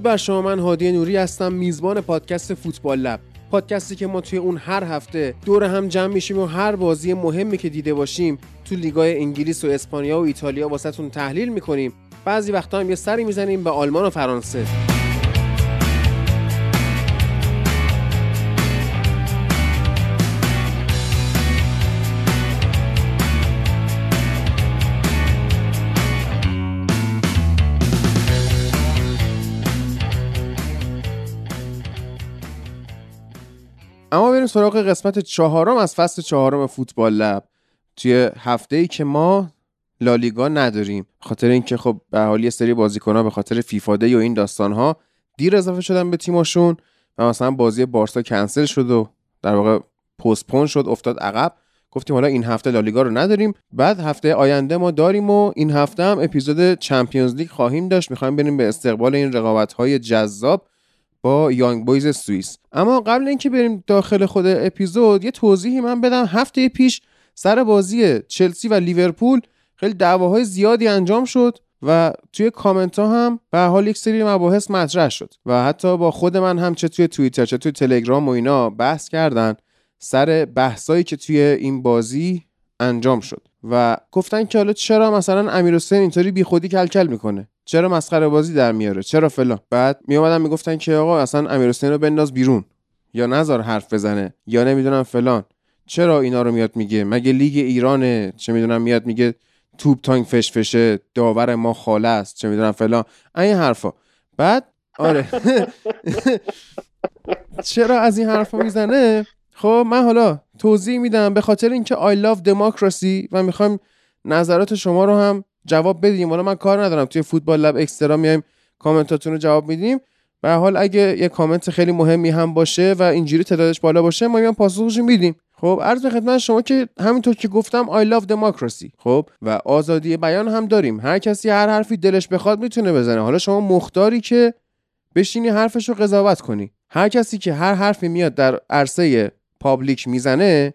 درود بر شما من هادی نوری هستم میزبان پادکست فوتبال لب. پادکستی که ما توی اون هر هفته دور هم جمع میشیم و هر بازی مهمی که دیده باشیم تو لیگای انگلیس و اسپانیا و ایتالیا واسهتون تحلیل می‌کنیم. بعضی وقتا هم یه سری می‌زنیم به آلمان و فرانسه. بریم سراغ قسمت چهارم از فصل چهارم فوتبال لب. توی هفته ای که ما لالیگا نداریم. خاطر اینکه خب به حال یه سری بازیکن‌ها به خاطر فیفا دی و این داستان‌ها دیر اضافه شدن به تیمشون و مثلا بازی بارسا کنسل شد و در واقع پستپون شد افتاد عقب. گفتیم حالا این هفته لالیگا رو نداریم. بعد هفته آینده ما داریم و این هفته هم اپیزود چمپیونز لیگ خواهیم داشت. می‌خوایم بریم به استقبال این رقابت جذاب. با یانگ بویز سوئیس. اما قبل اینکه بریم داخل خود اپیزود یه توضیحی من بدم. هفته پیش سر بازی چلسی و لیورپول خیلی دعواهای زیادی انجام شد و توی کامنت ها هم به حال یک سری مباحث مطرح شد و حتی با خود من هم چه توی توییتر چه توی تلگرام و اینا بحث کردن سر بحثایی که توی این بازی انجام شد. و گفتن که حالا چرا مثلا امیر حسین اینطوری بیخودی کلکل می‌کنه. چرا مسخره بازی در میاره؟ چرا فلان؟ بعد می اومدن می‌گفتن که آقا اصلا امیر حسین رو بنداز بیرون. یا نظر حرف بزنه. یا نمی‌دونم فلان. چرا اینا رو میاد میگه؟ مگه لیگ ایرانه؟ چه می‌دونم میاد میگه توپ تانگ فش فشه داور ما خاله است چه می‌دونم فلان. این حرفا. بعد آره. چرا از این حرفا می‌زنه؟ خب من حالا توضیح میدم به خاطر اینکه I love democracy و می‌خوایم نظرات شما رو هم جواب بدیم. حالا من کار ندارم. توی فوتبال لب اکسترا میایم کامنتاتون رو جواب میدیم. به حال اگه یه کامنت خیلی مهمی هم باشه و اینجوری تعدادش بالا باشه ما میام پاسخش میدیم. خب عرض خدمت شما که همینطور که گفتم I love democracy. خب و آزادی بیان هم داریم. هر کسی هر حرفی دلش بخواد می‌تونه بزنه. حالا شما مختاری که بشینی حرفش رو قضاوت کنی. هر کسی که هر حرفی میاد در عرصه پابلیک می‌زنه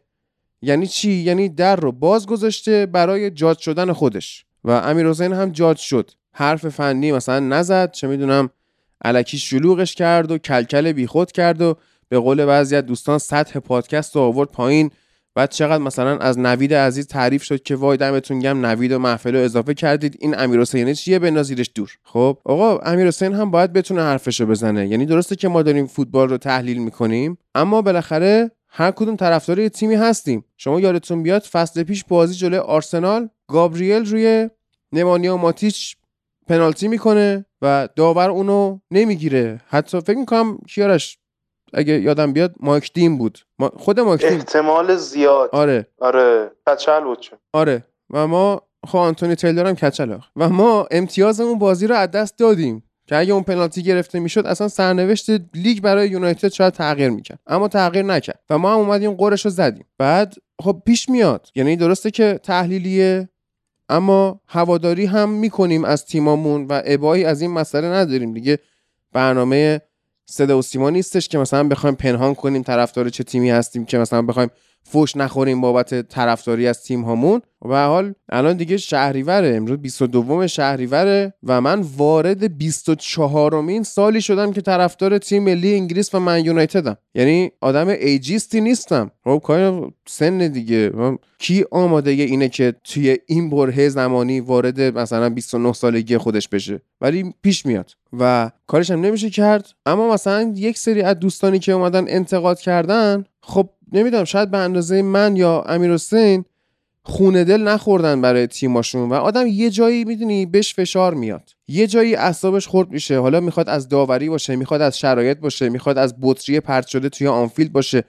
یعنی چی؟ یعنی در رو باز گذاشته برای جاج شدن خودش. و امیر حسین هم جاج شد. حرف فنی مثلا نزد چه می‌دونم علکی شلوغش کرد و کلکل بیخود کرد و به قول بعضی از دوستان سطح پادکست رو آورد پایین. بعد چقدر مثلا از نوید عزیز تعریف شد که وای دمتون گم نوید و محفل رو اضافه کردید این امیر حسین چیه؟ بندازیدش دور. خب آقا امیر حسین هم باید بتونه حرفشو بزنه. یعنی درسته که ما داریم فوتبال رو تحلیل می‌کنیم اما بالاخره هر کدوم طرفدار یه تیمی هستیم. شما یادتون بیاد فصل پیش بازی جلوی آرسنال گابریل روی نمانیا ماتیچ پنالتی می‌کنه و داور اونو نمی‌گیره. حتی فکر می‌کنم کیارش اگه یادم بیاد مایک دیم بود. خود مایک دیم احتمال زیاد. آره. آره. کچل بود آره. و ما خب آنتونی تیلر هم کچل و ما امتیاز اون بازی رو از دست دادیم که اگه اون پنالتی گرفته می‌شد اصلا سرنوشت لیگ برای یونایتد شاید تغییر می‌کرد. اما تغییر نکرد. و ما هم اومدیم قرش رو زدیم. بعد خب پیش میاد. یعنی درسته که تحلیلیه اما هواداری هم می‌کنیم از تیمامون و ابایی از این مسئله نداریم دیگه. برنامه صدا و سیما نیستش که مثلا بخوایم پنهان کنیم طرفدار چه تیمی هستیم که مثلا بخوایم فوش نخوریم بابت طرفداری از تیم هامون. و حال الان دیگه شهریوره. امروز 22 شهریوره و من وارد 24 مین سالی شدم که طرفدار تیم ملی انگلیس و من یونایتدم. یعنی آدم ایجیستی نیستم. خب کار سن دیگه. کی آماده اینه که توی این بره زمانی وارد مثلا 29 سالگی خودش بشه؟ ولی پیش میاد. و کارش هم نمیشه کرد. اما مثلا یک سری از دوستانی که اومدن انتقاد کردن خب نمی‌دونم شاید به اندازه من یا امیر حسین خونه دل نخوردن برای تیماشون و آدم یه جایی می‌دونی بهش فشار میاد. یه جایی اعصابش خورد میشه. حالا می‌خواد از داوری باشه می‌خواد از شرایط باشه می‌خواد از بطری پرت شده توی آنفیلد باشه.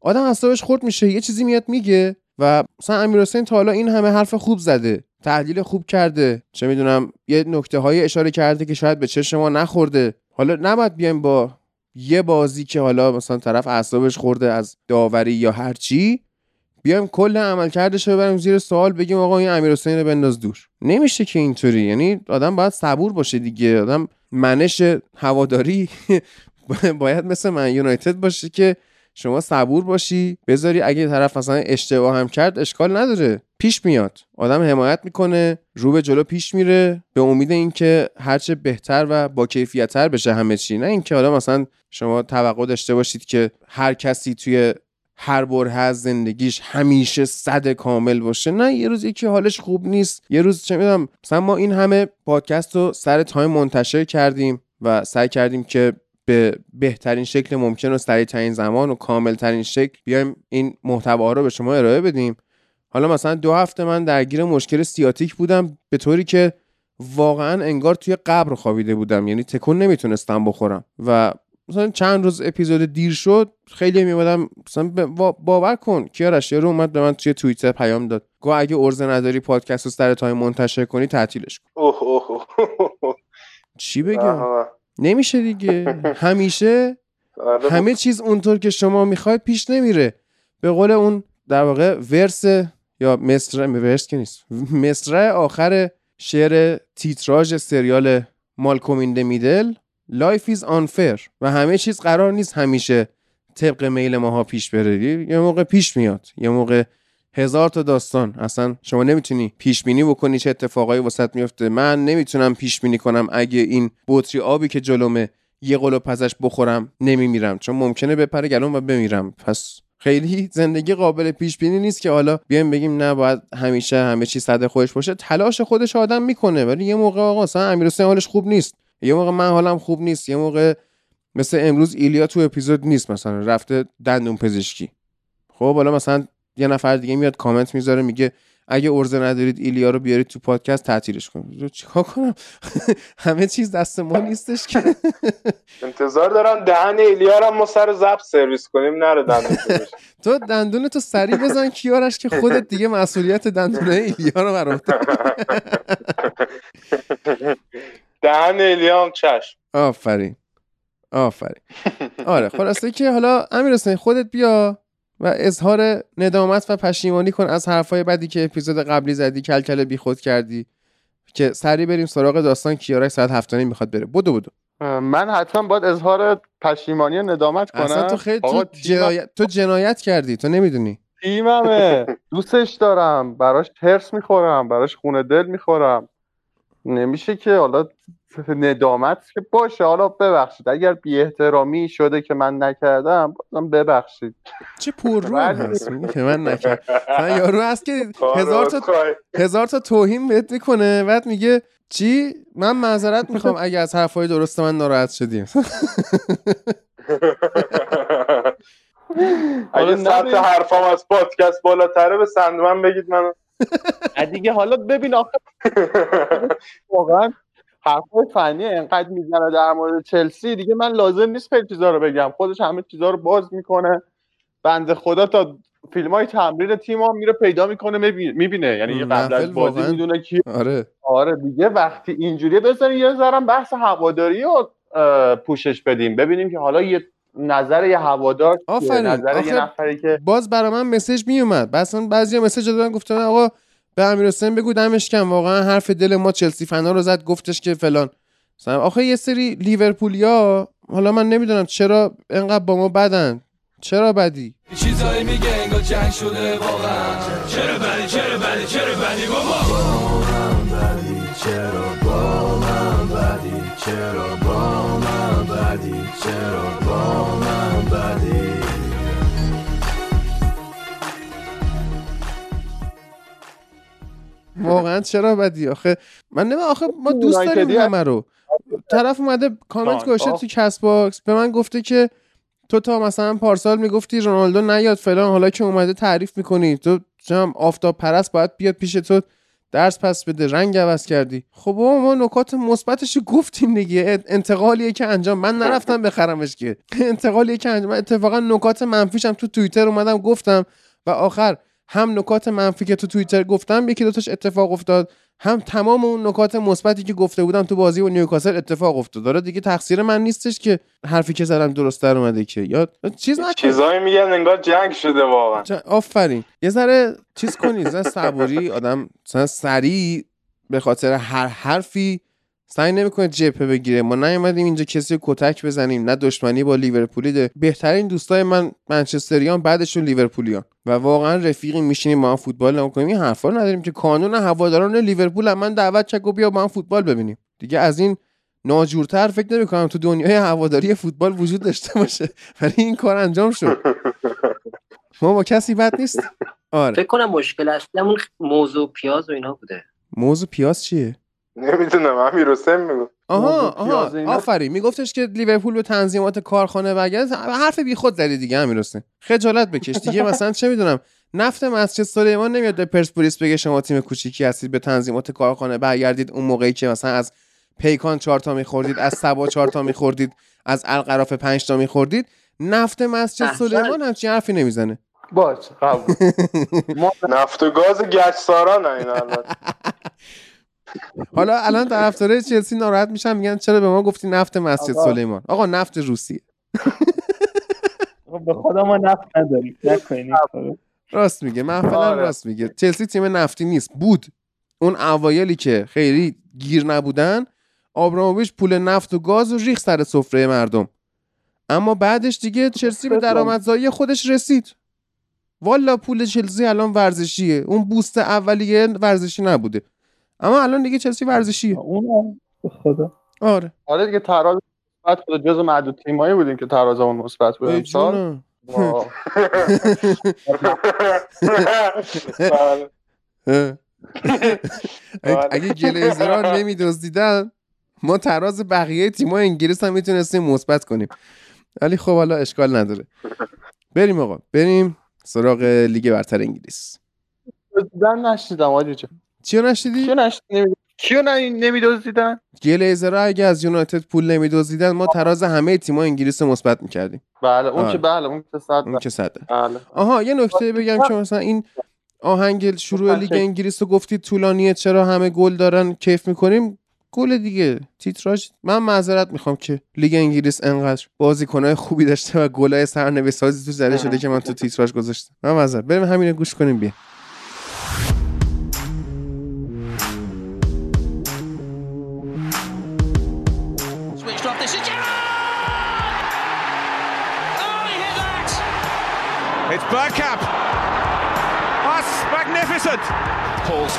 آدم اعصابش خورد میشه یه چیزی میاد میگه و مثلا امیر حسین تا حالا این همه حرف خوب زده تحلیل خوب کرده. چه می‌دونم یه نکته های اشاره کرده که شاید به چشم ما نخورده. حالا نباید بیایم با یه بازی که حالا مثلا طرف اعصابش خورده از داوری یا هر چی بیایم کل عملکردش رو ببریم زیر سوال بگیم آقا این امیر حسین رو بنداز دور. نمیشه که اینطوری. یعنی آدم باید صبور باشه دیگه. آدم منش هواداری باید مثل من یونایتد باشه که شما صبور باشی بذاری اگه طرف مثلا اشتباه هم کرد اشکال نداره. پیش میاد. آدم حمایت می‌کنه رو به جلو پیش میره به امید اینکه هرچه بهتر و با کیفیتتر بشه همه چی. نه اینکه حالا مثلا شما توقع داشته باشید که هر کسی توی هر بره از زندگیش همیشه صد کامل باشه. نه یه روز یکی حالش خوب نیست. یه روز چه می‌دونم مثلا ما این همه پادکست رو سر تایم منتشر کردیم و سعی کردیم که به بهترین شکل ممکن و سریعترین زمان و کامل ترین شکل بیایم این محتوا رو به شما ارائه بدیم. حالا مثلا دو هفته من درگیر مشکل سیاتیک بودم به طوری که واقعا انگار توی قبر خوابیده بودم. یعنی تکون نمی‌تونستم بخورم. و مثلا چند روز اپیزود دیر شد خیلی میمادم مثلا باور کن کیارش رو اومد به من توی توییتر پیام داد. گو اگه ارزه نداری پادکست رو سر تایم منتشر کنی تعطیلش کن. اوه اوه اوه. چی بگم. نمیشه دیگه. همیشه آره. همه چیز اونطور که شما می‌خواید پیش نمیره. به قول اون در واقع verse یا مصرع verse که نیست. مصرع آخر شعر تیتراژ سریال Malcolm in Middle. Life is unfair و همه چیز قرار نیست همیشه طبق میل ماها پیش بره. یه موقع پیش میاد. یه موقع هزار تا داستان. اصلا شما نمی‌تونی پیش بینی بکنی چه اتفاقایی واسط میفته. من نمی‌تونم پیش بینی کنم اگه این بطری آبی که جلومه یه قلوب ازش بخورم نمیمیرم. چون ممکنه بپره گلوم و بمیرم. پس خیلی زندگی قابل پیش بینی نیست که حالا بیایم بگیم نه باید همیشه همه چی صد خودش باشه. تلاش خودش آدم می‌کنه ولی یه موقع آقا مثلا امیرحسین حالش خوب نیست. یه موقع من حالم خوب نیست یه موقع مثل امروز ایلیا تو اپیزود نیست مثلا رفته دندون پزشکی. خب حالا مثلا یه نفر دیگه میاد کامنت می‌ذاره میگه اگه ارزه ندارید ایلیا رو بیارید تو پادکست تعطیلش کنید. چیکار کنم؟ همه چیز دست ما نیستش که. انتظار دارم دهن ایلیا رو ما سر ضبط سرویس کنیم نره دندون. تو دندون تو سریع بزن کیارش که خودت دیگه مسئولیت دندونه ایلیا رو بر دهن ایلیا هم چشم. آفرین. آفرین. آره خلاصه که حالا امیر حسین خودت بیا و اظهار ندامت و پشیمانی کن از حرفای بدی که اپیزود قبلی زدی کلکل بیخود کردی که سریع بریم سراغ داستان کیارک ساعت هفتانه می‌خواد بره. بدو بدو. من حتما باید اظهار پشیمانی و ندامت کنم. اصلا تو خیلی تو جنایت, تو جنایت کردی تو نمی‌دونی. تیممه. دوستش دارم. براش هرس می‌خورم. براش خونه دل می‌خورم. نمیشه که حالا ندامت که باشه. حالا ببخشید. اگر بی احترامی شده که من نکردم بازم ببخشید. چه پر رو هست میگه که من نکرد مثلا یارو هست که هزار تا. هزار تا توهین بهت می‌کنه بعد میگه چی؟ من معذرت می‌خوام. اگه از حرفای درست من ناراحت شدیم. اگه سطح. حرفام از پادکست بالاتره به سندمن بگید من دیگه حالا ببین آخه. واقعا حرفای فنی انقدر می‌زنه در مورد چلسی. دیگه من لازم نیست خیلی چیزا رو بگم. خودش همه چیزا رو باز می‌کنه. بنده خدا تا فیلم های تمرین تیم هم میره پیدا می‌کنه می‌بینه. یعنی یه قبل از بازی. می‌دونه کی. آره. آره دیگه وقتی اینجوریه بذارین یه ذرم بحث هواداری رو اه، پوشش بدیم. ببینیم که حالا یه نظر یه هوادار؟ آفرین. نظر یه نفری که باز برا من مسیج میومد. مثلا بعضیا مسیج دادن گفتن آقا به امیر حسین بگو دمش کم. واقعا حرف دل ما چلسی فنا رو زد گفتش که فلان. مثلا آخه یه سری لیورپولیا حالا من نمی‌دونم چرا انقدر با ما بدن. چرا بدی؟ چیزایی میگه انگار جنگ شده واقعا. چرا بدی؟ چرا بدی؟ چرا بدی؟ بابا. واقعا چرا بدی؟ آخه من نمیم آخه ما دوست داریم همه رو. طرف اومده کامنت آه. تو Castbox به من گفته که تو تا مثلا پارسال می‌گفتی رونالدو نیاد فلان حالا که اومده تعریف می‌کنی. تو جم آفتاب پرست باید بیاد پیش تو. درس پس بده رنگ عوض کردی. خب بابا ما نکات مثبتش گفتیم دیگه. انتقالیه که انجام. من نرفتم بخرمش که. انتقالیه که انجام. اتفاقا نکات منفیشم تو توییتر اومدم گفتم. و آخر هم نکات منفی که تو توییتر گفتم یکی دوتاش اتفاق افتاد. هم تمام اون نکات مثبتی که گفته بودم تو بازی با نیوکاسل اتفاق افتاد. داره دیگه تقصیر من نیستش که حرفی که زدم درست در اومده که. یا چیز نکن. چیزایی میگن انگار جنگ شده واقعا. آفرین. یه ذره چیز یه ذره صبوری آدم سریع به خاطر هر حرفی سعی نمی‌کنه جبهه بگیره. ما نیومدیم اینجا کسی رو کتک بزنیم. نه دشمنی با لیورپولی ده بهترین دوستای من منچستریان بعدشون لیورپولیان. و واقعا رفیقی میشینیم ما هم فوتبال نمی‌کنیم این حرفا رو نداریم که کانون هواداران لیورپول هم من دعوت چک و بیا با هم فوتبال ببینیم. دیگه از این ناجورتر فکر نمی‌کنم تو دنیای هواداری فوتبال وجود داشته باشه. ولی این کار انجام شد. ما با کسی بد نیست آره. فکر کنم مشکل اصلیمون موضوع پیاز و اینا بوده. موضوع پیاز چیه؟ نمی‌دونم امیر حسین میگو آها آها. آفرین میگفتش که لیورپول به تنظیمات کارخانه برگرد حرف بی خود زدی دیگه امیر حسین. خجالت بکش دیگه مثلا چه می‌دونم. نفت مسجد سلیمان نمیاد به پرسپولیس بگه شما تیم کوچیکی هستید به تنظیمات کارخانه برگردید. اون موقعی که مثلا از پیکان چهار تا میخوردید از سبا چهار تا میخوردید از القرافه پنج تا میخوردید. نفت مسجد. سلیمان همچین حرفی نمی‌زنه. باش قبول. ما نفت و گاز گچساران این البته. حالا الان طرفدارای چلسی ناراحت میشن میگن چرا به ما گفتی نفت مسجد آقا. سلیمان؟ آقا نفت روسیه. به خدا ما نفت نداریم. راست میگه محفل هم آره. راست میگه. چلسی تیم نفتی نیست. بود. اون اوایلی که خیلی گیر نبودن آبراموویچ پول نفت و گاز و ریخ سر سفره مردم. اما بعدش دیگه چلسی به درآمدزایی خودش رسید. والا پول چلسی الان ورزشیه. اون بوست اولیه ورزشی نبوده. اما الان دیگه چلسی ورزشیه. اونم به خدا. آره. آره دیگه تراز مثبت بود جز معدود تیمایی بودیم که ترازمون مثبت بود امسال. بله. اگه-. اگه گلیزرها نمیدزدیدن ما تراز بقیه تیمای انگلیس هم می‌تونستیم مثبت کنیم. ولی خب حالا اشکال نداره. بریم آقا. بریم سراغ لیگ برتر انگلیس. دزدیدن نشنیدم آجی جان چیو نشدیدی؟ کیو نشنیدم کیو نمیدوزیدن؟ گلیزرها اگه از یونایتد پول نمیدزدیدن ما تراز همه تیمای انگلیس مثبت می‌کردیم. بله اون آره. که بله اون که صد اون که صده. بله. آها یه نکته بگم که مثلا این آهنگ شروع لیگ انگلیس رو گفتی طولانیه چرا همه گل دارن کیف می‌کنیم؟ گل دیگه. تیتراژ من معذرت می‌خوام که لیگ انگلیس انقدر بازیکنهای خوبی داشته و گلای سرنوشت سازی تو زده شده که من تو تیتراژ گذاشتم. من معذرت بریم همین گوش کنیم بیا.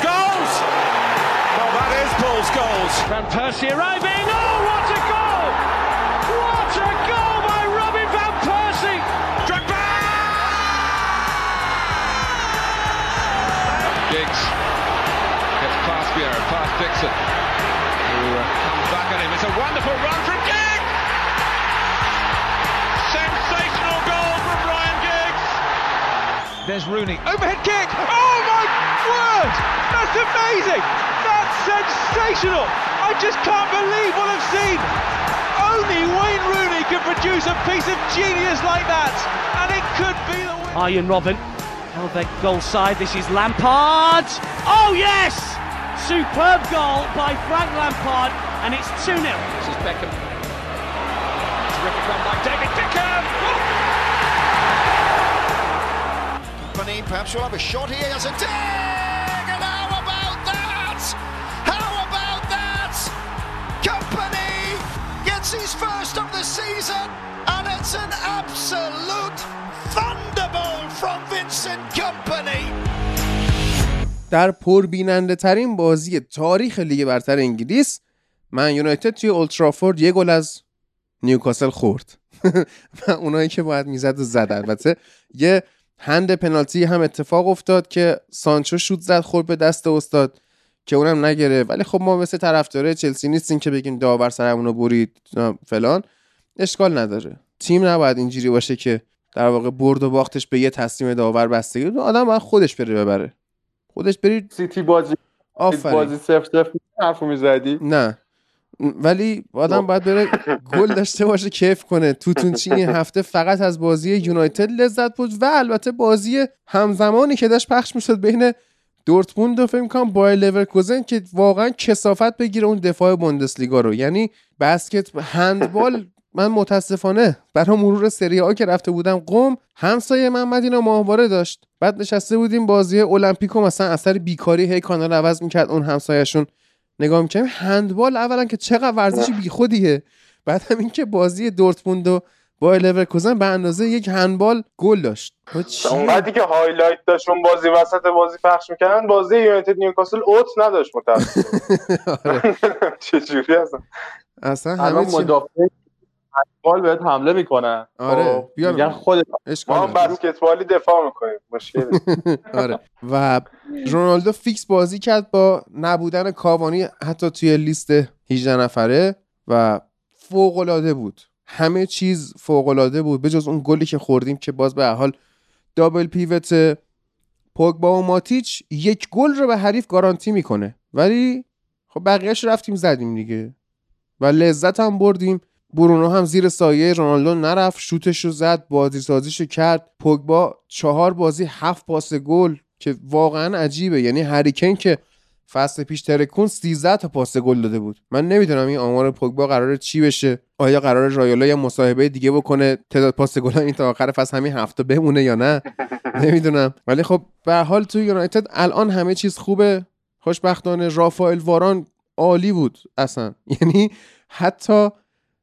Scholes. Well, that is Paul Scholes. Van Persie arriving. Oh, what a goal! What a goal by Robin Van Persie! Drogba! Giggs gets past Vieira, past Dixon, who uh, comes back at him. It's a wonderful run from Giggs! Sensational goal from Ryan Giggs! There's Rooney. Overhead kick. Oh my word! That's amazing. That's sensational. I just can't believe what I've seen. Only Wayne Rooney can produce a piece of genius like that, and it could be the win. Arjen Robben held oh, their goal side. This is Lampard. Oh yes! Superb goal by Frank Lampard, and it's 2 0. This is Beckham. Terrific run by David Beckham. Company perhaps will have a shot here. Has a dig! His first of the season, and it's an absolute thunderbolt from Vincent Company. در پربیننده ترین بازی تاریخ لیگ برتر انگلیس من یونایتد توی اولترافورد یه گل از نیوکاسل خورد و اونایی که باید می‌زد و زد البته یه هند پنالتی هم اتفاق افتاد که سانچو شوت زد خورد به دست استاد که اونم نگره ولی خب ما مثل طرفدارای چلسی نیستیم که بگیم داور سرمون رو برید فلان. اشکال نداره. تیم نباید اینجوری باشه که در واقع برد و باختش به یه تصمیم داور بستگی. آدم باید خودش بره ببره. خودش برید سیتی بازی آفرین. بازی صفر صفر حرفو می‌زدی؟ نه. ولی آدم باید بره گل داشته باشه کیف کنه. توتونچی این هفته فقط از بازی یونایتد لذت بود و البته بازی همزمانی که داشت پخش می‌شد بین دورتموند و فکر کنم بایر لورکوزن که واقعا کثافت بگیره اون دفاع بوندسلیگا رو. یعنی بسکت هندبال من متاسفانه برای مرور سری ها که رفته بودم قم همسایه محمد اینا ماهواره داشت. بعد نشسته بودیم بازی المپیکو مثلا اثر بیکاری هی کانال عوض می‌کرد اون همسایهشون. نگاه می‌کنیم هندبال اولا که چقدر ورزش بیخودیه. بعد هم اینکه بازی دورتموند و با لورکوزن به اندازه یک هندبال گل داشت خب چیه؟ اونقدری که هایلایت داشت اون بازی وسط بازی پخش می‌کردن بازی یونایتد نیوکاسل اوت نداشت متاسفانه آره. چجوری اصلا اصلا همه چی مدافع بال بهت حمله می‌کنن آره، بیا. میگن خودت ما هم. بسکتبالی دفاع می‌کنیم مشکل نیست. آره و رونالدو فیکس بازی کرد با نبودن کاوانی حتی توی لیست 18 نفره و فوق العاده بود همه چیز فوق العاده بود بجز اون گلی که خوردیم که باز به حال دابل پیوت پوگبا و ماتیچ یک گل رو به حریف گارانتی می‌کنه. ولی خب بقیهش رفتیم زدیم دیگه. و لذت هم بردیم. برونو هم زیر سایه رونالدو نرفت شوتش رو زد بازی سازیش رو کرد. پوگبا چهار بازی هفت پاس گل که واقعا عجیبه. یعنی هریکن که فصل پیش ترکون 13 تا پاس گل داده بود. من نمی‌دونم این آمار پوگبا قراره چی بشه. آیا قراره رایولا یا مصاحبه دیگه بکنه تعداد پاس گل این تا آخر فصل همین هفته بمونه یا نه؟ نمی‌دونم. ولی خب به هر حال تو یونایتد الان همه چیز خوبه. خوشبختانه رافائل واران عالی بود اصلا. یعنی حتی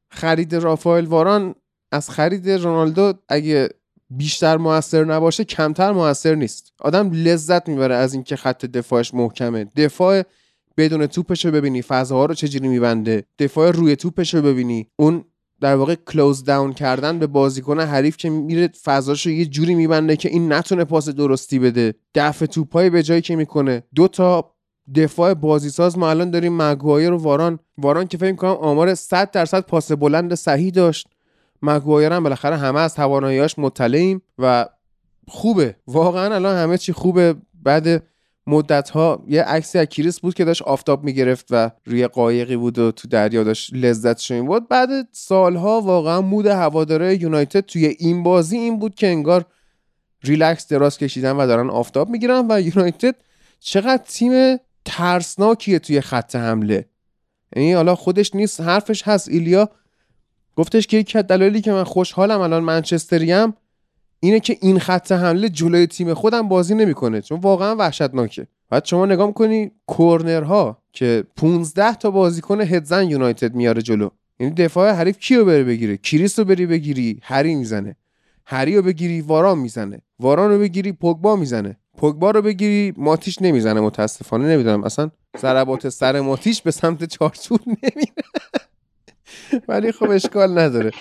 خرید رافائل واران از خرید رونالدو اگه بیشتر موثر نباشه کمتر موثر نیست. آدم لذت می‌بره از اینکه خط دفاعش محکمه. دفاع بدون توپش رو ببینی فضاها رو چجوری میبنده. دفاع روی توپش رو ببینی. اون در واقع کلوز داون کردن به بازیکن حریف که میره فضاش رو یه جوری میبنده که این نتونه پاس درستی بده. دفع توپای به جایی که می‌کنه. دو تا دفاع بازیساز ما الان داریم مگوایر و واران. واران که فکر کنم آمار 100 درصد پاس بلند صحیح داشت. مگوایر هم بالاخره همه از تواناییاش مطلعیم و خوبه. واقعا الان همه چی خوبه. بعد مدت ها یه عکسی از کریس بود که داشت آفتاب می‌گرفت و روی قایقی بود و تو دریا داشت لذت این بود بعد سالها واقعا مود هواداره یونایتد توی این بازی این بود که انگار ریلکس دراز کشیدن و دارن آفتاب می‌گیرن و یونایتد چقدر تیم ترسناکیه توی خط حمله. یعنی حالا خودش نیست حرفش هست ایلیا گفتش که یکی از دلایلی که من خوشحالم الان منچستریم اینه که این خط حمله جلوی تیم خودم بازی نمی‌کنه. چون واقعا وحشتناکه. بعد شما نگاه می‌کنی کورنرها که 15 تا بازیکن هدزن یونایتد میاره جلو. یعنی دفاع حریف کیو بره بگیره کریس رو بری بگیری هری می‌زنه. هری رو بگیری واران می‌زنه. واران رو بگیری پوگبا می‌زنه. پوگبا رو بگیری ماتیش نمی‌زنه متاسفانه. نمی‌دونم اصلا ضربات سر ماتیش به سمت چارچوب نمیره. ولی خب اشکال نداره.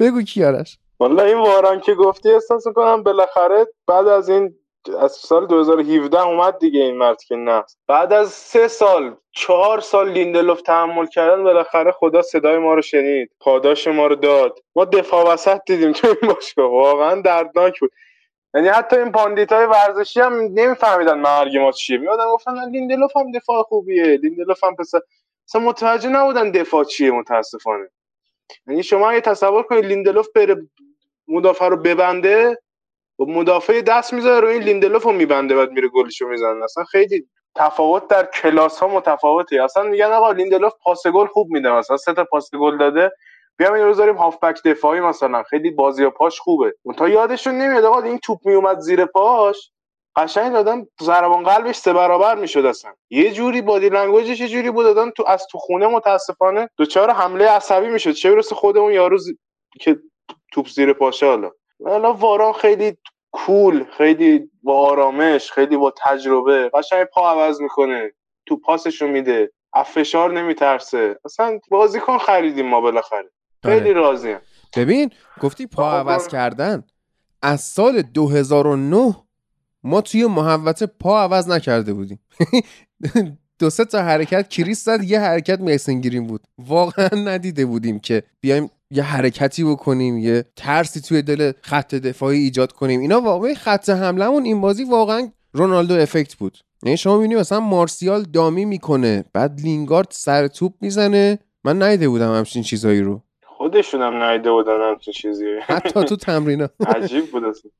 بگو کیارش والا این واران که گفتی احساس کنم بالاخره بعد از این از سال 2017 اومد دیگه این مرد که نه. بعد از سه سال چهار سال لیندلوف تحمل کردن بالاخره خدا صدای ما رو شنید پاداش ما رو داد. ما دفاع وسط دیدیم تو این باشگاه. واقعا دردناک بود. یعنی حتی این pundit های ورزشی هم نمیفهمیدن مرگ ما چیه. میادن گفتن لیندلوف هم دفاع خوبیه. لیندلوف هم پسر اصلا متوجه نبودن دفاع چیه متاسفانه. یعنی شما اگه تصور کنید لیندلوف بره مدافع رو ببنده و مدافع دست می‌ذاره رو این لیندلوف رو میبنده بعد میره گلشو می‌زنه. اصلا خیلی تفاوت در کلاس ها متفاوته. اصلا میگن آقا لیندلوف پاس گل خوب میده مثلا سه تا پاس گل داده. بیام این رو بذاریم هافبک دفاعی مثلا خیلی بازی و پاش خوبه. اون یادشون نمیاد آقا این توپ میومد زیر پاش. قشنگ دادن ضربان قلبش سه برابر می‌شد اصلا. یه جوری body language ش یه جوری بود دادن تو از تو خونه متاسفانه دوچار حمله عصبی می‌شد. چه برسه خود اون یارو زی... که توپ زیر پاشه حالا. حالا واران خیلی کول خیلی با آرامش خیلی با تجربه قشنگ پا عوض می‌کنه. تو پاسشو میده. از فشار نمیترسه. اصلا بازیکن خریدیم ما بالاخره. خیلی راضیم. ببین گفتی پا عوض کردن. از سال 2009 ما توی محوطه پا عوض نکرده بودیم. دو سه تا حرکت کریس زد یه حرکت میسن بود. واقعا ندیده بودیم که بیایم یه حرکتی بکنیم یه ترسی توی دل خط دفاعی ایجاد کنیم. اینا واقعا خط حملمون این بازی واقعا رونالدو افکت بود. یعنی شما می‌بینی مثلا مارسیال دامی می‌کنه بعد لینگارد سر توپ می‌زنه. من ندیده بودم همچین چیزایی رو. خودشون هم نایده بودن همچین چیزی. حتی تو تمرینا عجیب بود اصلا.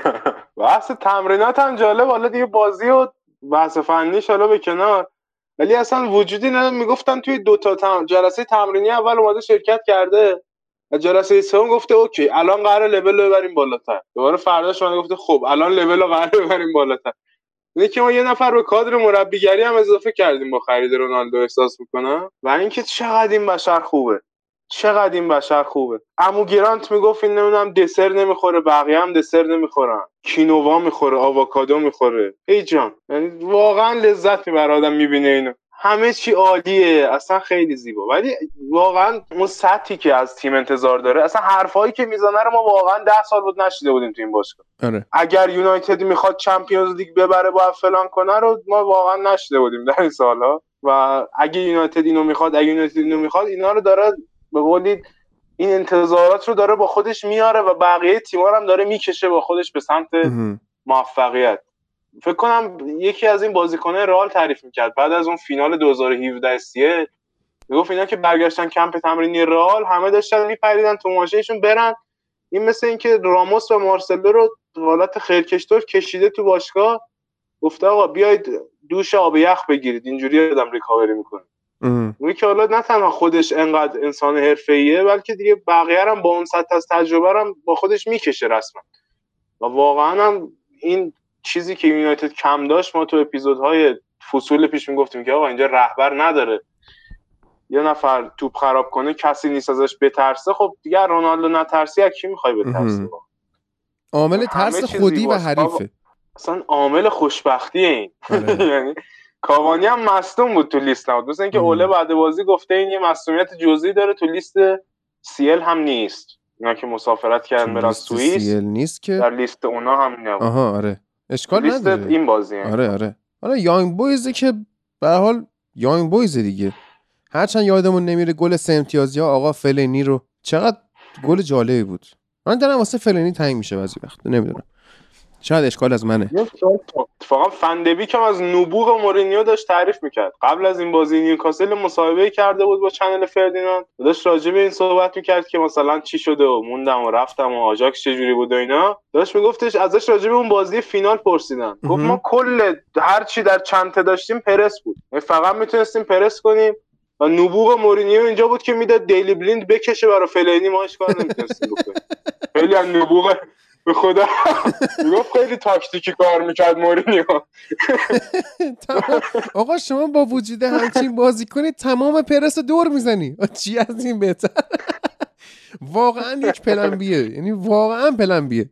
بحث تمرینات هم جالب. حالا دیگه بازی و بحث فنیش حالا به کنار. ولی اصلا وجودی نداره. می‌گفتن توی دو تا تم... جلسه تمرینی اول اومده شرکت کرده و جلسه سوم گفته اوکی الان قرار لول رو ببریم بالاتر. دوباره فرداش اومده گفته خب الان لول رو قرار ببریم بالاتر. اینه که ما یه نفر به کادر مربیگری هم اضافه کردیم با خرید رونالدو احساس می‌کنم. و اینکه چقدر این بشر خوبه. چقدر این بشر خوبه؟ امو گرانت می‌گفت این نمی‌دونم دسر نمی‌خوره بقیه هم دسر نمی‌خورن. کینووا می‌خوره آووکادو می‌خوره. ای جان یعنی واقعا لذت می‌بره آدم می‌بینه اینو. همه چی عالیه. اصلا خیلی زیبا. ولی واقعا اون سطحی که از تیم انتظار داره اصلا حرفایی که می‌زنه رو ما واقعا ده سال بود نشیده بودیم تو این باشگاه آره. اگر یونایتد می‌خواد چمپیونز لیگ ببره باید فلان کنه رو ما واقعا نشیده بودیم در این سالها. و اگه یونایتد اینو می‌خواد اگه یونایتد اینو می‌خواد اینا رو داره به قولی این انتظارات رو داره با خودش میاره و بقیه تیم‌ها هم داره می‌کشه با خودش به سمت موفقیت. فکر کنم یکی از این بازیکنه رئال تعریف می‌کرد. بعد از اون فینال 2017 سیه می‌گفت اینا که برگشتن کمپ تمرینی رئال همه داشتن میپریدن تو ماشینشون برن. این مثل اینکه راموس و مارسلو رو حالت خیرکشتور کشیده تو باشگاه. گفته آقا بیاید دوش آب یخ بگیرید. اینجوری آدم ریکاوری می‌کنه. اونی که حالا نه تنها خودش انقدر انسان حرفه‌ایه بلکه دیگه بقیه هم با اون سطح از تجربه هم با خودش می‌کشه رسما. و واقعا هم این چیزی که یونایتد کم داشت ما تو اپیزودهای فصول پیش می‌گفتیم که آقا اینجا رهبر نداره. یه نفر توپ خراب کنه کسی نیست ازش بترسه خب دیگه رونالدو نترسی از کی می‌خوای بترسی؟ عامل ترس خودی و حریفه. اصلا عامل خوشبختی این. یعنی کاوانی هم مصدوم بود تو لیست نبود. مثل اینکه اوله بعد بازی گفته این یه مصدومیت جزئی داره تو لیست سیل هم نیست. اینا که مسافرت کردن برن سوئیس نیست که؟ در لیست اونا هم نبود. آها آره. اشکال لیست نداره. این بازی هم. آره آره. حالا یانگ بویزه که به حال یانگ بویزه دیگه. هرچند یادمون نمیره گل سه امتیازی ها آقا فلینی رو چقدر گل جالبی بود. من دارم واسه فلینی تنگ میشه بعضی وقت. نمی‌دونم. شاید اشکال از منه. اتفاقا فندبی که از نبوغ مورینیو داشت تعریف می‌کرد. قبل از این بازی نیوکاسل مصاحبه کرده بود با چنل فردیناند. داشت راجع به این صحبت می‌کرد که مثلا چی شده و موندم و رفتم و آژاکس چجوری بود و اینا. داشت میگفتش ازش راجع به اون بازی فینال پرسیدن. گفت ما کل هر چی در چنته داشتیم پرس بود. فقط می‌تونستیم پرس کنیم و نبوغ مورینیو اینجا بود که می‌داد دیلی بلیند بکشه برای فلینی ما کار نمی‌تونستیم بکنیم. خیلی از نبوغ به خدا. می‌گفت خیلی تاکتیکی کار می‌کرد مورینیو. آقا شما با وجود همچین بازی کنید تمام پرس دور می‌زنی. چی از این بهتر؟ واقعا یک plan B یه. یعنی واقعا plan B یه.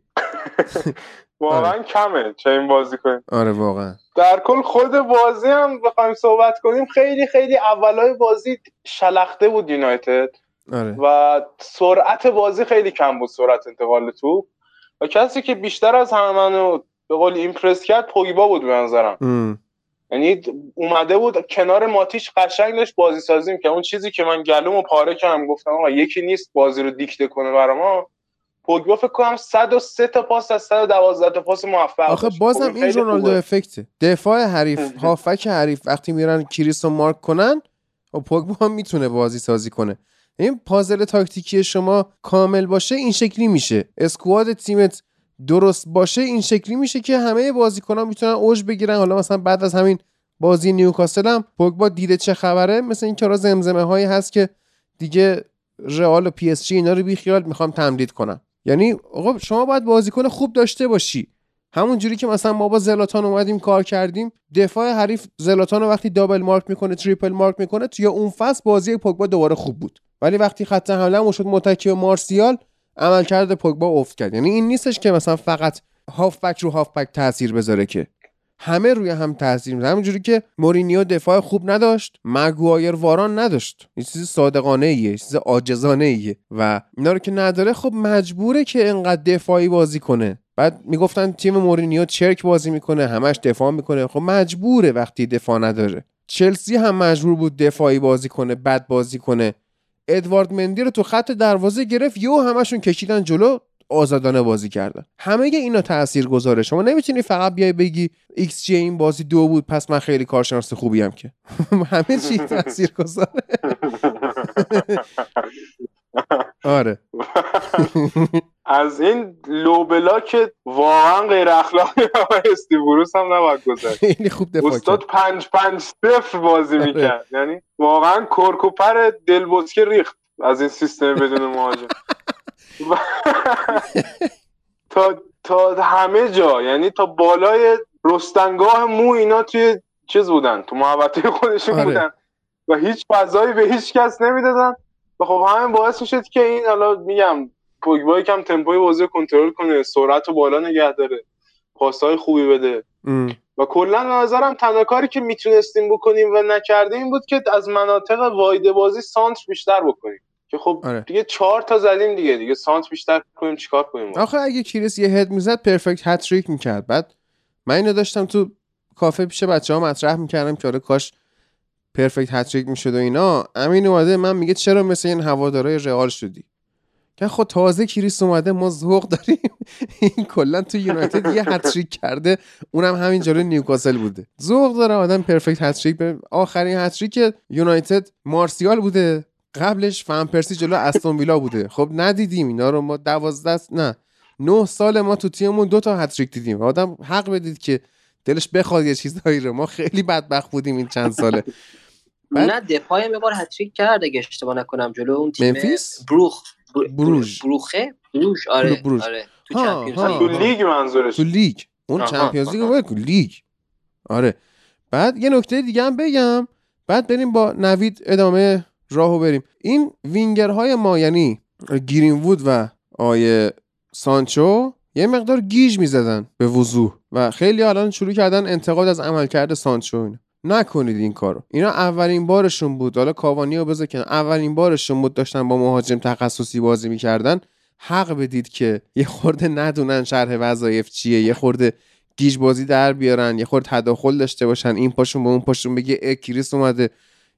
واقعا کمه چه این بازی کنیم آره واقعا. در کل خود بازی هم بخوایم صحبت کنیم خیلی خیلی اولای بازی شلخته بود یونایتد. آره. و سرعت بازی خیلی کم بود سرعت انتقال توپ. و کسی که بیشتر از همه منو به قول ایمپرس کرد پوگبا بود به نظرم. یعنی اومده بود کنار ماتیش قشنگ داشت بازی سازی که اون چیزی که من گلومو پاره کردم گفتم آقا یکی نیست بازی رو دیکته کنه برا ما. پوگبا فکر کنم 103 تا پاس از 112 تا پاس موفق آخه بازم این رونالدو افکته. دفاع حریف هافک حریف وقتی میرن کریس رو مارک کنن و پوگبا هم می‌تونه بازی سازی کنه. این پازل تاکتیکی شما کامل باشه این شکلی میشه. اسکواد تیمت درست باشه این شکلی میشه که همه بازیکنان می‌تونن اوج بگیرن. حالا مثلا بعد از همین بازی نیوکاسل هم پوگبا دیده چه خبره؟ مثل این کارا زمزمه هایی هست که دیگه رئال و پی اس جی اینا رو بی خیال می‌خوام تمدید کنم. یعنی آقا شما باید بازیکن خوب داشته باشی. همون جوری که مثلا ما با زلاتان اومدیم کار کردیم دفاع حریف زلاتان رو وقتی double mark می‌کنه triple mark می‌کنه توی اون فصل بازی پوگبا دوباره خوب بود. ولی وقتی خط حمله شد متکی به مارسیال عملکرد پوگبا افت کرد. یعنی این نیستش که مثلا فقط هافبک رو هافبک تاثیر بذاره که. همه روی هم تاثیر می‌ذاره. همونجوری که مورینیو دفاع خوب نداشت مگوایر واران نداشت. این چیز صادقانه ایه چیز عاجزانه ایه و اینا رو که نداره خب مجبوره که انقدر دفاعی بازی کنه. بعد می‌گفتن تیم مورینیو چرک بازی می‌کنه همش دفاع می‌کنه. خب مجبوره وقتی دفاع نداره. چلسی هم مجبور بود دفاعی بازی کنه بد بازی کنه. ادوارد مندی رو تو خط دروازه گرفت و همشون کشیدن جلو آزادانه بازی کردن. همه اینا تأثیر گذاره شما نمی‌تونی فقط بیای بگی XG این بازی دو بود پس من خیلی کارشناس خوبی هم که. همه چی تأثیر گذاره آره. از این low block واقعا غیر اخلاقی آقای استیو بروس هم نباید گذارد خیلی خوب دفاع استاد پنج پنج صفر بازی می‌کرد. یعنی واقعا کرک و پر دل بوسکه ریخت از این سیستم بدون مهاجم. تا تا همه جا یعنی تا بالای رستنگاه مو اینا توی چیز بودن تو محوطه خودشون آره. بودن. و هیچ فضایی به هیچ کس نمی‌دادن. خب همین باعث می‌شد که این حالا میگم پوگبا کم تمپوی بازی رو کنترل کنه سرعت رو بالا نگه داره پاسهای خوبی بده ام. و کلا به نظرم تنها کاری که می‌تونستیم بکنیم و نکردیم این بود که از مناطق واید بازی سانتر بیشتر بکنیم که خب آره. دیگه چهار تا زدیم دیگه دیگه سانتر بیشتر کنیم چیکار کنیم آخه اگه کریس یه هد می‌زد perfect هتریک می‌کرد بعد من اینو داشتم تو کافه پیش بچه ها مطرح می‌کردم که آره کاش perfect هتریک می‌شد و اینا امین اومده من میگه چرا مثل این هوادارای رئال شدی؟ که خب تازه کریس اومده ما ذوق داریم. این کلا تو یونایتد یه هتریک کرده اونم همین جلوی نیوکاسل بوده. ذوق داره آدم perfect هتریک به آخرین هتریک یونایتد مارسیال بوده. قبلش فن پرسی جلو استون ویلا بوده. خب ندیدیم اینا رو ما دوازده نه نه سال ما تو تیممون دو تا هتریک دیدیم. آدم حق بدید که دلش بخواد یه چیزایی رو. ما خیلی بدبخت بودیم این چند ساله. بعد- نه دپای هم یه بار هتریک کرد اگه اشتباه نکنم جلو اون تیم ممفیس؟ بروخ برو- بروژ. بروخه بروژ آره بروژ. آره تو Champions. تو لیگ منظورش تو لیگ اون Champions League. لیگ آره بعد یه نکته دیگه هم بگم بعد بریم با نوید ادامه راهو بریم این وینگرهای ما یعنی گیرین وود و آیه سانچو یه مقدار گیج می‌زدن به وضوح و خیلی الان شروع کردن انتقاد از عملکرد سانچو اینا نکنید این کارو. اینا اولین بارشون بود. حالا کاوانی رو بذار اولین بارشون بود داشتن با مهاجم تخصصی بازی می‌کردن. حق بدید که یه خورده ندونن شرح وظایف چیه. یه خورده گیج بازی در بیارن. یه خورده تداخل داشته باشن. این پاشون به اون پاشون بگه اه کریس اومده.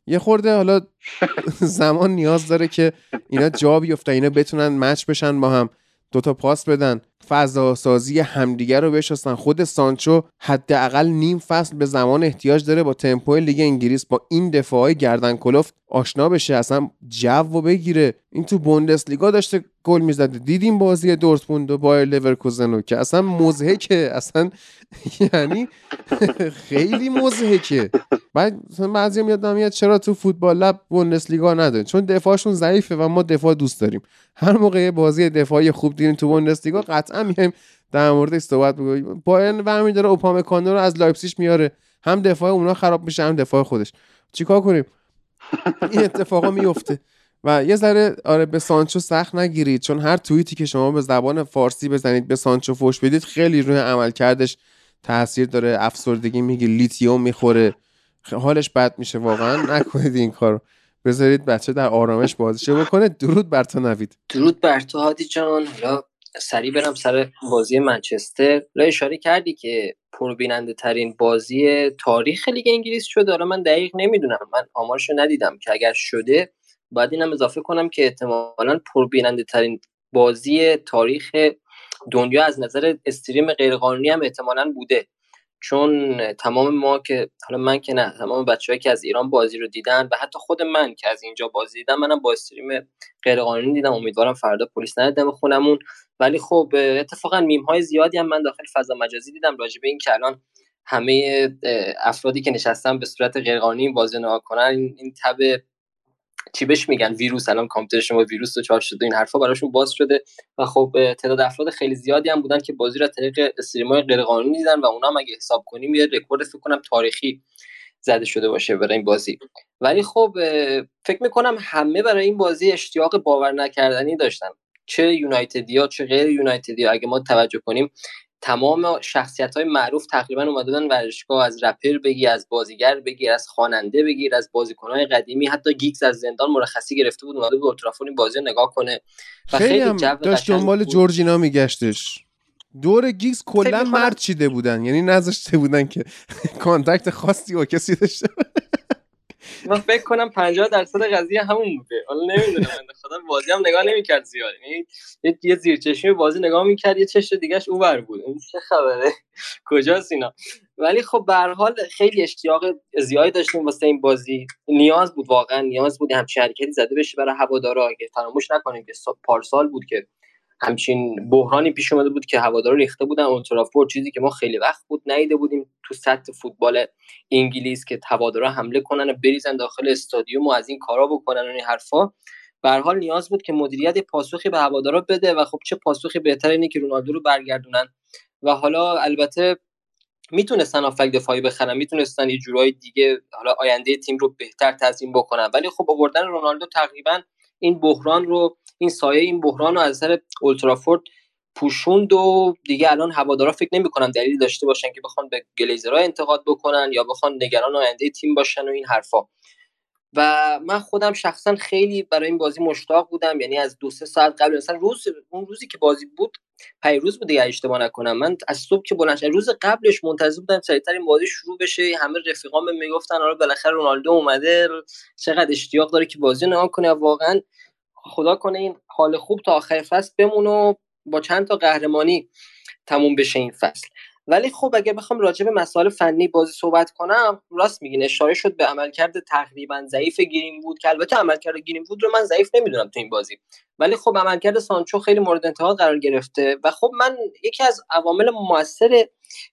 یه خورده حالا زمان نیاز داره که اینا جا بیفتن. اینا بتونن match بشن با هم. دوتا پاس بدن. فضا سازی همدیگه رو بشناسن. خود سانچو حداقل نیم فصل به زمان احتیاج داره با تمپو لیگ انگلیس با این دفاعای گردن کلفت آشنا بشه. اصلا جو رو بگیره. این تو بوندسلیگا داشته گل می‌زده. دیدیم بازی دورتموند و بایر لورکوزن رو که اصلا مضحکه. اصلا یعنی خیلی مضحکه. بعد مثلا بعضی میاد میاد چرا تو فوتبال لب تو بوندسلیگا نداره چون دفاعشون ضعیفه و ما دفاع دوست داریم. هر موقع بازی دفاعی خوب دیدیم تو بوندسلیگا قطعا میایم در موردش صحبت بکنیم. بایرن برمی داره اوپامکانو رو از لایپزیگ میاره. هم دفاع اونا خراب میشه هم دفاع خودش. چیکار کنیم؟ این اتفاقا میفته و یه ذره آره به سانچو سخت نگیرید. چون هر توییتی که شما به زبان فارسی بزنید به سانچو فوش بدید خیلی روی عملکردش تاثیر داره افسردگی میگه لیتیوم می‌خوره. حالش بد میشه واقعا نکنید این کارو. بذارید بچه در آرامش بازیشو بکنه. درود بر تو نوید. درود بر تو هادی جان. حالا سریع برم سر بازی منچستر. حالا اشاره کردی که پربیننده ترین بازی تاریخ لیگ انگلیس شده. حالا من دقیق نمی‌دونم. من آمارشو ندیدم که اگر شده باید اینم اضافه کنم که احتمالا پربیننده ترین بازی تاریخ دنیا از نظر استریم غیرقانونی هم احتمالا بوده. چون تمام ما که حالا من که نه تمام بچه‌ای که از ایران بازی رو دیدن و حتی خود من که از اینجا بازی دیدم منم با استریم غیرقانونی دیدم. امیدوارم فردا پلیس ندم خونمون. ولی خب اتفاقا میم های زیادی هم من داخل فضا مجازی دیدم راجع به این که الان همه افرادی که نشستن به صورت غیرقانونی بازی نگاه کنن این تب چی بهش میگن؟ ویروس. الان کامپیوتر شما ویروس دچار شده این حرفا براشون باز شده و خب تعداد افراد خیلی زیادی هم بودن که بازی رو از طریق stream های غیرقانونی دیدن و اونا هم اگه حساب کنیم یه رکورد فکر کنم تاریخی زده شده باشه برای این بازی. ولی خب فکر می‌کنم همه برای این بازی اشتیاق باور نکردنی داشتن. چه یونایتدیا چه غیر یونایتدیا اگه ما توجه کنیم تمام شخصیت های معروف تقریبا اومده بودن ورزشگاه از رپر بگی از بازیگر بگیر از خواننده بگیر از بازیکن های قدیمی حتی گیگز از زندان مرخصی گرفته بود اومده بود این بازی رو نگاه کنه و خیلی خیلی جو داشت دنبال. جورجینا میگشتش. دور گیگز کلا مرد چیده بودن یعنی نذاشته بودن که contact خاصی با کسی داشته من فکر کنم 50 درصد قضیه همون بوده. حالا نمی‌دونم خدا بازی هم نگاه نمی‌کرد زیاد. یعنی یه- یه زیر چشمی بازی نگاه می‌کرد یه چش دیگهش اونور بود. این چه خبره؟ کجاست اینا؟ ولی خب به هر حال خیلی اشتیاق زیادی داشتیم واسه این بازی. نیاز بود واقعا نیاز بود همچین حرکتی زده بشه برای هوادارا. که فراموش نکنیم که سا- پارسال بود که همچین بحرانی پیش اومده بود که هوادارا ریخته بودن. اولترافورد چیزی که ما خیلی وقت بود ندیده بودیم تو سطح فوتبال انگلیس که هوادارا حمله کنن و بریزن داخل استادیوم و از این کارا بکنن و این حرفا. به حال نیاز بود که مدیریت پاسخی به هوادارا بده و خب چه پاسخی بهتر اینه که رونالدو رو برگردونن. و حالا البته می‌تونستن آفک دفاعی بخرن. می‌تونستن یه جورای دیگه حالا آینده تیم رو بهتر تنظیم بکنن. ولی خب آوردن رونالدو تقریبا این بحران رو این سایه این بحران رو از سر اولترافورد پوشوند و دیگه الان هوادارا فکر نمی‌کنم دلیلی داشته باشن که بخوان به گلیزرها انتقاد بکنن یا بخوان نگران آینده تیم باشن و این حرفا. و من خودم شخصا خیلی برای این بازی مشتاق بودم یعنی از دو سه ساعت قبل مثلا روز اون روزی که بازی بود پیروز بود دیگه اشتباه نکنم. من از صبح که بلند روز قبلش منتظر بودم سریعتر این بازی شروع بشه. همه رفیقام می‌گفتن آره بالاخره رونالدو اومده. چقدر اشتیاق داره که بازی نگاه کنه. واقعا خدا کنه این حال خوب تا آخر فصل بمونه با چند تا قهرمانی تموم بشه این فصل. ولی خب اگه بخوام راجع به مسائل فنی بازی صحبت کنم راست میگین اشاره شد به عملکرد تقریبا ضعیف گرین بود که البته عملکرد گرین بود رو من ضعیف نمی‌دونم تو این بازی. ولی خب عملکرد سانچو خیلی مورد انتقاد قرار گرفته و خب من یکی از عوامل موثر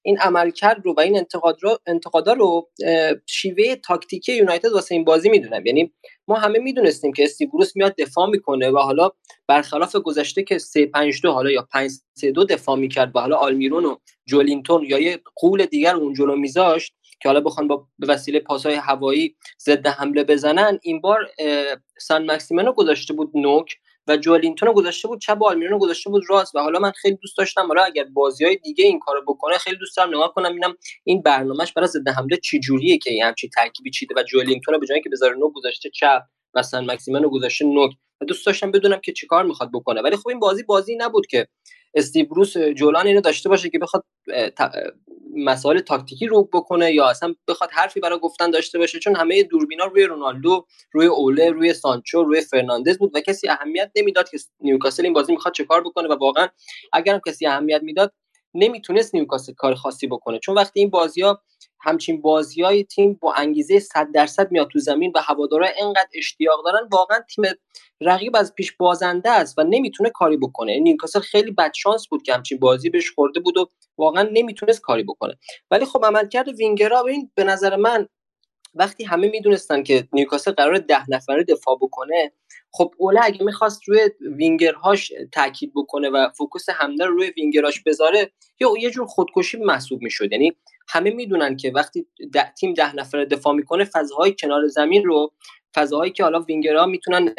این عملکرد رو و این انتقاد رو انتقادا رو شیوه تاکتیکی یونایتد واسه این بازی می‌دونم. یعنی ما همه می‌دونستیم که استیبروس میاد دفاع می‌کنه و حالا برخلاف گذشته که 3 5 2 حالا یا 5 3 2 دفاع می‌کرد و حالا آلمیرون و جولینتون یا یه قول دیگر اون جلو میذاشت که حالا بخوان با به وسیله پاسهای هوایی ضد حمله بزنن این بار سان مکسیمنو گذاشته بود نوک و جولینتون رو گذاشته بود چپ آلمیرون رو گذاشته بود راست. و حالا من خیلی دوست داشتم حالا اگر بازی های دیگه این کارو بکنه خیلی دوست دارم نگاه کنم ببینم این برنامهش برای ضد حمله چی جوریه که این همچین ترکیبی چیده. و جولینتون رو به جای که بذاره نوک گذاشته چپ سن مکسیمن رو گذاشته نوک. و دوست داشتم بدونم که چیکار می‌خواد بکنه. ولی خب این بازی بازی نبود که استیو بروس جولان اینو داشته باشه که بخواد مسائل تاکتیکی رو بکنه یا اصلا بخواد حرفی برای گفتن داشته باشه چون همه دوربینا روی رونالدو روی اوله روی سانچو روی فرناندز بود و کسی اهمیت نمی‌داد که نیوکاسل این بازی می‌خواد چه کار بکنه و واقعا اگرم کسی اهمیت می‌داد نمی‌تونست نیوکاسل کار خاصی بکنه. چون وقتی این بازی ها همچین بازی های تیم با انگیزه 100 درصد میاد تو زمین و هوادارا انقدر اشتیاق دارن واقعا تیم رقیب از پیش بازنده است و نمی‌تونه کاری بکنه. نیوکاسل خیلی بد شانس بود که همچین بازی بهش خورده بود و واقعا نمی‌تونست کاری بکنه. ولی خب عملکرد وینگرها این به نظر من وقتی همه می‌دونستن که نیوکاسل قرار ده نفره دفاع بکنه خب اوله اگه می‌خواست روی وینگرهاش تاکید بکنه و focus حمله رو روی وینگرهاش بذاره یا یه جور خودکشی محسوب می‌شد. یعنی همه می‌دونن که وقتی یه تیم ده نفره دفاع می‌کنه فضاهای کنار زمین رو فضاهایی که حالا وینگرها می‌تونن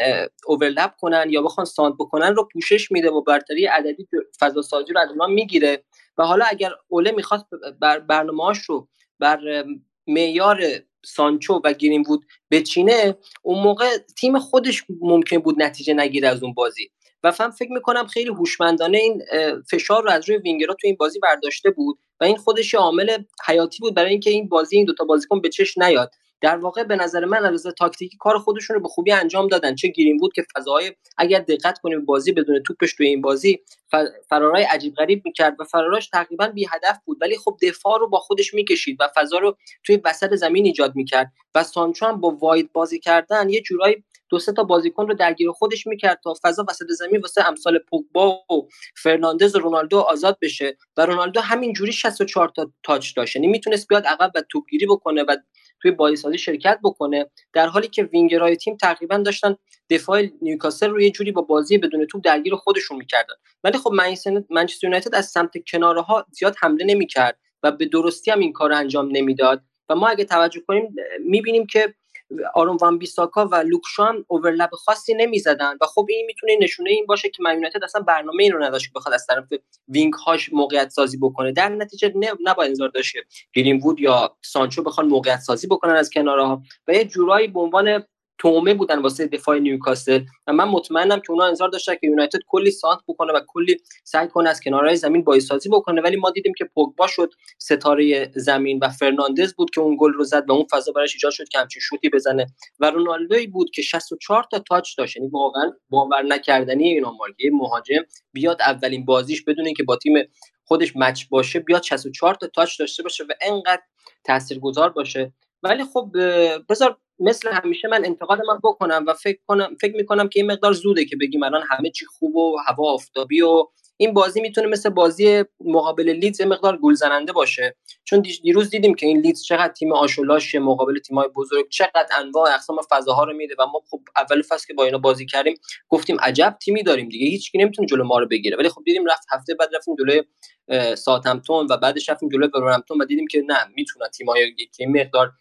overlap کنن یا بخوان سانتر بکنن رو پوشش میده و برتری عددی فضا سازی رو از اونها می‌گیره. و حالا اگر اوله می‌خواست بر برنامه‌اش رو بر معیار سانچو و گرین وود بچینه اون موقع تیم خودش ممکن بود نتیجه نگیره از اون بازی. و فهم فکر می‌کنم خیلی هوشمندانه این فشار رو از روی وینگرها تو این بازی برداشته بود و این خودش عامل حیاتی بود برای اینکه این بازی این دوتا بازیکن به چش نیاد. در واقع به نظر من از تاکتیکی کار خودشون رو به خوبی انجام دادن. چه گرین بود که فضاهای اگر دقت کنیم بازی بدون توپش توی این بازی فرارای عجیب غریب می‌کرد و فراراش تقریبا بی هدف بود. ولی خب دفاع رو با خودش می‌کشید و فضا رو توی وسط زمین ایجاد می‌کرد و سانچو هم با wide بازی کردن یه جورایی دو سه تا بازیکن رو درگیر خودش می‌کرد تا فضا وسط زمین واسه امثال پوگبا و فرناندز و رونالدو آزاد بشه و رونالدو همین جوری 64 تا touch داشت. یعنی می‌تونست بیاد عقب و توپگیری بکنه و توی بازیسازی شرکت بکنه. در حالی که وینگرهای تیم تقریبا داشتن دفاع نیوکاسل رو یه جوری با بازی بدون توپ درگیر خودشون می‌کردن. ولی خب منچستر یونایتد از سمت کنارها زیاد حمله نمی‌کرد و به درستی هم این کار انجام نمی‌داد. و ما اگه توجه کنیم می‌بینیم که آرون وان بیساکا و لوک شاو هم overlap خاصی نمی‌زدن. و خب این می‌تونه نشونه این باشه که من یونایتد اصلا برنامه این رو نداشت که بخواد از طرف wing هاش موقعیت سازی بکنه. در نتیجه نباید انتظار داشت گرین وود یا سانچو بخوان موقعیت سازی بکنن از کنارها. و یه جورایی به عنوان طعمه بودن واسه دفاع نیوکاسل. و من مطمئنم که اونا انتظار داشتن که یونایتد کلی سانتر بکنه و کلی سعی کنه از کنارهای زمین بازیسازی بکنه. ولی ما دیدیم که پوگبا شد ستاره زمین و فرناندز بود که اون گل رو زد و اون فضا براش ایجاد شد که همچین شوتی بزنه. و رونالدوی بود که 64 تا تاچ داشت. یعنی واقعا باور نکردنی این آمار مهاجم بیاد اولین بازیش بدون که با تیم خودش مچ باشه بیاد 64 تا تاچ داشته باشه و انقدر تاثیرگذار باشه. ولی خب بذار مثل همیشه من انتقاد من بکنم و فکر کنم فکر می‌کنم که این مقدار زوده که بگیم الان همه چی خوب و هوا آفتابی و این بازی می‌تونه مثل بازی مقابل لیدز مقدار گل زننده باشه. چون دیروز دیدیم که این لیدز چقدر تیم آشولاش مقابل تیمای بزرگ چقدر انواع اقسام فضاها رو میده و ما خب اول فصل که با اینا بازی کردیم گفتیم عجب تیمی داریم دیگه هیچکی نمی‌تونه جلو ما رو بگیره. ولی خب دیدیم رفت هفته بعد رفتیم جلوی ساتمتون و بعدش رفتیم جلوی ولورهمپتون و دیدیم که نه می‌تونن تیمای که مقدار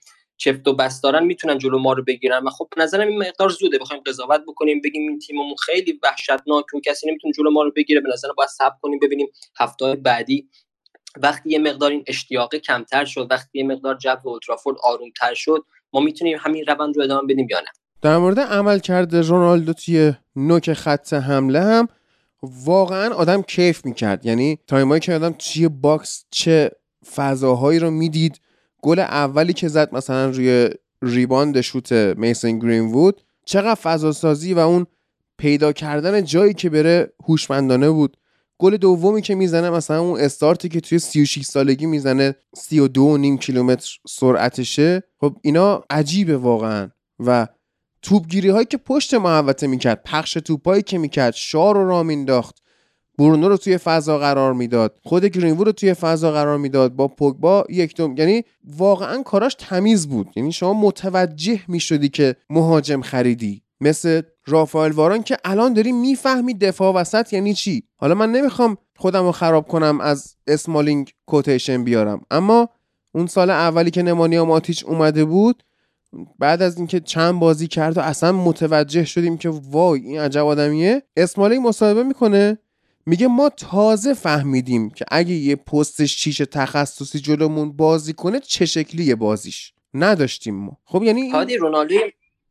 چفت و بس دارن می‌تونن جلو ما رو بگیرن. و خب نظرم این مقدار زوده. بخوایم قضاوت بکنیم بگیم این تیممون خیلی وحشتناک و کسی نمی‌تونه جلو ما رو بگیره. به نظرم باید صبر کنیم ببینیم هفته بعدی وقتی یه مقدار این اشتیاق کمتر شد وقتی یه مقدار جو اولترافورد آرومتر شد ما می‌تونیم همین روند رو ادامه بدیم یا نه؟ در مورد عملکرد رونالدو توی نوک خط حمله هم واقعا آدم کیف می‌کرد. یعنی تایمایی که آدم توی box چه فضاهایی رو می‌دید گل اولی که زد مثلا روی rebound شوت میسن گرین وود چقدر فضا سازی و اون پیدا کردن جایی که بره هوشمندانه بود. گل دومی که می‌زنه مثلا اون استارتی که توی 36 سالگی می‌زنه 32 نیم کیلومتر سرعتشه. خب اینا عجیبه واقعا. و توپگیری هایی که پشت محوطه می‌کرد پخش توپایی که می‌کرد شار رو را مینداخت برونو رو توی فضا قرار می‌داد. خود گرینوود رو توی فضا قرار می‌داد. با پوگبا یک دوم یعنی واقعا کاراش تمیز بود. یعنی شما متوجه می‌شدی که مهاجم خریدی. مثل رافائل واران که الان داری می‌فهمی دفاع وسط یعنی چی. حالا من نمی‌خوام خودم رو خراب کنم از اسمالینگ کوتیشن بیارم. اما اون سال اولی که نمانیا ماتیچ اومده بود بعد از اینکه چند بازی کرد و اصلا متوجه شدیم که وای این عجب آدمیه اسمالینگ مصاحبه می‌کنه. میگه ما تازه فهمیدیم که اگه یه پست شیش تخصصی جلومون بازی کنه چه شکلیه بازیش؟ نداشتیم ما. خب یعنی هادی رونالدو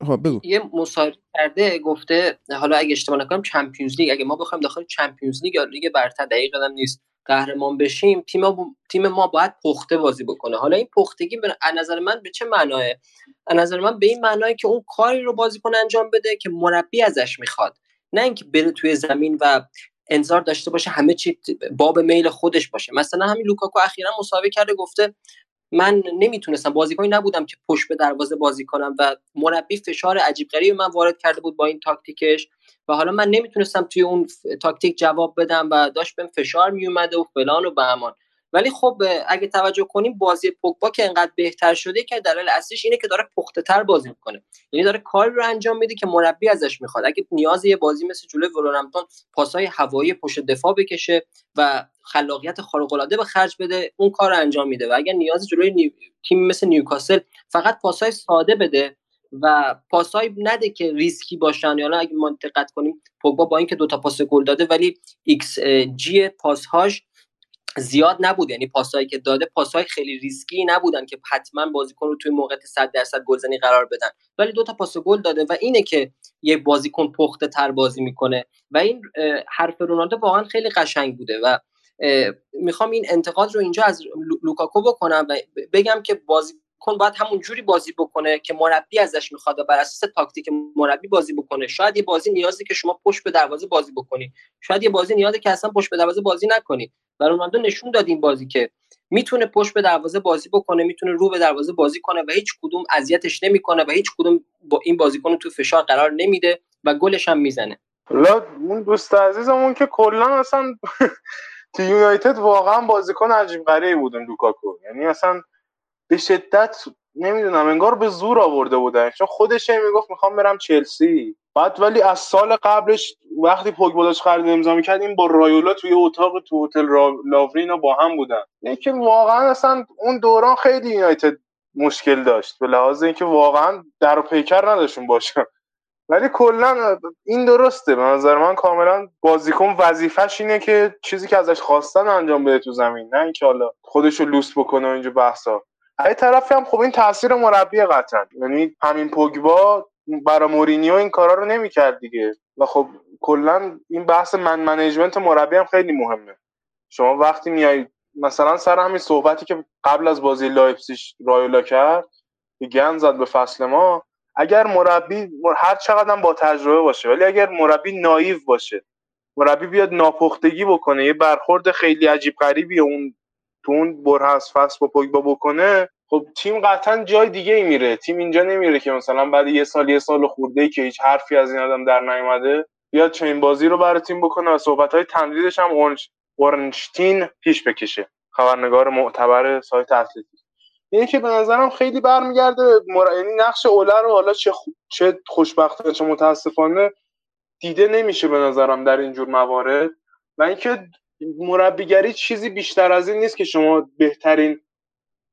خب بگو. یه مصاحبه کرده گفته حالا اگه اشتباه نکنم چمپیونز لیگ. اگه ما بخوایم داخل چمپیونز لیگ یا لیگ برتر دقیق هم نیست قهرمان بشیم تیم ما, تیم ما باید پخته بازی بکنه. حالا این پختگی به نظر من به چه معناه از نظر من به این معناه که اون کاری رو بازیکن انجام بده که مربی ازش می‌خواد. نه اینکه بره توی زمین و انتظار داشته باشه همه چی باب میل خودش باشه. مثلا همین لوکاکو اخیرا مصاحبه کرده گفته من نمی‌تونستم بازیکنی نبودم که پشت به دروازه بازی کنم و مربی فشار عجیب غریبی من وارد کرده بود با این تاکتیکش و حالا من نمی‌تونستم توی اون تاکتیک جواب بدم و داشت بهم فشار میومده و فلان و بهمان. ولی خب اگه توجه کنیم بازی پوگبا که انقدر بهتر شده که دلیل اصلیش اینه که داره پخته تر بازی می‌کنه. یعنی داره کاری رو انجام میده که مربی ازش می‌خواد. اگه نیاز یه بازی مثل جلوی ولورهمپتون پاسای هوایی پشت دفاع بکشه و خلاقیت خارق العاده به خرج بده اون کار رو انجام میده. و اگر نیاز جلوی نیو... تیم مثل نیوکاسل فقط پاسای ساده بده و پاسای نده که ریسکی باشن. یا اگه نگاه کنیم پوگبا با اینکه دو تا پاس گل داده ولی ایکس جی پاسهاش زیاد نبود. یعنی پاسایی که داده پاسهای خیلی ریسکی نبودن که حتما بازیکن رو توی موقعیت 100 درصد گلزنی قرار بدن. ولی دو تا پاس گل داده و اینه که یه بازیکن پخته تر بازی می‌کنه و این حرف رونالدو واقعا خیلی قشنگ بوده و می‌خوام این انتقاد رو اینجا از لوکاکو بکنم و بگم که بازیکن باید همون جوری بازی بکنه که مربی ازش می‌خواد و بر اساس تاکتیک مربی بازی بکنه. شاید یه بازی نیازی که شما پشت به دروازه بازی بکنی. شاید یه بازی نیازی که اصلا پشت به دروازه بازی نکنی. و رونالدو نشون داد این بازی که می‌تونه پشت به دروازه بازی بکنه می‌تونه رو به دروازه بازی کنه و هیچ کدوم اذیتش نمی‌کنه و هیچ کدوم با این بازیکن تو فشار قرار نمیده و گلش هم می‌زنه. لا اون دوست عزیزمون که کلا اصلا تو یونایتد واقعا بازیکن عجیب غریبی بود لوکاکو. یعنی اصلا به شدت نمی‌دونم انگار به زور آورده بودن. چون خودش می‌گفت می‌خوام برم چلسی. بعد ولی از سال قبلش وقتی پوگبا داشت خرید امضا می‌کرد این با رایولا توی اتاق تو هتل لاورینا با هم بودن. اینکه واقعا اصلا اون دوران خیلی یونایتد مشکل داشت. به لحاظ اینکه واقعا در و پیکر نداشون باشن ولی کلا این درسته. به نظر من کاملا بازیکن وظیفش اینه که چیزی که ازش خواستن انجام بده تو زمین. نه اینکه حالا خودشو لوس بکنه اینجا بحثا. از طرفی هم خب این تاثیر مربی قطعا. یعنی همین پوگبا برای مورینیو این کارا رو نمی‌کرد دیگه. و خب کلا این بحث man management مربی هم خیلی مهمه. شما وقتی میای مثلا سر همین صحبتی که قبل از بازی لایپزیگ رایولا کرد گند زد به فصل ما اگر مربی هر چقدر با تجربه باشه ولی اگر مربی naive باشه مربی بیاد ناپختگی بکنه یه برخورد خیلی عجیب غریبی اون تو اون برهس فصل با پوگبا بکنه خب تیم قطعا جای دیگه ای میره. تیم اینجا نمیره که مثلا بعد یه سال یه سال خورده ای که هیچ حرفی از این آدم در نیومده بیاد چین بازی رو برای تیم بکنه و صحبت های تمدیدش هم اورنشتین پیش بکشه. خبرنگار معتبر سایت اتلتیک این که به نظرم خیلی برمیگرده مر... یعنی نقش اوله رو حالا چه, خ... چه خوشبختانه چه متاسفانه دیده نمیشه به نظرم در اینجور موارد. و اینکه مربیگری چیزی بیشتر از این نیست که شما بهترین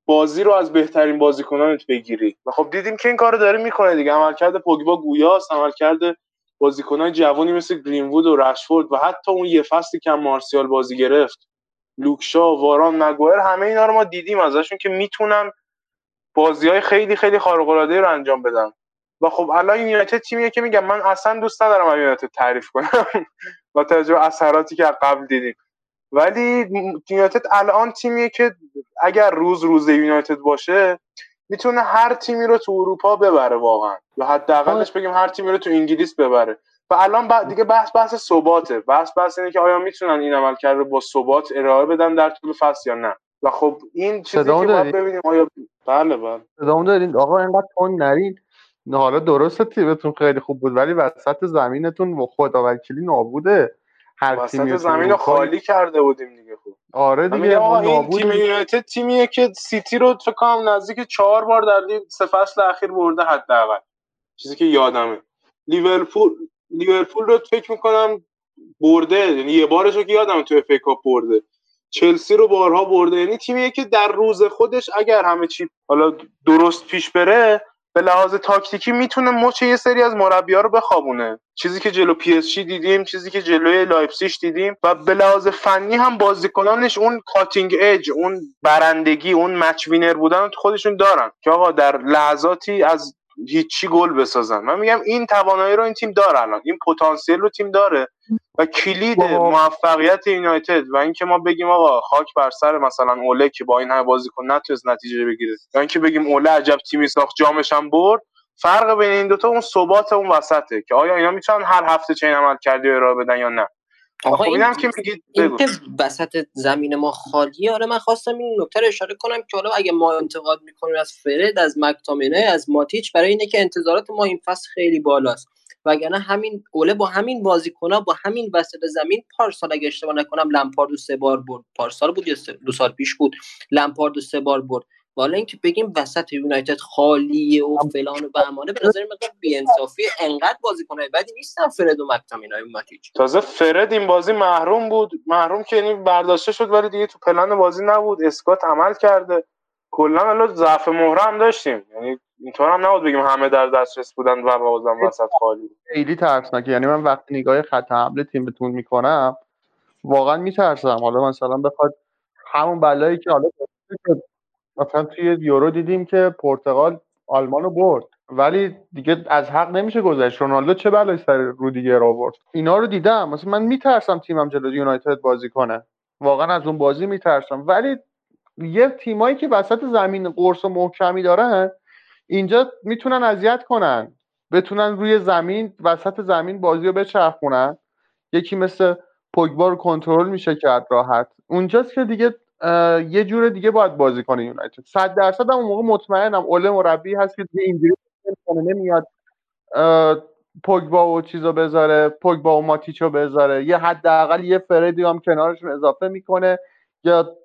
بازی رو از بهترین بازیکنانت بگیری. و خب دیدیم که این کارو داره می‌کنه دیگه. عملکرد پوگبا گویاست. عملکرد بازیکنان جوانی مثل گرینوود و رشفورد و حتی اون یه فصلی که مارسیال بازی گرفت. لوکشا واران نگوئر همه اینا رو ما دیدیم ازشون که می‌تونن بازی های خیلی خیلی خارق العاده رو انجام بدن. و خب الان یونایتد تیمیه که میگم من اصلا دوست ندارم یونایتد تعریف کنم. با توجه اثراتی که قبل دیدیم. ولی یونایتد الان تیمیه که اگر روز روز یونایتد باشه می‌تونه هر تیمی رو تو اروپا ببره واقعا. یا حداقلش بگیم هر تیمی رو تو انگلیس ببره. و الان دیگه بحث بحث ثباته. بحث بحث اینه که آیا می‌تونن این عمل کرده با ثبات ارائه بدن در طول فصل یا نه. و خب این چیزی که باید ببینیم آیا بله بله. صدامون دارین؟ آقا اینقدر تون نرین. حالا درسته تیمتون خیلی خوب بود ولی وسط زمینتون خدا وکیلی نابوده. هر وسط زمین رو خالی کرده بودیم دیگه خوب آره دیگه این تیم یونایتد تیمیه که سیتی رو فکر کنم نزدیک چهار بار در سه فصل اخیر برده حداقل. چیزی که یادمه. لیورپول لیورپول رو فکر می‌کنم برده. یعنی یه بارش رو که یادم تو FA Cup برده. چلسی رو بارها برده. یعنی تیمیه که در روز خودش اگر همه چی حالا درست پیش بره به لحاظ تاکتیکی می‌تونه مچ یه سری از مربی‌ها رو بخوابونه. چیزی که جلو PSG دیدیم چیزی که جلوی لایپزیگ دیدیم و به لحاظ فنی هم بازیکنانش اون cutting edge اون برندگی اون match winner بودن خودشون دارن که آقا در لحظاتی از هیچی گل بسازن. من میگم این توانایی رو این تیم داره الان. این پتانسیل رو تیم داره. و کلید موفقیت یونایتد و اینکه ما بگیم آقا خاک بر سر مثلا اوله که با این همه بازیکن نتونست نتیجه بگیره. یا اینکه بگیم اوله عجب تیمی ساخت جامش هم برد. فرق بین این دوتا اون ثبات اون وسطه که آیا اینا می‌تونن هر هفته چین عمل کردی ارائه بدن یا نه. آقا خب این, که میگید این که وسط زمین ما خالیه آره من خواستم این نکته رو اشاره کنم که حالا اگه ما انتقاد می‌کنیم از فرد از مکتامینه از ماتیچ برای اینه که انتظارات ما این فصل خیلی بالاست. وگرنه همین اوله با همین بازیکن‌ها با همین وسط زمین پارسال اگه اشتباه نکنم لمپارد سه بار برد. پارسال بود یا دو سال پیش بود. لمپارد سه بار برد. والا اینکه بگیم وسط یونایتد خالیه و فلان و بهمانه به نظر مقدار بی‌انصافی انقدر بازیکن‌های بدی نیستن فرد و مکتامینای ماتیچ. تازه فرد این بازی محروم بود. محروم که یعنی برداشته شد ولی دیگه تو پلن بازی نبود. اسکات عمل کرده. کلا حالا ضعف مهره هم داشتیم. یعنی اینطور هم نبود بگیم همه در دسترس بودن و بازم وسط خالی خیلی ترسناکه. یعنی من وقتی نگاه خط حمله تیمتون می‌کنم واقعا میترسم. حالا مثلا بخواد همون بلایی که حالا مثلا توی یورو دیدیم که پرتغال آلمان رو برد. ولی دیگه از حق نمیشه گذشت. رونالدو چه بلایی سر رودیگر آورد؟ اینا رو دیدم. مثلا من میترسم تیمم جلوی یونایتد بازی کنه. واقعا از اون بازی میترسم. ولی یه تیمایی که وسط زمین قرص و محکمی دارن اینجا می‌تونن اذیت کنن. بتونن روی زمین وسط زمین بازی رو بچرخونن. یکی مثل پوگبا رو کنترل میشه کرد راحت. اونجاست که دیگه یه جور دیگه باید بازی کنه یونایتد. صد درصد هم اون موقع مطمئنم. اوله مربی هست که دیگه اینجوری نمیاد پوگبا و چیزو بذاره پوگبا و ماتیچو بذاره. یه حداقل یه فردی هم کنارشون اضافه می‌کنه. یا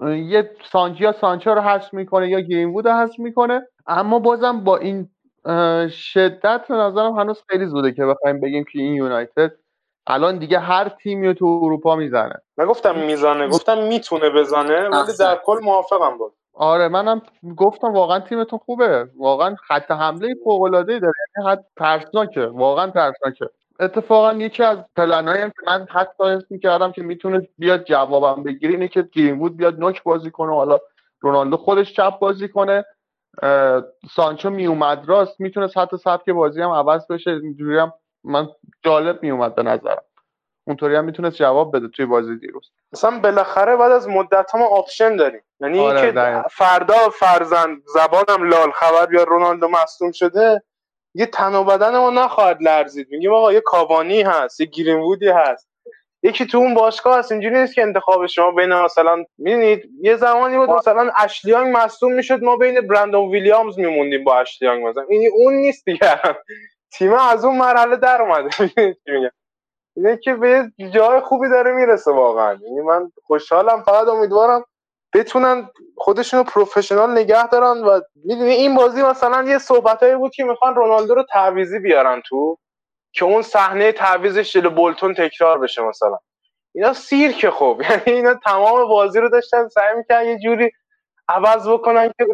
یه سانچیا سانچو رو حذف می‌کنه یا گرینوود رو حذف می‌کنه. اما بازم با این شدت به نظرم هنوز خیلی زوده که بخوایم بگیم که این یونایتد الان دیگه هر تیمی رو تو اروپا می‌زنه. نگفتم می‌زنه گفتم می‌تونه بزنه ولی در کل موافقم بود آره منم گفتم واقعا تیمتون خوبه. واقعا خط حمله فوق العاده داره. یعنی حد ترسناکه. واقعا ترسناکه. اتفاقا یکی از پلنایی هم که من حتی حس می‌کردم که می‌تونه بیاد جوابم بگیره اینه که گرینوود بیاد نوک بازی کنه حالا رونالدو خودش چپ بازی کنه. سانچو میومد راست می‌تونه حتی سبک بازی هم عوض بشه. اینجوری هم من جالب میومد به نظرم. اونطوری هم می‌تونست جواب بده توی بازی دیروز. مثلا بالاخره بعد از مدت ما option داریم. یعنی آره که فردا فرضا زبانم لال خبر بیاد رونالدو مصدوم شده یه تن و بدن ما نخواهد لرزید. میگیم آقا یه کاوانی هست یه گرینوودی هست. یکی تو اون باشگاه هست اینجوری نیست که انتخاب شما بین مثلا می‌دونید یه زمانی بود مثلا اشلیانگ مصدوم می‌شد ما بین برندون ویلیامز میموندیم با اشلیانگ مثلا. این اون نیست دیگه. تیم از اون مرحله در اومده. اینه که به جای خوبی داره می‌رسه واقعا. یعنی من خوشحالم فقط امیدوارم بتونن خودشون رو پروفشنال نگه دارن و می‌دونی این بازی مثلا یه صحبتایی بود که می‌خوان رونالدو رو تعویزی بیارن تو که اون صحنه تعویزش جلو بولتون تکرار بشه مثلا. اینا سیرک خب. یعنی اینا تمام بازی رو داشتن سعی می‌کنن یه جوری عوض بکنن که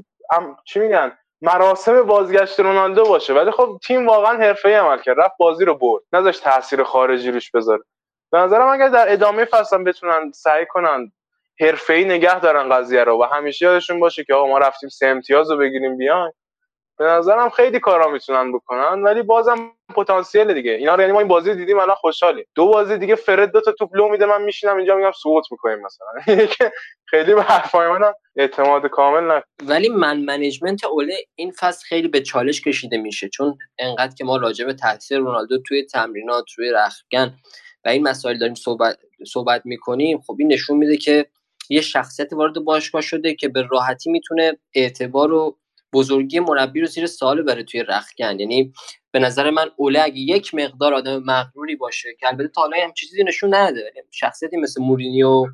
چی میگن؟ مراسم بازگشت رونالدو باشه. ولی خب تیم واقعا حرفه‌ای عمل کرد. رفت بازی رو برد. نذاشت تاثیر خارجی روش بذاره. به نظرم اگر در ادامه فصل بتونن سعی کنن حرفه‌ای نگه دارن قضیه رو و همیشه یادشون باشه که آقا ما رفتیم سه امتیاز رو بگیریم بیاین. به نظرم خیلی کارا می‌تونن بکنن ولی بازم پتانسیل دیگه. اینا رو یعنی ما این بازی دیدیم الان خوشحالیم. دو بازی دیگه فرد دو تا توپ لو میده من میشینم اینجا میگم سقوط می‌کنیم مثلا. خیلی به حرفای من اعتماد کامل نه ولی man management اوله این فصل خیلی به چالش کشیده میشه چون انقدر که ما راجع به تاثیر رونالدو توی تمرینات توی رختکن و این مسائل داریم صحبت صحبت می‌کنیم خب این نشون میده که یه شخصیت وارد باشگاه شده که به راحتی می‌تونه اعتبار و بزرگی مربی رو زیر سوال بره توی رختکن. یعنی به نظر من اوله اگه یک مقدار آدم مغروری باشه که البته تا حالا هم چیزی نشون نده یعنی شخصیتی مثل مورینیو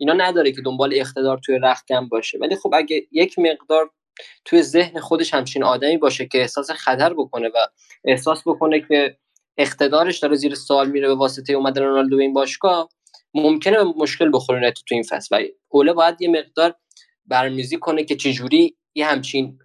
اینا نداره که دنبال اقتدار توی رختکن باشه. ولی خب اگه یک مقدار توی ذهن خودش همچین آدمی باشه که احساس خطر بکنه و احساس بکنه که اقتدارش داره زیر سوال میره به واسطه اومدن رونالدو این باشگاه ممکنه مشکل بخوره تو این فصل. و اوله باید یه مقدار برمیزی کنه که چجوری یه همچین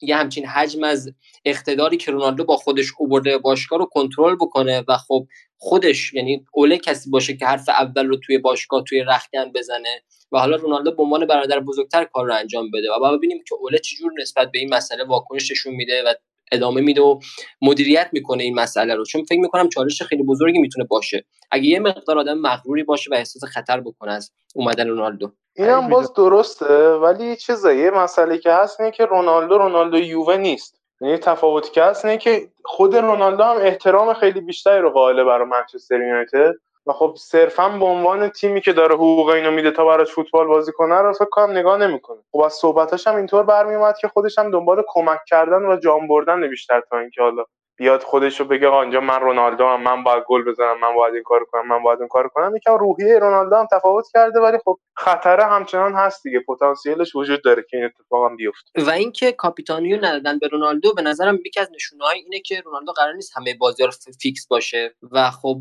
یه همچین حجم از اقتداری که رونالدو با خودش اوورده باشگاه رو کنترل بکنه و خب خودش یعنی اوله کسی باشه که حرف اول رو توی باشگاه توی رختکن بزنه و حالا رونالدو به عنوان برادر بزرگتر کار رو انجام بده. و بعد ببینیم که اوله چجور نسبت به این مسئله واکنش نشون میده و ادامه میده و مدیریت می‌کنه این مسئله رو. چون فکر می‌کنم چالش خیلی بزرگی می‌تونه باشه. اگه یه مقدار آدم مغروری باشه و احساس خطر بکنه از اومدن رونالدو. این هم باز درسته ولی چیزه یه مسئله که هست اینه که رونالدو رونالدو یووه نیست. یعنی تفاوتی که هست اینه که خود رونالدو هم احترام خیلی بیشتری رو قائله برای منچستر یونایتد. و خب صرفا به عنوان تیمی که داره حقوق اینو میده تا براش فوتبال بازی کنه رو فکر کنم نگاه نمی‌کنه. خب از صحبتاش هم اینطور برمیومد که خودش هم دنبال کمک کردن و جام بردن بیشتر تا اینکه حالا بیاد خودش رو بگه آنجا من رونالدوام من باید گل بزنم من باید این کارو کنم من باید این کارو کنم. یکم روحیه رونالدو هم تفاوت کرده ولی خب خطر همچنان هست دیگه. پتانسیلش وجود داره که این اتفاق هم بیفته. و اینکه کاپیتانیو ندادن به رونالدو به نظرم یکی از نشونه‌های اینه که رونالدو قرار نیست همه بازی‌ها رو fix باشه. و خب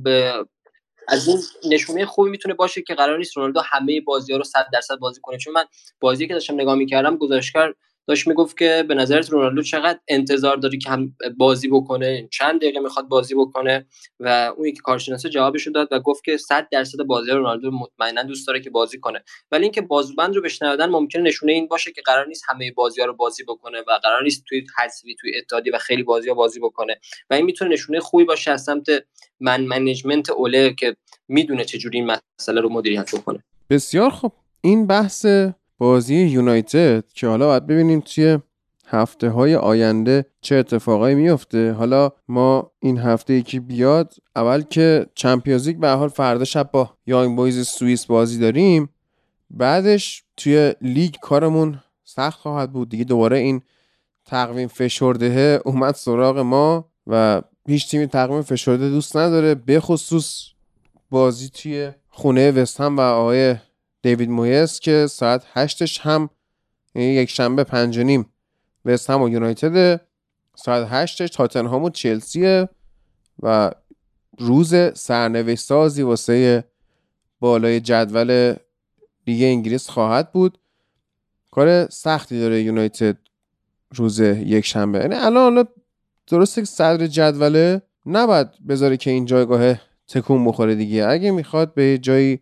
از این نشونه خوبی می‌تونه باشه که قرار نیست رونالدو همه بازی ها رو 100 درصد بازی کنه. چون من بازی که داشتم نگاه می‌کردم گزارشگر داشت می‌گفت که به نظرت رونالدو چقدر انتظار داری که هم بازی بکنه چند دقیقه می‌خواد بازی بکنه و اون یکی کارشناسه جوابشو داد و گفت که 100 درصد بازی رونالدو مطمئنا دوست داره که بازی کنه. ولی اینکه بازوبند رو بشنودن ممکنه نشونه این باشه که قرار نیست همه بازی ها رو بازی بکنه و قرار نیست توی حذفی توی اتحادی و خیلی بازی ها بازی بکنه و این می‌تونه نشونه خوبی باشه از سمت من منیجمنت اوله که می‌دونه چجوری این مسئله رو مدیریت بکنه. بسیار خوب. این بحث بازی یونایتد که حالا باید ببینیم توی هفته های آینده چه اتفاقایی میفته حالا ما این هفته که بیاد اول که چمپیونز لیگ به حال فردا شب با یانگ بویز سوئیس بازی داریم. بعدش توی لیگ کارمون سخت خواهد بود. دیگه دوباره این تقویم فشرده اومد سراغ ما و هیچ تیمی تقویم فشرده دوست نداره. به خصوص بازی توی خونه وستهم و آقای دیوید مویس که ساعت هشتش هم یعنی یک شنبه پنج و نیم وستهم و یونایتد. ساعت هشتش تاتنهام و چلسیه و روز سرنوشت سازی واسه بالای جدول لیگ انگلیس خواهد بود. کار سختی داره یونایتد روز یک شنبه. یعنی الان الان درسته که صدر جدوله نباید بذاره که این جایگاه تکون بخوره دیگه. اگه می‌خواد به جایی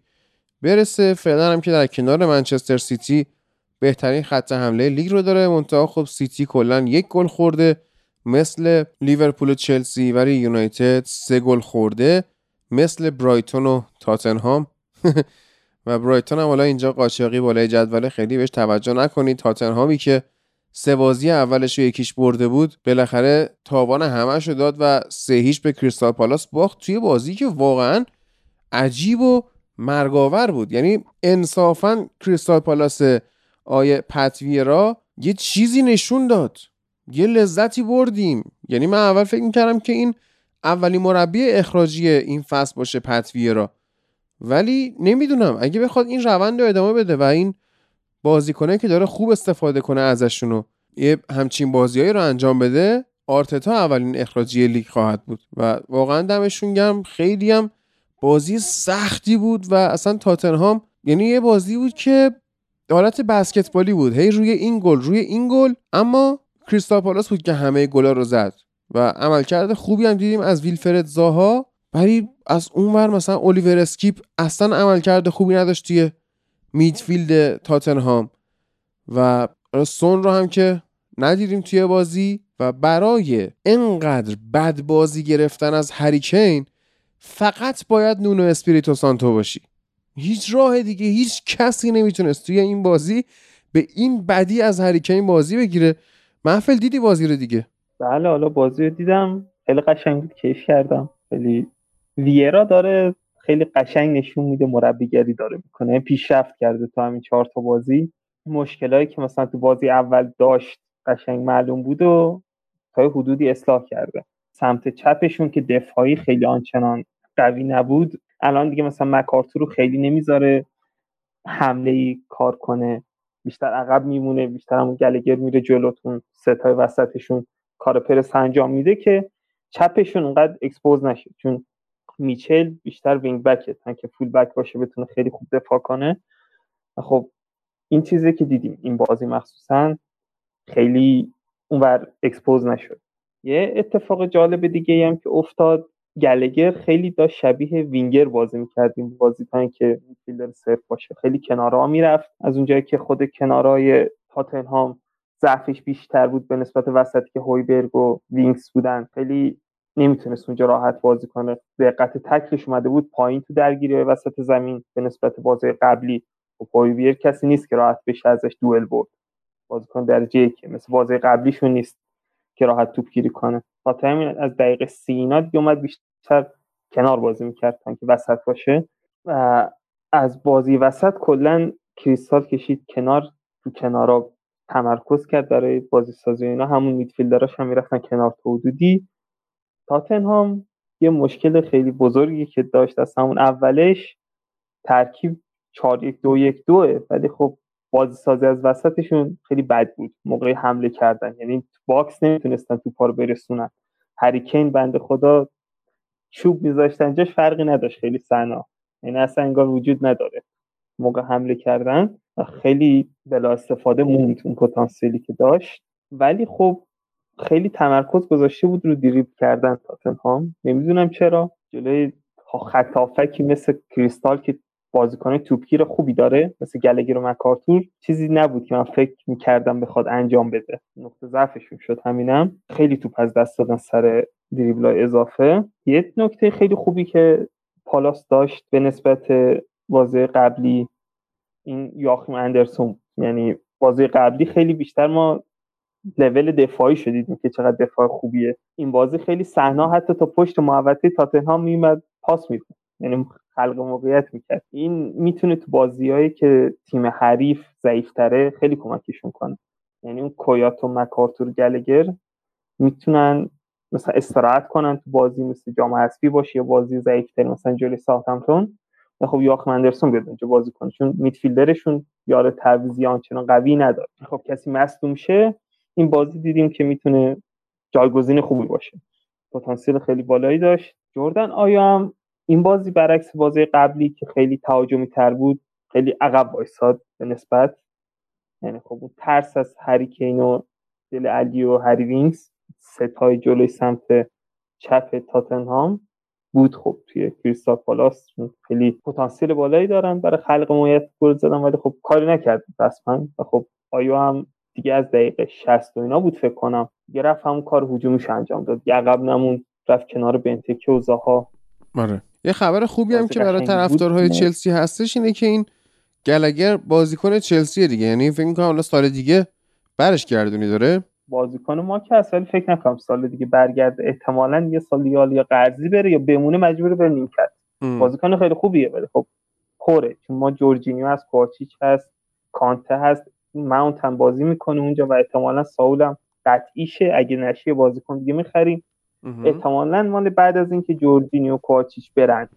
برسه. فعلا هم که در کنار منچستر سیتی بهترین خط حمله لیگ رو داره. منتها خب سیتی کلا یک گل خورده مثل لیورپول و چلسی ولی یونایتد سه گل خورده مثل برایتون و تاتنهام. و برایتون هم حالا اینجا قاچاقی بالای جدول خیلی بهش توجه نکنید. تاتنهامی که سه بازی اولش رو یکیش برده بود بالاخره تاوان همش رو داد و سه هیچ به کریستال پالاس باخت. توی بازی که واقعا عجیب و مرگاور بود. یعنی انصافا کریستال پالاس آیه پتویرا یه چیزی نشون داد. یه لذتی بردیم. یعنی من اول فکر می‌کردم که این اولین مربی اخراجی این فصل باشه پتویه را ولی نمی‌دونم. اگه بخواد این روند رو ادامه بده و این بازیکنه که داره خوب استفاده کنه ازشونو یه همچین بازیهایی رو انجام بده آرتتا اولین اخراجی لیگ خواهد بود. و واقعا دمشون گرم. خیلی هم بازی سختی بود و اصلا تاتنهام یعنی یه بازی بود که حالت بسکتبالی بود. هی روی این گل روی این گل اما کریستال پالاس بود که همه گلا رو زد و عملکرد خوبی هم دیدیم از ویلفرد زاها. ولی از اونور مثلا الیور اسکیپ اصلا عملکرد خوبی نداشت توی midfield تاتنهام. و سون رو هم که ندیدیم توی بازی و برای انقدر بد بازی گرفتن از هریکین فقط باید نونو اسپریتو سانتو باشی. هیچ راه دیگه هیچ کسی نمی‌تونست توی این بازی به این بدی از هریکین بازی بگیره. محفل دیدی بازی رو دیگه؟ بله حالا بازی رو دیدم. خیلی قشنگ بود کیف کردم. خیلی ویرا داره خیلی قشنگ نشون میده مربیگری داره می‌کنه. پیشرفت کرده تو همین چهار تا بازی. مشکلایی که مثلا تو بازی اول داشت قشنگ معلوم بود و تا حدودی اصلاح کرده. سمت چپشون که دفاعی خیلی آنچنان قوی نبود. الان دیگه مثلا مکارتو رو خیلی نمی‌ذاره حمله ای کار کنه. بیشتر عقب میمونه بیشتر همون گلگر میره جلوتون ستای وسطشون کار پرس انجام میده که چپشون انقدر expose نشه. چون میچل بیشتر wing-back ه تا که full-back باشه بتونه خیلی خوب دفاع کنه. خب این چیزی که دیدیم این بازی مخصوصا خیلی اونور expose نشد. یه اتفاق جالب دیگه هم که افتاد. گلگر خیلی داشت شبیه وینگر بازی می‌کرد این بازی تا که midfielder صرف باشه. خیلی کنارها می‌رفت. از اونجایی که خود کنارهای تاتنهام ضعفش بیشتر بود به نسبت وسطی که هویبرگ و وینکس بودن خیلی نمی‌تونست اونجا راحت بازی کنه. دقت تکلش اومده بود پایین تو درگیری وسط زمین. به نسبت بازی قبلی و هویبرگ کسی نیست که راحت بشه ازش دوئل برد. بازیکن درجه یک مثل بازی قبلیشون نیست. که راحت توپ گیری کنه. خاطر همین از دقیقه سی اینا اومد بیشتر کنار بازی می‌کرد تا که وسط باشه. و از بازی وسط کلا کریستال کشید کنار تو کنارا تمرکز کرد برای بازی سازی اینا. همون midfielder اش هم می‌رفتن کنار تو حدودی. تاتنهام یه مشکل خیلی بزرگی که داشت از همون اولش ترکیب 4 1 2 1 2 ولی خب بازی سازی از وسطشون خیلی بد بود موقع حمله کردن. یعنی box نمی‌تونستن توپ رو برسونن. هریکین بنده خدا چوب میذاشتن جاش فرقی نداشت خیلی سنا. یعنی اصلا انگار وجود نداره. موقع حمله کردن خیلی بلا استفاده موند اون پتانسیلی که داشت. ولی خب خیلی تمرکز گذاشته بود رو دریب کردن تاتنهام. نمی‌دونم چرا. جلوی خطافکی مثل کریستال که بازیکن توپگیر خوبی داره مثل گلگیر و مکارتور. چیزی نبود که من فکر می‌کردم بخواد انجام بده. نقطه ضعفشون شد همینم. خیلی توپ از دست دادن سر دریبل اضافه. یه نکته خیلی خوبی که پالاس داشت به نسبت بازی قبلی این یاخیم اندرسون. یعنی بازی قبلی خیلی بیشتر ما لول دفاعی شدیدیم که چقدر دفاع خوبیه. این بازی خیلی صحنه حتی تا پشت محوطه تاتنهام میمد پاس می‌داد یعنی خلق موقعیت می‌کرد. این می‌تونه تو بازیهایی که تیم حریف ضعیفتره خیلی کمکشون کنه. یعنی اون کویات و مکارتور گلگر می‌تونن مثلا استراحت کنن تو بازی مثل جام حذفی باشه یا بازی ضعیفتر مثلا جلوی ساوثهمپتون و خب یاخ مندرسون بیاد اونجا بازی کنه. چون میدفیلدرشون یار تعویضی آنچنان قوی نداره. خب کسی مصدوم شه این بازی دیدیم که می‌تونه جایگزین خوبی باشه. پتانسیل خیلی بالایی داشت. جردن آیا هم این بازی برعکس بازی قبلی که خیلی تهاجمی تر بود خیلی عقب وایساد به نسبت. یعنی خب اون ترس از هریکین و دله علی و هری وینکس سه تای جلوی سمت چپ تاتنهام بود خب. توی کریستال پالاس خیلی پتانسیل بالایی دارن برای خلق موقعیت گل زدن ولی خب کاری نکرد رسما. و خب آیو هم دیگه از دقیقه 60 و اینا بود فکر کنم. دیگه رفت همون کار هجومیش انجام داد. عقب نمون رفت کنار بنتکه و زاها. آره. یه خبر خوبی هم که برای طرفدارهای چلسی هستش اینه که این گلگر بازیکن چلسی دیگه. یعنی فکر می‌کنم حالا سال دیگه برش گردونی داره. بازیکن ما که اصلا فکر نکنم سال دیگه برگرده. احتمالا یه سال یا قرضی بره یا بمونه مجبور به نیمکت. بازیکن خیلی خوبیه ولی خب پره. چون ما جورجینیو هست کوچیچ هست کانته هست ماونت هم بازی می‌کنه اونجا و احتمالا ساول هم قطعیشه. اگه نشه بازیکن دیگه می‌خریم احتمالا مال بعد از اینکه جورجینیو کوچیچ برن.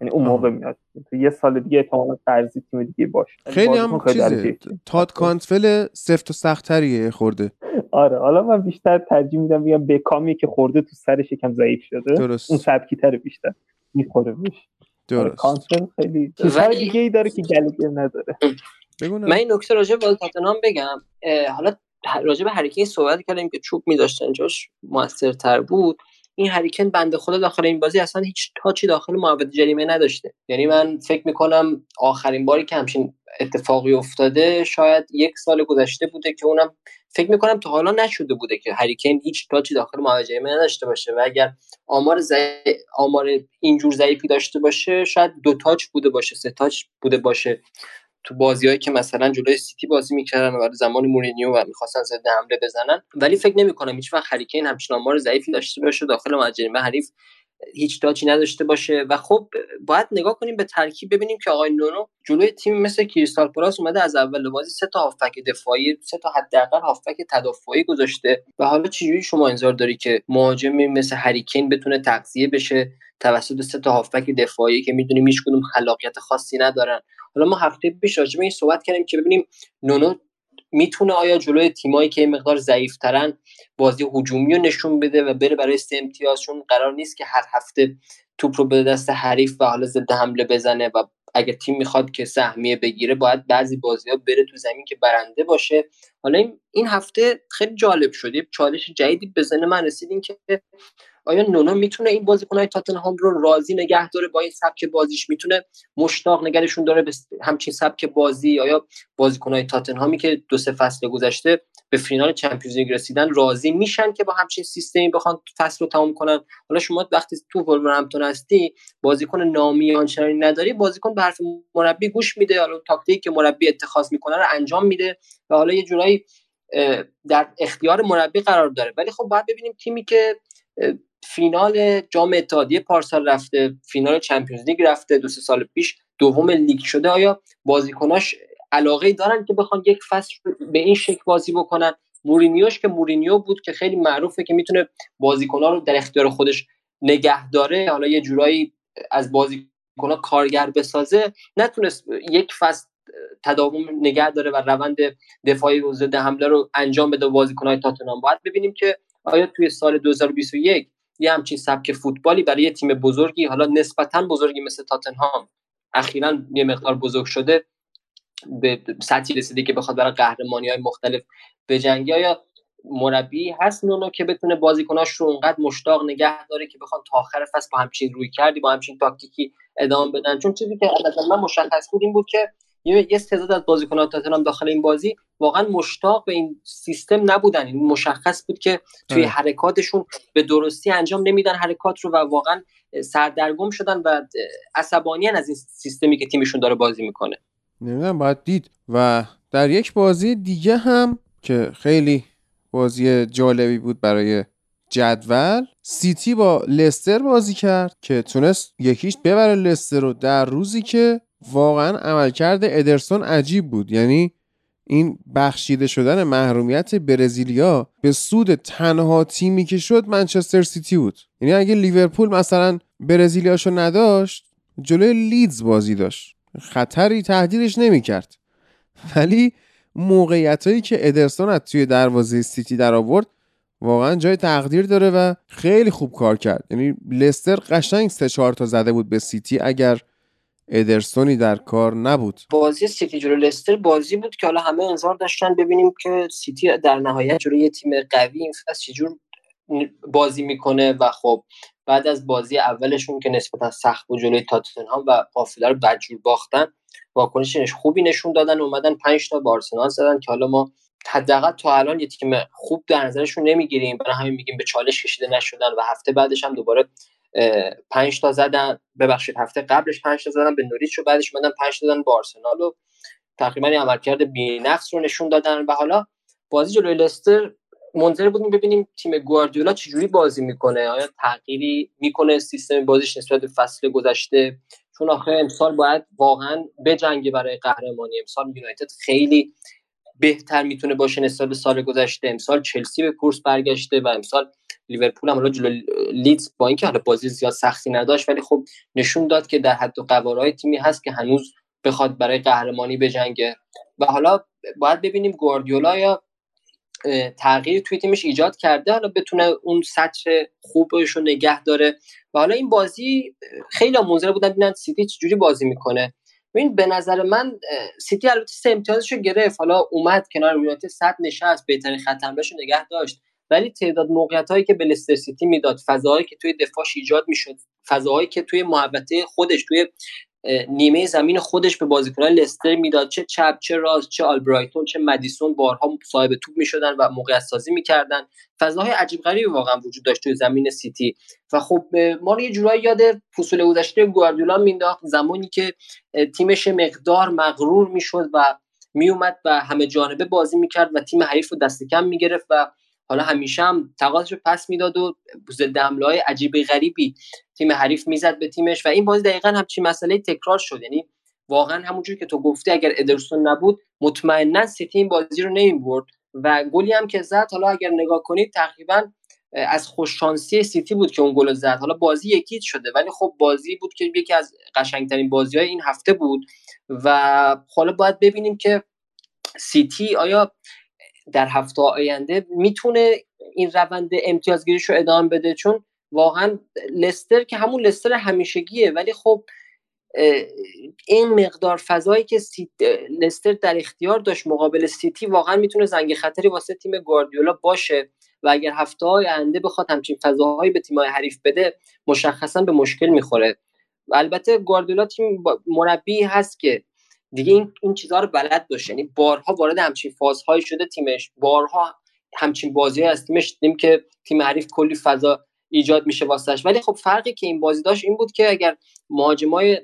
یعنی اون موقع میاد. تو یه سال دیگه احتمالا قرضی تیم دیگه باشه. خیلی هم چیزه. تاد کانتفل سفت و سختتریه خورده. آره حالا من بیشتر ترجیح میدم بگم بکامی که خورده تو سرش یکم ضعیف شده. درست. اون سبکی تر بیشتر می‌خوره بهش. درست. کانتفل خیلی چیزهای دیگه ای داره که گلگر نداره. من این نکته راجع به تاتنهام بگم. حالا راجع به هریکین صحبت کردیم که چوب می‌داشتن جاش موثرتر بود. این هریکن بنده خدا داخل این بازی اصلا هیچ تاچی داخل محوطه جریمه نداشته. یعنی من فکر می‌کنم آخرین باری که همچین اتفاقی افتاده شاید یک سال گذشته بوده که اونم فکر می‌کنم تا حالا نشده بوده که هریکن هیچ تاچی داخل محوطه جریمه نداشته باشه و اگر آمار زی... آمار اینجور ضعیفی داشته باشه شاید دو تاچ بوده باشه سه تاچ بوده باشه. تو بازیهایی که مثلا جلوی سیتی بازی می‌کردن و زمان مورینیو و می‌خواستن ضد حمله بزنن. ولی فکر نمی‌کنم هیچ وقت هریکین همچین آمار ضعیفی داشته باشه داخل محوطه حریف هیچ touch ی نداشته باشه. و خب باید نگاه کنیم به ترکیب. ببینیم که آقای نونو جلوی تیم مثل کریستال پلاس اومده از اول بازی سه تا هافبک دفاعی سه تا حداقل هافبک تدافعی گذاشته. و حالا چجوری شما انتظار داری که مهاجمی مثل هریکین بتونه تغذیه بشه توسط سه تا هافبک دفاعی که می‌دونیم هیچ کدوم خلاقیت خاصی ندارن؟ حالا ما هفته پیش راجع به این صحبت کردیم که ببینیم نونو می‌تونه آیا جلوی تیمایی که مقدار ضعیفترن بازی هجومی رو نشون بده و بره برای سه امتیاز؟ چون قرار نیست که هر هفته توپ رو به دست حریف و حالا ضد حمله بزنه و اگر تیم می‌خواد که سهمیه بگیره باید بعضی بازی ها بره تو زمین که برنده باشه. حالا این هفته خیلی جالب شد. چالش جدیدی ذهن من رسید که آیا نونو می‌تونه این بازیکنهای تاتنهام رو راضی نگه داره با این سبک بازیش؟ می‌تونه مشتاق نگرشون داره به همچین سبک بازی؟ آیا بازیکنهای تاتنهامی که دو سه فصل گذشته به فینال چمپیونز لیگ رسیدن راضی میشن که با همچین سیستمی بخوان فصل رو تمام کنن؟ حالا شما وقتی تو ولورهمپتون هستی بازیکن نامی آنچنانی نداری بازیکن به حرف مربی گوش میده. حالا تاکتیکی که مربی اتخاذ می‌کنه رو انجام میده و حالا یه جورایی در اختیار مربی قرار داره. ولی خب باید ببینیم تیمی که فینال جام اتحادیه پارسال رفته فینال چمپیونز لیگ رفته دو سه سال پیش دوم لیگ شده. آیا بازیکناش علاقه دارن که بخوان یک فصل به این شکل بازی بکنن؟ مورینیوش که مورینیو بود که خیلی معروفه که می‌تونه بازیکنها رو در اختیار خودش نگه داره. حالا یه جورایی از بازیکنها کارگر بسازه نتونست یک فصل تداوم نگه داره و روند دفاعی و ضد حمله رو انجام بده بازیکنهای تاتنهام. باید ببینیم که آیا توی سال 2021 یه همچین سبک فوتبالی برای یه تیم بزرگی حالا نسبتا بزرگی مثل تاتنهام. اخیرا یه مقدار بزرگ شده به سطحی رسیده که بخواد برای قهرمانی های مختلف به جنگی یا مربی هست نونو که بتونه بازیکناش رو اونقدر مشتاق نگه داره که بخوان تا آخر فصل با همچین روی کردی با همچین تاکتیکی ادامه بدن؟ چون چیزی که از من مشخص بود این بود که یه تعداد از بازیکنان تاتنهام داخل این بازی واقعا مشتاق به این سیستم نبودن. این مشخص بود که توی حرکاتشون به درستی انجام نمیدن حرکات رو و واقعا سردرگم شدن و عصبانیان از این سیستمی که تیمشون داره بازی می‌کنه. نمی‌دونم باید دید. و در یک بازی دیگه هم که خیلی بازی جالبی بود برای جدول سیتی با لستر بازی کرد که تونست یکیش ببره لستر رو در روزی که واقعا عملکرد ادرسون عجیب بود. یعنی این بخشیده شدن محرومیت برزیلیا به سود تنها تیمی که شد منچستر سیتی بود. یعنی اگه لیورپول مثلا برزیلیاشو نداشت جلوی لیدز بازی داشت. خطری تهدیدش نمی‌کرد. ولی موقعیت هایی که ادرسون از توی دروازه سیتی در آورد واقعا جای تقدیر داره و خیلی خوب کار کرد. یعنی لستر قشنگ سه چهار تا زده بود به سیتی. اگر ادرسونی در کار نبود. بازی سیتی جلو لستر بازی بود که حالا همه انظار داشتن ببینیم که سیتی در نهایت جلوی یه تیم قوی این فصل چجور بازی می‌کنه و خب بعد از بازی اولشون که نسبتا سخت بود جلوی تاتنهام و قافله رو بدجور باختن واکنشش خوبی نشون دادن اومدن 5 تا با زدن که حالا ما حداقل تا الان یه تیم خوب در نظرشون نمی‌گیریم. برای همین میگیم به چالش کشیده نشدن و هفته بعدش هم دوباره پنج تا زدن. ببخشید هفته قبلش پنج تا زدن به نوریچ و بعدش اومدن پنج تا زدن با آرسنال و تقریبا عملکرد بی‌نقص رو نشون دادن. و حالا بازی جلوی لستر منتظر بودیم ببینیم تیم گواردیولا چجوری بازی می‌کنه. آیا تغییری می‌کنه سیستم بازیش نسبت به فصل گذشته؟ چون آخه امسال باید واقعا بجنگه برای قهرمانی. امسال یونایتد خیلی بهتر می‌تونه باشه نسبت به سال گذشته. امسال چلسی به کورس برگشته و امسال لیورپول هم جلو لیدز با اینکه حالا بازی زیاد سختی نداشت ولی خب نشون داد که در حد و تیمی هست که هنوز بخواد برای قهرمانی بجنگه. و حالا باید ببینیم گواردیولا یا تغییر توی تیمش ایجاد کرده حالا بتونه اون سطح خوبش رو نگه داره. و حالا این بازی خیلی منتظر بودن ببینن سیتی چجوری بازی می‌کنه. ببین به نظر من سیتی البته سه امتیازش رو گرفت. حالا اومد کنار یونایتد صد نشست بهترین خط حملهش نگه داشت. ولی تعداد موقعیت هایی که به لستر سیتی می‌داد فضاهایی که توی دفاعش ایجاد می‌شد فضاهایی که توی محوطه خودش توی نیمه زمین خودش به بازیکنان لستر می‌داد چه چپ چه راست چه آلبرایتون چه مدیسون بارها صاحب توپ می‌شدن و موقعیت سازی می‌کردن. فضاهای عجیب غریبی واقعا وجود داشت توی زمین سیتی. و خب ما رو یه جورایی یاد فصول گذشته گواردیولا مینداخت زمانی که تیمش مقدار مغرور می‌شد و میومد و همه جانبه بازی می‌کرد و تیم حریف رو دست کم می‌گرفت و حالا همیشه هم رو پس می‌داد و ضد های عجیب غریبی تیم حریف می‌زد به تیمش و این بازی دقیقا همچین مسئله تکرار شد. یعنی واقعا همونجور که تو گفتی اگر ادرسون نبود مطمئنا سیتی این بازی رو نمی‌برد و گلی هم که زد حالا اگر نگاه کنید تقریبا از خوششانسی سیتی بود که اون گل زد. حالا بازی یکی شده ولی خب بازی بود که یکی از قشنگترین بازی های این هفته بود و حالا باید ببینیم که سیتی آیا در هفته آینده می‌تونه این روند امتیازگیریش رو ادامه بده؟ چون واقعا لستر که همون لستر همیشگیه ولی خب این مقدار فضایی که لستر در اختیار داشت مقابل سیتی واقعا می‌تونه زنگ خطری واسه تیم گواردیولا باشه و اگر هفته های آینده بخواد همچین فضاهایی به تیم‌های حریف بده مشخصا به مشکل می‌خوره. البته گواردیولا تیم مربی هست که دیگه این این چیزها رو بلد باشه یعنی بارها وارد همچین فازهایی شده تیمش. بارها همچین بازی از تیمش دیدیم که تیم حریف کلی فضا ایجاد میشه واسش ولی خب فرقی که این بازی داشت این بود که اگر مهاجمای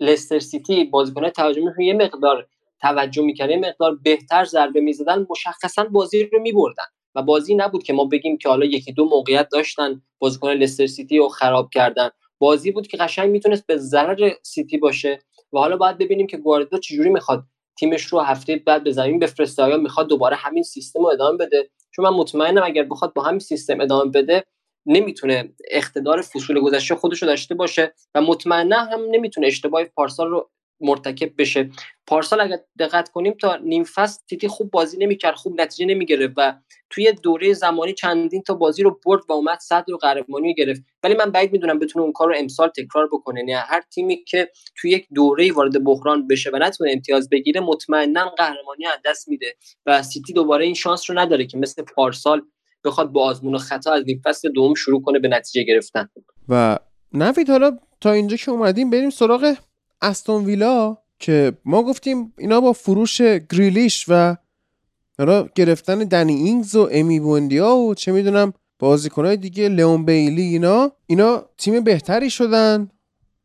لستر سیتی بازیکنای تهاجمی یه مقدار توجه می‌کردن یه مقدار بهتر ضربه می‌زدن مشخصا بازی رو میبردن. و بازی نبود که ما بگیم که حالا یکی دو موقعیت داشتن بازیکن لستر سیتی رو خراب کردن. بازی بود که قشنگ می‌تونست به ضرر سیتی باشه. و حالا باید ببینیم که گواردیولا چجوری می‌خواد تیمش رو هفته بعد به زمین بفرسته آیا می‌خواد دوباره همین سیستم رو ادامه بده؟ چون من مطمئنم اگر بخواد با همین سیستم ادامه بده نمی‌تونه اقتدار فصول گذشته خودش رو داشته باشه و مطمئنا هم نمی‌تونه اشتباه پارسال رو مرتکب بشه. پارسال اگر دقت کنیم تا نیم فصل سیتی خوب بازی نمی‌کرد خوب نتیجه نمی‌گرفت و توی دوره زمانی چندین تا بازی رو برد و اومد صدر و قهرمانی گرفت. ولی من بعید می‌دونم بتونه اون کار رو امسال تکرار بکنه. یعنی هر تیمی که توی یک دوره وارد بحران بشه و نتونه امتیاز بگیره مطمئنا قهرمانی از دست میده و سیتی دوباره این شانس رو نداره که مثل پارسال بخواد با آزمون و خطا از نیم فصل دوم شروع کنه به نتیجه گرفتن. و نوید حالا تا اینجا که اومدیم بریم سراغ استون ویلا که ما گفتیم اینا با فروش گریلیش و حالا گرفتن دنی اینگز و امی بوندیا و چه می‌دونم بازیکنهای دیگه لئون بیلی اینا اینا تیم بهتری شدن.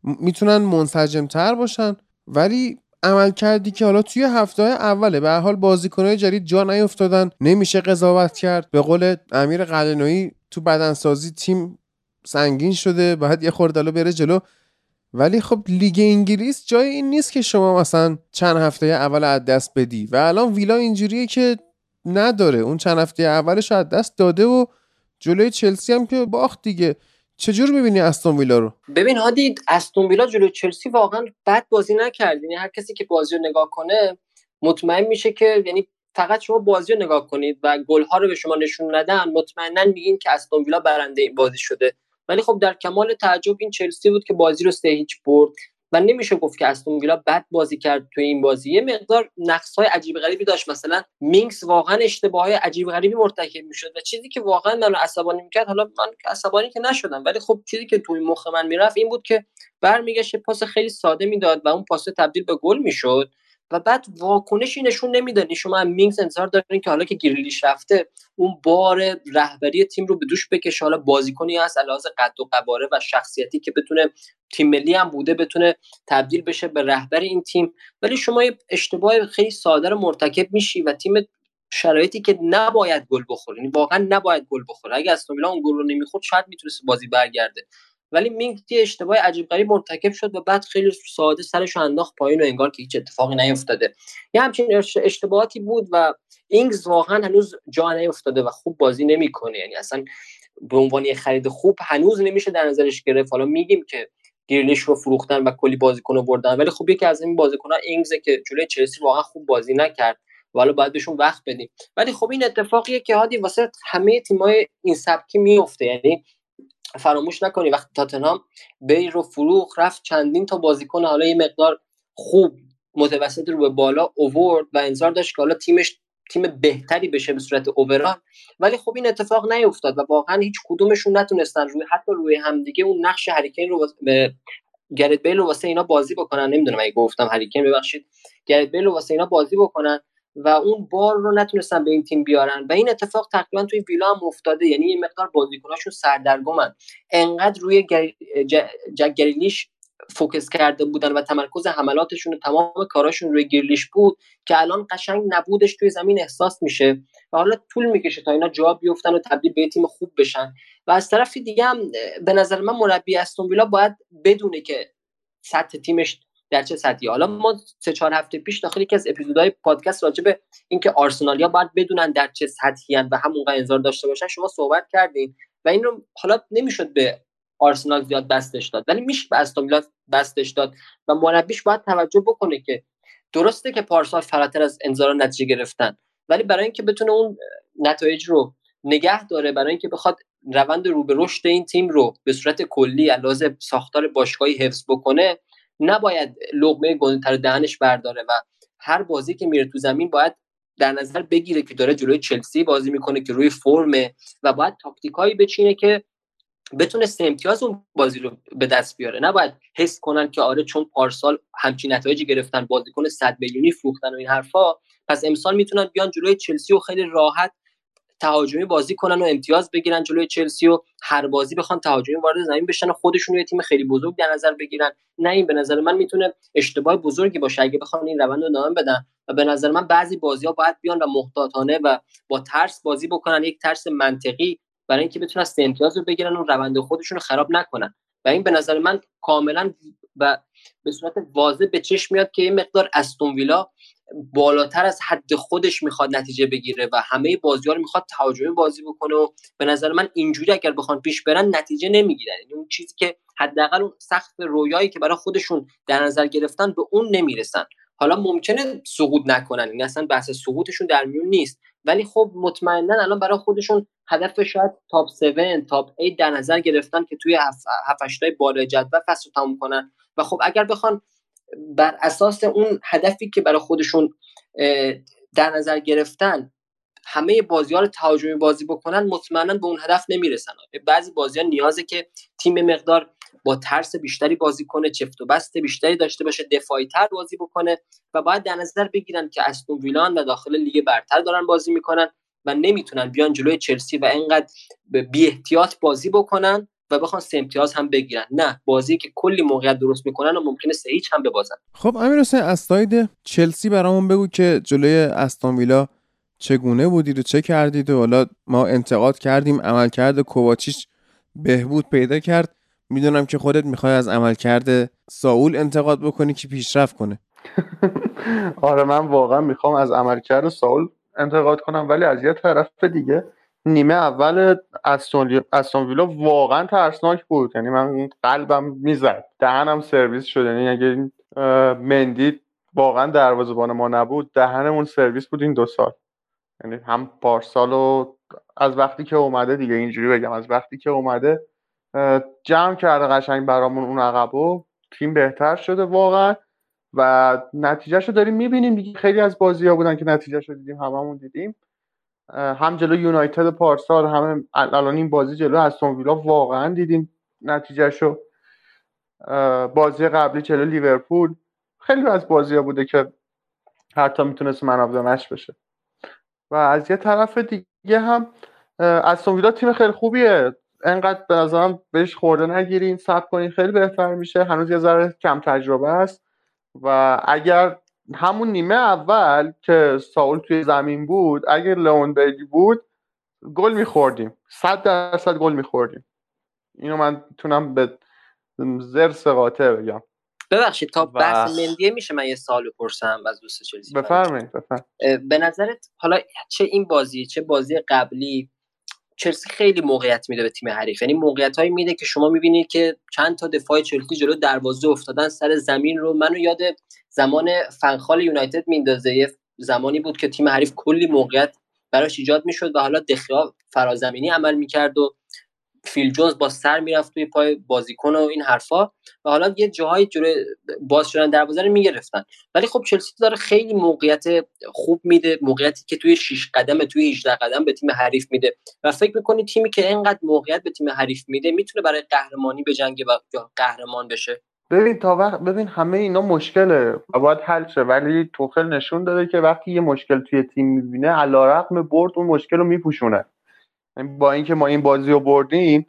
می‌تونن منسجم تر باشن. ولی عمل کردی که حالا توی هفته اوله به حال بازیکنهای جدید جا نیفتادن نمیشه قضاوت کرد. به قول امیر قلنویی تو بدنسازی تیم سنگین شده بعد یه خورده بره جلو. ولی خب لیگ انگلیس جای این نیست که شما مثلا چند هفته اول از دست بدی و الان ویلا اینجوریه که نداره. اون چند هفته اولش از دست داده و جلوی چلسی هم که باخت دیگه. چجور می‌بینی استون ویلا رو؟ ببین هادی استون ویلا جلوی چلسی واقعا بد بازی نکرد یعنی هر کسی که بازی رو نگاه کنه مطمئن میشه که یعنی فقط شما بازی رو نگاه کنید و گل ها رو به شما نشون ندن مطمئنا میگین که استون ویلا برنده این بازی شده. ولی خب در کمال تعجب این چلسی بود که بازی رو سه هیچ برد و نمیشه گفت که استون ویلا بد بازی کرد توی این بازی. یه مقدار نقص های عجیب غریبی داشت. مثلا مینکس واقعا اشتباه های عجیب غریبی مرتکب می‌شد و چیزی که واقعا منو عصبانی می‌کرد حالا من عصبانی که نشدم. ولی خب چیزی که توی مخ من می‌رفت این بود که برمیگشت پاس خیلی ساده می‌داد و اون پاس تبدیل به گل می‌شد. و بعد واکنشی نشون نمیدن شما هم مینگز انتظار دارین که حالا که گریلیش رفته اون بار رهبری تیم رو به دوش بکشه. حالا بازیکنی هست علاوه قد و قواره و شخصیتی که بتونه تیم ملی هم بوده بتونه تبدیل بشه به رهبر این تیم. ولی شما یه اشتباه خیلی ساده رو مرتکب میشی و تیم شرایطی که نباید گل بخوره. یعنی واقعا نباید گل بخوره. اگه استون اون گل رو نمی‌خورد شاید می‌تونست بازی برگرده. ولی مینگ یه اشتباه عجیب غریب مرتکب شد و بعد خیلی ساده سرش انداخت پایین و انگار که هیچ اتفاقی نیفتاده. یه همچین اشتباهاتی بود و اینگز واقعا هنوز جا نیفتاده و خوب بازی نمی‌کنه. یعنی اصلا به عنوان یه خرید خوب هنوز نمیشه در نظرش گرفت. حالا میگیم که گریلیش رو فروختن و کلی بازیکن بردن. ولی خب یکی از این بازیکن‌ها اینگزه که جلوی چلسی واقعا خوب بازی نکرد. و حالا باید بهشون وقت بدیم. ولی خب این اتفاقیه که هادی واسه همه تیمای این سبکی میفته یعنی فراموش نکنی وقتی تاتنهام بی رو فروخ رفت چندین تا بازیکن حالا یه مقدار خوب متوسط رو به بالا اوورد و انتظار داشت که حالا تیمش تیم بهتری بشه به صورت اوورال ولی خب این اتفاق نیفتاد و واقعا هیچ کدومشون نتونستن روی حتی روی همدیگه اون نقش هریکین رو به گرت بیل رو واسه اینا بازی بکنن. نمی‌دونم اگه گفتم هریکین ببخشید. گرت بیل رو واسه اینا بازی بکنن. و اون بار رو نتونستن به این تیم بیارن. و این اتفاق تقریبا توی ویلا هم افتاده. یعنی یه مقدار بازیکناشون سردرگمن. انقدر روی جک گریلیش فوکس کرده بودن و تمرکز حملاتشون و تمام کاراشون روی گریلیش بود که الان قشنگ نبودش توی زمین احساس میشه. و حالا طول می‌کشه تا اینا جا بیفتن و تبدیل به تیم خوب بشن. و از طرف دیگه هم به نظر من مربی استون ویلا باید بدونه که سطح تیمش در چه سطحی. حالا ما سه چهار هفته پیش داخل یکی از اپیزودهای پادکست راجع به اینکه آرسنالیا باید بدونن در چه سطحی و همونقدر انتظار داشته باشن شما صحبت کردین و این رو حالا نمی‌شد به آرسنال زیاد بستش داد ولی میشه به استون بستش داد و مربیش باید توجه بکنه که درسته که پارسال فراتر از انتظار نتیجه گرفتن ولی برای اینکه بتونه اون نتایج رو نگه داره برای اینکه بخواد روند رو به رشد این تیم رو به صورت کلی علاوه ساختار باشگاهی حفظ بکنه نباید لقمه گندتر دهنش برداره و هر بازی که میره تو زمین باید در نظر بگیره که داره جلوی چلسی بازی می‌کنه که روی فرمه و باید تاکتیکایی بچینه که بتونه سه امتیاز اون بازی رو به دست بیاره. نباید حس کنن که آره چون پارسال همچین نتایجی گرفتن بازیکن 100 میلیونی فروختن و این حرفا پس امسال می‌تونن بیان جلوی چلسی و خیلی راحت تهاجمی بازی کنن و امتیاز بگیرن جلوی چلسی و هر بازی بخوان تهاجمی وارد زمین بشن و خودشون یه تیم خیلی بزرگ در نظر بگیرن. نه این به نظر من می‌تونه اشتباه بزرگی باشه. اگه بخوان این روند رو ادامه بدن و به نظر من بعضی بازی ها باید بیان و محتاطانه و با ترس بازی بکنن. یک ترس منطقی برای اینکه بتونن امتیاز رو بگیرن و روند خودشون رو خراب نکنن. و این به نظر من کاملا و به صورت واضح به چشم میاد که این مقدار استون ویلا بالاتر از حد خودش می‌خواد نتیجه بگیره و همه بازی رو می‌خواد تهاجمی بازی بکنه و به نظر من اینجوری اگر بخوان پیش برن نتیجه نمی‌گیرن. یعنی اون چیزی که حداقل اون سخت رویایی که برای خودشون در نظر گرفتن به اون نمی‌رسن. حالا ممکنه سقوط نکنن این اصلا بحث سقوطشون در میون نیست. ولی خب مطمئنا الان برای خودشون هدف شاید تاپ 7 تاپ 8 در نظر گرفتن که توی 7 8 بالای جدول فصل تموم کنن. و خب اگر بخوان بر اساس اون هدفی که برای خودشون در نظر گرفتن همه بازی ها رو تهاجمی بازی بکنن مطمئنا به اون هدف نمی‌رسن. بعضی بازی ها نیازه که تیم مقدار با ترس بیشتری بازی کنه چفت و بست بیشتری داشته باشه دفاعی تر بازی بکنه و باید در نظر بگیرن که استون ویلان و داخل لیگ برتر دارن بازی می‌کنن و نمی‌تونن بیان جلوی چلسی و اینقدر بی احتیاط بازی بکنن. و بخوان سه امتیاز هم بگیرن. نه بازی که کلی موقعیت درست می‌کنن و ممکنه سه هیچ هم ببازن خب امیر حسین از چلسی برامون بگو که جلوی استون ویلا چگونه بودید و چه کردید و حالا ما انتقاد کردیم عملکرد کوواچیچ بهبود پیدا کرد. می‌دونم که خودت می‌خوای از عملکرد ساول انتقاد بکنی که پیشرفت کنه. آره من واقعا می‌خوام از عملکرد ساول انتقاد کنم ولی از یه طرف دیگه نیمه اول استون ویلا واقعا ترسناک بود. یعنی من قلبم می‌زد. دهنم سرویس شد. یعنی اگه مندی واقعا دروازه‌بان ما نبود دهنمون سرویس بود این دو سال. یعنی هم پارسال و از وقتی که اومده دیگه اینجوری بگم از وقتی که اومده جمع کرده قشنگ برامون اون عقبو تیم بهتر شده واقعا. و نتیجهش رو داریم می‌بینیم دیگه. خیلی از بازی ها بودن که نتیجهش رو دیدیم هممون دیدیم. هم جلو یونایتد پارسال هم الان این بازی جلو استون ویلا واقعا دیدیم نتیجهش رو بازی قبلی جلو لیورپول. خیلی از بازی بوده که حتی می‌تونست من بشه. و از یه طرف دیگه هم استون ویلا تیم خیلی خوبیه. انقدر به نظرم بهش خورده نگیرین سب کنین خیلی بهتر میشه. هنوز یه ذره کم تجربه است. و اگر همون نیمه اول که ساول توی زمین بود اگر لئون بیگی بود گل میخوردیم. صد درصد گل میخوردیم. اینو من می‌تونم به زرس قاطع بگم. ببخشید تا و... بحث مندیه میشه من یه سال بپرسم از دوست چلسی؟ بفرمایید به نظرت حالا چه این بازی چه بازی قبلی چلسی خیلی موقعیت میده به تیم حریف. یعنی موقعیت هایی میده که شما می‌بینید که چند تا دفاع چلسی جلو دروازه افتادن سر زمین رو منو یاد زمان فنخال یونایتد میندازه یه زمانی بود که تیم حریف کلی موقعیت براش ایجاد می‌شد و حالا دخیا فرازمینی عمل می‌کرد و فیل جونز با سر می‌رفت توی پای بازیکن و این حرفا و حالا یه جاهای جلوی باز شدن دروازه رو می‌گرفتن. ولی خب چلسی داره خیلی موقعیت خوب میده موقعیتی که توی 6 قدم توی 18 قدم به تیم حریف میده و فکر می‌کنی تیمی که اینقدر موقعیت به تیم حریف میده می‌تونه برای قهرمانی بجنگه و قهرمان بشه؟ ببین تا وقت ببین همه اینا مشکله و باید حل شه. ولی توخل نشون داده که وقتی یه مشکل توی تیم می‌بینه علیرغم برد اون مشکل رو میپوشونه. با اینکه ما این بازی رو بردیم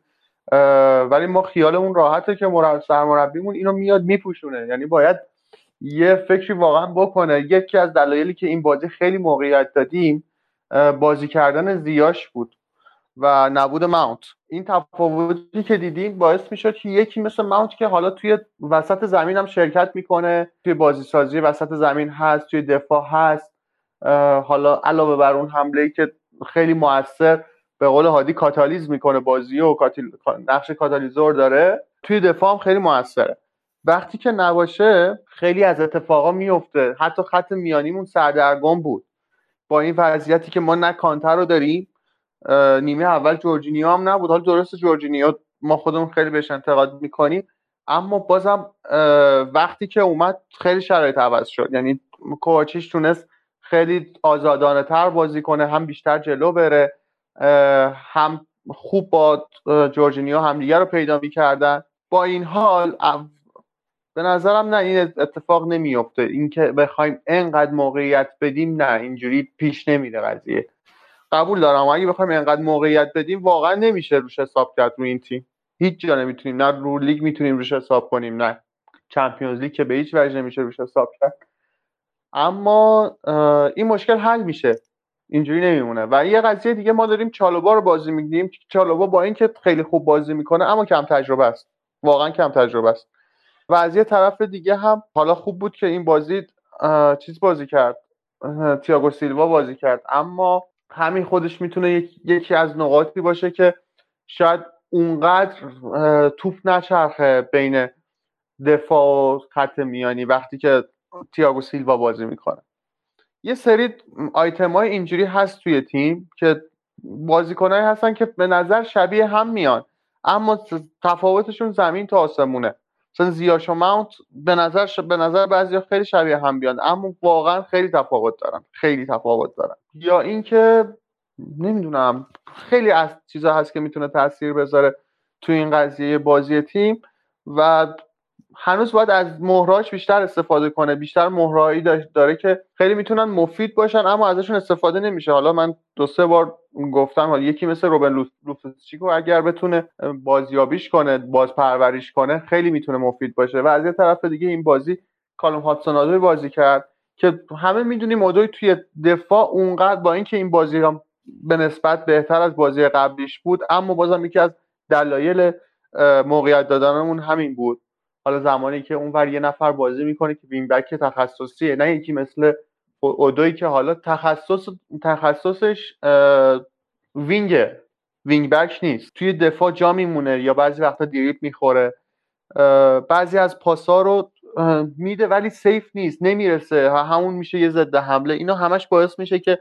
ولی ما خیالمون راحته که سرمربیمون اینو میاد میپوشونه. یعنی باید یه فکری واقعا بکنه. یکی از دلایلی که این بازی خیلی موقعیت دادیم بازی کردن زیاش بود و نبود ماونت. این تفاوتی که دیدیم باعث می‌شد که یکی مثل ماونت که حالا توی وسط زمین هم شرکت می‌کنه توی بازی سازی وسط زمین هست توی دفاع هست حالا علاوه بر اون حمله ای که خیلی موثر به قول هادی کاتالیز می‌کنه بازی و کاتیل... نقش کاتالیزور داره. توی دفاع هم خیلی موثره. وقتی که نباشه خیلی از اتفاقا میفته حتی خط میانیمون سردرگم بود. با این وضعیتی که ما نه کانته رو داریم نیمه اول جورجینیو هم نبود. حالا درست جورجینیو ما خودمون خیلی بهش انتقاد می‌کنیم. اما بازم وقتی که اومد خیلی شرایط عوض شد. یعنی کوچیش تونست خیلی آزادانه تر بازی کنه هم بیشتر جلو بره. هم خوب با جورجینیو همدیگه رو پیدا می‌کردن. با این حال به نظرم نه این اتفاق نمیفته اینکه بخوایم انقدر موقعیت بدیم نه اینجوری پیش نمیره قضیه. قبول دارم. اگه بخوایم انقدر موقعیت بدیم واقعا نمیشه روش حساب کرد روی این تیم. هیچ جا نمی‌تونیم. نه رو لیگ می‌تونیم روش حساب کنیم نه چمپیونز لیگ که به هیچ وجه نمیشه روش حساب کرد. اما این مشکل حل میشه. اینجوری نمیمونه. و یه قضیه دیگه ما داریم چالوبا رو بازی می‌گیریم. چالوبا با اینکه خیلی خوب بازی می‌کنه اما کم تجربه است. واقعا کم تجربه است. و از یه طرف دیگه هم حالا خوب بود که این بازی چیز بازی کرد. تیاگو سیلوا بازی کرد. اما همین خودش می‌تونه یکی از نقاطی باشه که شاید اونقدر توپ نچرخه بین دفاع و خط میانی وقتی که تیاگو سیلوا بازی می‌کنه. یه سری آیتم های اینجوری هست توی تیم که بازیکنهایی هستن که به نظر شبیه هم میان. اما تفاوتشون زمین تا آسمونه. مثلا زیاش و ماونت به نظر ش... به نظر بعضی خیلی شبیه هم بیان. اما واقعا خیلی تفاوت دارن. خیلی تفاوت دارن. یا اینکه نمی‌دونم. خیلی از چیزا هست که می‌تونه تاثیر بذاره تو این قضیه بازی تیم و هنوز باید از مهراش بیشتر استفاده کنه. بیشتر مهرایی داره که خیلی می‌تونن مفید باشن اما ازشون استفاده نمیشه. حالا من دو سه بار گفتم حالا یکی مثل روبن لوفسچیکو اگر بتونه بازیابیش کنه باز پروریش کنه خیلی می‌تونه مفید باشه. و از یه طرف دیگه این بازی کالوم هاتسون بازی کرد که همه می‌دونیم اودوی توی دفاع اونقدر با اینکه این بازی هم به نسبت بهتر از بازی قبلیش بود اما بازم یکی از دلایل موقعیت دادنمون همین بود. حالا زمانی که اونور یه نفر بازی می‌کنه که wing-back تخصصیه نه یکی مثل اودوی که حالا تخصص تخصصش wing wing-back نیست. توی دفاع جا میمونه یا بعضی وقتا دریبل می‌خوره. بعضی از پاسا رو میده ولی سیف نیست. نمی‌رسه. همون میشه یه ضد حمله. اینا همش باعث میشه که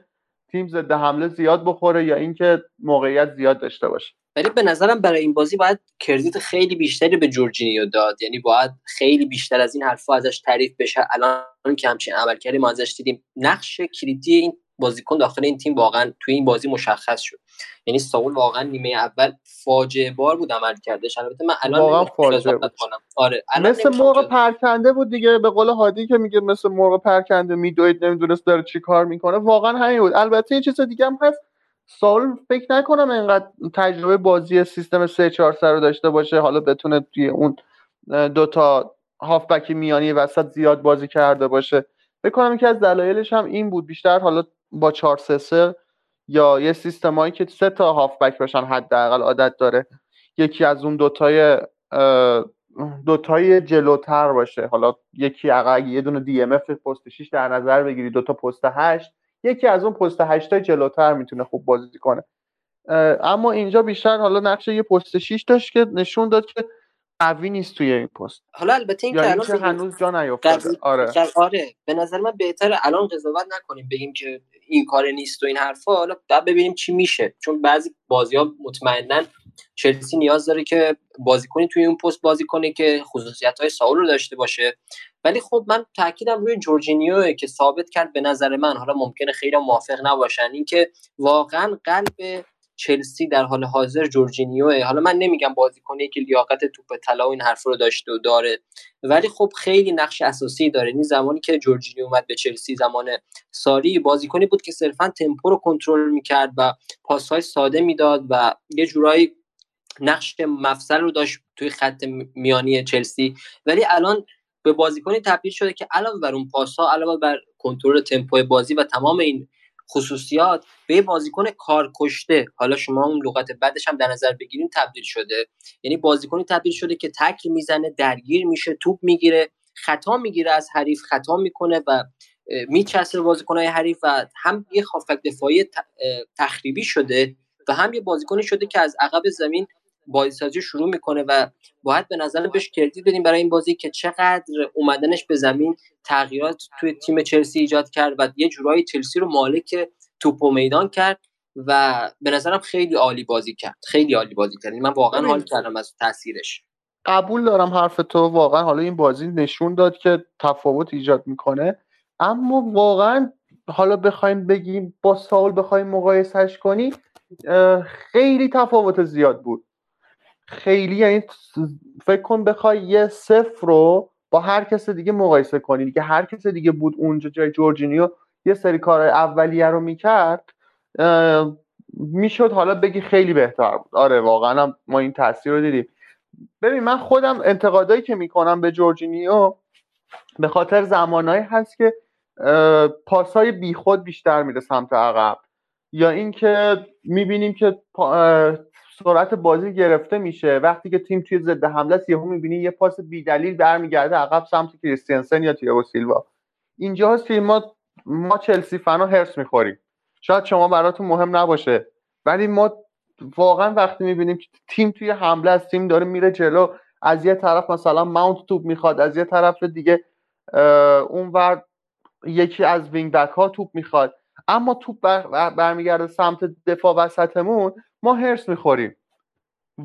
تیم ضد حمله زیاد بخوره یا اینکه موقعیت زیاد داشته باشه. ولی به نظرم برای این بازی باید کردیت خیلی بیشتری به جورجینیو داد. یعنی باید خیلی بیشتر از این حرفا ازش تعریف بشه. الان که همچین عملکردی ما ازش دیدیم. نقش کلیدی این بازیکن داخل این تیم واقعا توی این بازی مشخص شد. یعنی ساول واقعا نیمه اول فاجعه بار بود عمل کردش البته من الان واقعا فاجعه بود. آره مثل مرغ پرکنده بود دیگه. به قول هادی که میگه مثل مرغ پرکنده میدوید نمی‌دونست داره چی کار می‌کنه. واقعا همین بود. البته یه چیز دیگه هم هست. سال فکر نکنم اینقدر تجربه بازی سیستم 3 4 رو داشته باشه حالا بتونه توی اون دوتا هافبک میانی وسط زیاد بازی کرده باشه. فکر کنم که از دلایلش هم این بود. بیشتر حالا با 4 3 یا یه سیستمایی که سه تا هافبک باشن حداقل عادت داره. یکی از اون دوتای دوتای جلوتر باشه. حالا یکی عقب یه دونه دی ام اف پست 6 در نظر بگیری دوتا پست 8 یکی از اون پست 8 جلوتر می‌تونه خوب بازی کنه. اما اینجا بیشتر حالا نقش یه پست شیش داشت که نشون داد که قوی نیست توی این پست. حالا البته این که اینکه الان هنوز جا نیافتاده. قوی- آره. آره. به نظر من بهتر الان قضاوت نکنیم بگیم که این کار نیست و این حرفا. حالا بعد ببینیم چی میشه. چون بعضی بازی ها مطمئنا چلسی نیاز داره که بازیکنی توی اون پست بازی کنه که خصوصیت های ساول رو داشته باشه. ولی خب من تاکیدم روی جورجینیو که ثابت کرد به نظر من حالا ممکنه خیلی موافق نباشن اینکه واقعا قلب چلسی در حال حاضر جورجینیوه. حالا من نمیگم بازیکنی که لیاقت توپ طلا و این حرف رو داشته و داره ولی خب خیلی نقش اساسی داره. این زمانی که جورجینیو اومد به چلسی زمان ساری بازیکنی بود که صرفا تمپو رو کنترل می‌کرد و پاسهای ساده می‌داد و یه جورایی نقش مفصل رو داشت توی خط میانی چلسی. ولی الان به بازیکنی تبدیل شده که علاوه بر اون پاسها علاوه بر کنترل تمپو بازی و تمام این خصوصیات به بازیکن کارکشته. حالا شما اون لغت بعدش هم در نظر بگیریم تبدیل شده. یعنی بازیکنی تبدیل شده که تکل می‌زنه درگیر میشه توپ می‌گیره خطا می‌گیره از حریف خطا می‌کنه و میچسبه بازیکنهای حریف و هم یه خافک دفاعی تخریبی شده و هم یه بازیکنی شده که از عقب زمین بازیسازی شروع می‌کنه و باید به نظر بهش کردیت بدیم برای این بازی که چقدر اومدنش به زمین تغییرات توی تیم چلسی ایجاد کرد و یه جورایی چلسی رو مالک توپ و میدان کرد و به نظرم خیلی عالی بازی کرد. خیلی عالی بازی کرد. من واقعا حال کردم از تاثیرش. قبول دارم حرف تو. واقعا حالا این بازی نشون داد که تفاوت ایجاد می‌کنه. اما واقعا حالا بخوایم بگیم با ساول بخوایم مقایسهش کنی خیلی تفاوت زیاد بود. خیلی یعنی فکر کن بخوای یه صفر رو با هر کس دیگه مقایسه کنی. دیگه هر کس دیگه بود اونجا جای جورجینیو یه سری کار اولیه رو می‌کرد می‌شد حالا بگی خیلی بهتر بود. آره واقعا ما این تاثیر رو دیدیم. ببین من خودم انتقادایی که می‌کنم به جورجینیو به خاطر زمانهایی هست که پاسای بیخود بیشتر میره سمت عقب. یا اینکه می‌بینیم که سرعت بازی گرفته میشه. وقتی که تیم توی ضد حمله است یهو می‌بینی یه پاس بیدلیل برمیگرده عقب سمت کریستینسن یا تییاگو سیلوا. اینجا هست که ما ما چلسی فنا هرس می‌خوریم. شاید شما براتون مهم نباشه. ولی ما واقعا وقتی می‌بینیم که تیم توی حمله است تیم داره میره جلو از یه طرف مثلا ماونت توپ می‌خواد از یه طرف دیگه اونور یکی از wing back ها توپ می‌خواد. اما توپ بر برمیگرده سمت دفاع وسطمون ما حرص می‌خوریم.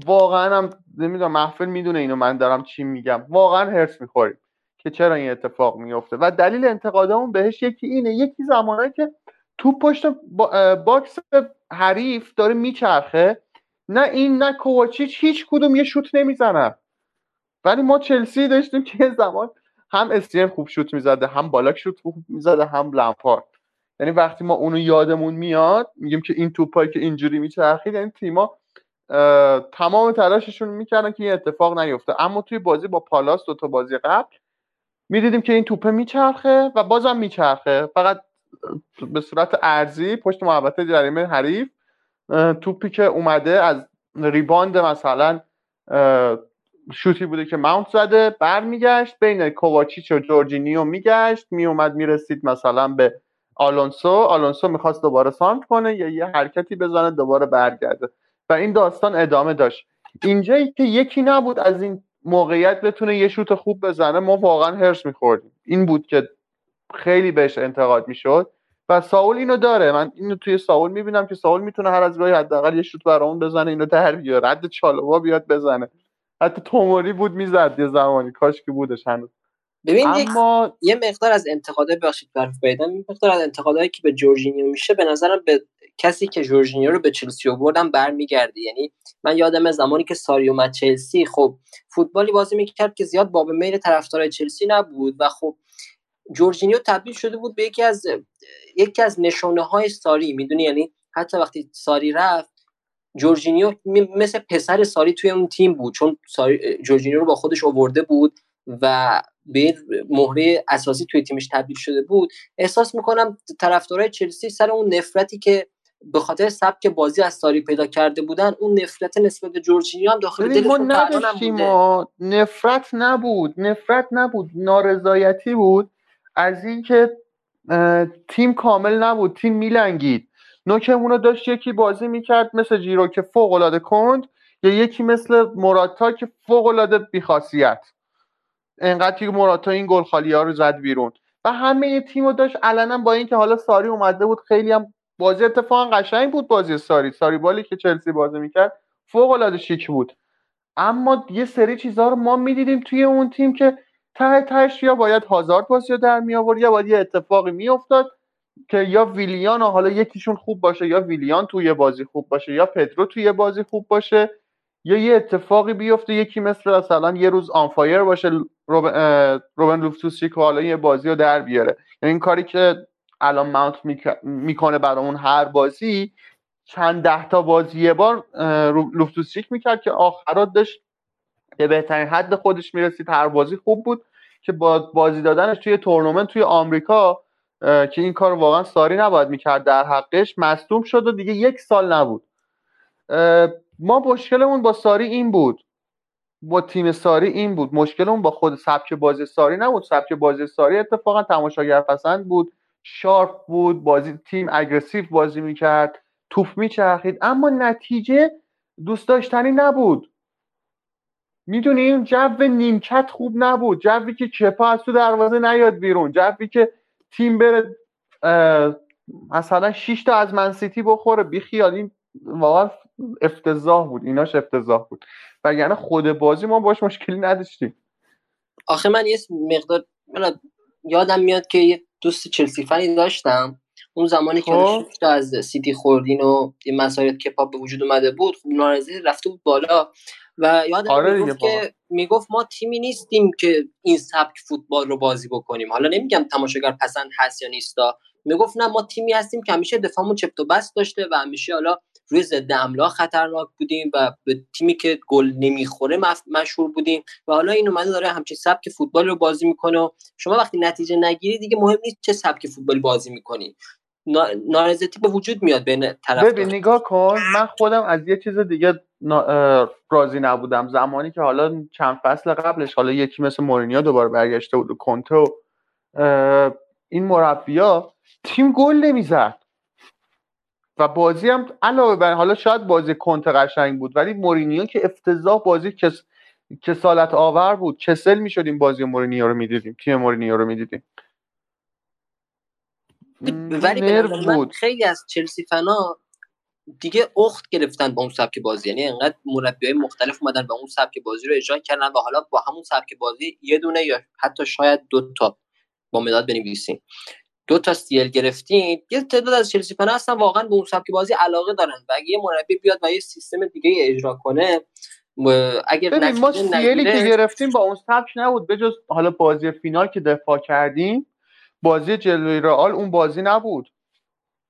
واقعا هم نمی‌دونم محفل می‌دونه اینو من دارم چی میگم. واقعا حرص می‌خوریم که چرا این اتفاق میفته و دلیل انتقادمون بهش یکی اینه. یکی زمانه که توپ پشت box حریف داره میچرخه نه این نه کوواچیچ هیچ کدوم یه شوت نمی‌زنن. ولی ما چلسی داشتیم که زمان هم استیم خوب شوت می‌زده هم بالاک شوت خوب می‌زده هم لمپارد یعنی وقتی ما اونو یادمون میاد میگیم که این توپایی که اینجوری میچرخید یعنی تیما تمام تلاششون می‌کردن که این اتفاق نیفته. اما توی بازی با پالاس دو تا بازی قبل می‌دیدیم که این توپه میچرخه و بازم میچرخه. فقط به صورت ارزی پشت محبت جریمه حریف توپی که اومده از ریباند مثلا شوتی بوده که ماونت زده برمیگشت. بین کوواچیچ و جورجینیو میگشت. میومد می‌رسید مثلا به آلونسو آلونسو می‌خواست دوباره سانت کنه یا یه حرکتی بزنه دوباره برگرده. و این داستان ادامه داشت. اینجایی که یکی نبود از این موقعیت بتونه یه شوت خوب بزنه ما واقعا هرس میخوردیم. این بود که خیلی بهش انتقاد می‌شد. و ساول اینو داره. من اینو توی ساول می‌بینم که ساول می‌تونه هر از گاهی حداقل یه شوت برامون بزنه اینو بیاره. رد چالوا بیاد بزنه. حتی توموری بود می‌زد یه زمانی. کاش که بودش هنوز. ببین اما یه مقدار از انتقادای بخشید برف بیدم یه مقدار از انتقادایی که به جورجینیو میشه به نظرم به کسی که جورجینیو رو به چلسی آوردن برمیگرده یعنی من یادم زمانی که ساریو اومد چلسی خب فوتبالی بازی می‌کرد که زیاد باب میل طرفدارای چلسی نبود و خب جورجینیو تبدیل شده بود به یکی از یکی از نشونه های ساری. می‌دونی؟ یعنی حتی وقتی ساری رفت جورجینیو مثل پسر ساری توی اون تیم بود. چون ساری جورجینیو رو با خودش آورده بود و یه مهره اساسی توی تیمش تبدیل شده بود. احساس می‌کنم طرفدارای چلسی سر اون نفرتی که به خاطر سبک بازی از ساری پیدا کرده بودن اون نفرت نسبت به جورجینیو هم داخل دلشون نداشتیم ما نفرت نبود. نفرت نبود. نارضایتی بود. از اینکه تیم کامل نبود. تیم میلنگید. نوکمون رو داشت یکی بازی می‌کرد مثل جیرو که فوق العاده کند یا یکی مثل موراتا که فوق العاده بیخاصیت. انقدر که موراتا این گل ها رو زد بیرون. و همه تیم رو داشت علنا با اینکه حالا ساری اومده بود خیلی هم بازی اتفاقا قشنگ بود بازی ساری. ساری بالی که چلسی بازی می‌کرد فوق العاده شیک بود. اما یه سری چیزها رو ما می‌دیدیم توی اون تیم که ته تهش یا باید هازارد بازی رو در می آورد یا باید یه اتفاقی میافتاد که یا ویلیان حالا یکیشون خوب باشه یا ویلیان توی بازی خوب باشه یا پدرو توی بازی خوب باشه. یا یه اتفاقی بیفته یکی مثل مثلا یه روز آنفایر باشه روبن, روبن لوفتوس که حالا یه بازی رو در بیاره. یعنی این کاری که الان ماونت می‌کنه برای اون هر بازی چند ده تا بازی یه بار لوفتوسچیک می‌کرد که آخرات داشت به بهترین حد خودش می‌رسید. هر بازی خوب بود که با بازی دادنش توی تورنمنت توی آمریکا که این کار واقعا ساری نباید می‌کرد در حقش. مصدوم شد و دیگه یک سال نبود. ما مشکلمون با ساری این بود. با تیم ساری این بود. مشکلمون با خود سبک بازی ساری نبود. سبک بازی ساری اتفاقا تماشاگر پسند بود. sharp بود بازی تیم aggressive بازی می‌کرد توپ میچرخید اما نتیجه دوست داشتنی نبود. می‌دونیم جز نیمکت خوب نبود. جوری که چپا از تو دروازه نیاد بیرون. جوری که تیم بره مثلا 6 تا از من سیتی بخوره بیخیال. این واقعا افتضاح بود ایناش افتضاح بود. وگرنه خود بازی ما باش مشکلی نداشتیم. آخه من یه مقدار یادم میاد که یه دوست چلسی فنی داشتم. اون زمانی که خب. از سیتی خوردین و یه مسائل کپاپ به وجود اومده بود خب نارضایی رفته بود بالا. و یادم آره می‌گفت. که می‌گفت ما تیمی نیستیم که این سبک فوتبال رو بازی بکنیم. حالا نمیگم تماشاگر پسند هست یا نیستا. می‌گفت نه ما تیمی هستیم که همیشه دفاعمون چپت و بست داشته و همیشه حالا روی ضد حمله خطرناک بودیم و به تیمی که گل نمی‌خوره مشهور بودیم و حالا این اومده داره همچین سبک فوتبال رو بازی می‌کنه شما وقتی نتیجه نگیری دیگه مهم نیست چه سبک فوتبالی بازی می‌کنی. نارضایتی به وجود میاد بین طرف ببین نگاه کن. من خودم از یه چیز دیگه راضی نبودم. زمانی که حالا چند فصل قبلش حالا یکی مثل مورینیو دوباره برگشته بود و کنته و این مربیا تیم گل نمی‌زد. و بازی هم علاوه بر حالا شاید بازی کنته قشنگ بود ولی مورینیو که افتضاح بازی کس کسالت آور بود. کسل می‌شدیم بازی مورینیو رو می‌دیدیم. تیم مورینیو رو می‌دیدیم. ولی به من بود. خیلی از چلسی فنا دیگه اخت گرفتن با اون سبک بازی. یعنی انقدر مربیای مختلف اومدن و اون سبک بازی رو اجرا کردن و حالا با همون سبک بازی یه دونه یا حتی شاید دو تا با مداد بنویسین دو تا سیل گرفتین یه تعداد از چلسی فنا هستن واقعا به اون سبک بازی علاقه دارن و اگه یه مربی بیاد و یه سیستم دیگه اجرا کنه اگر ببین ما سیلی که گرفتیم با اون سبک نبود به جز حالا بازی فینال که دفاع کردیم بازی جلوی رئال اون بازی نبود.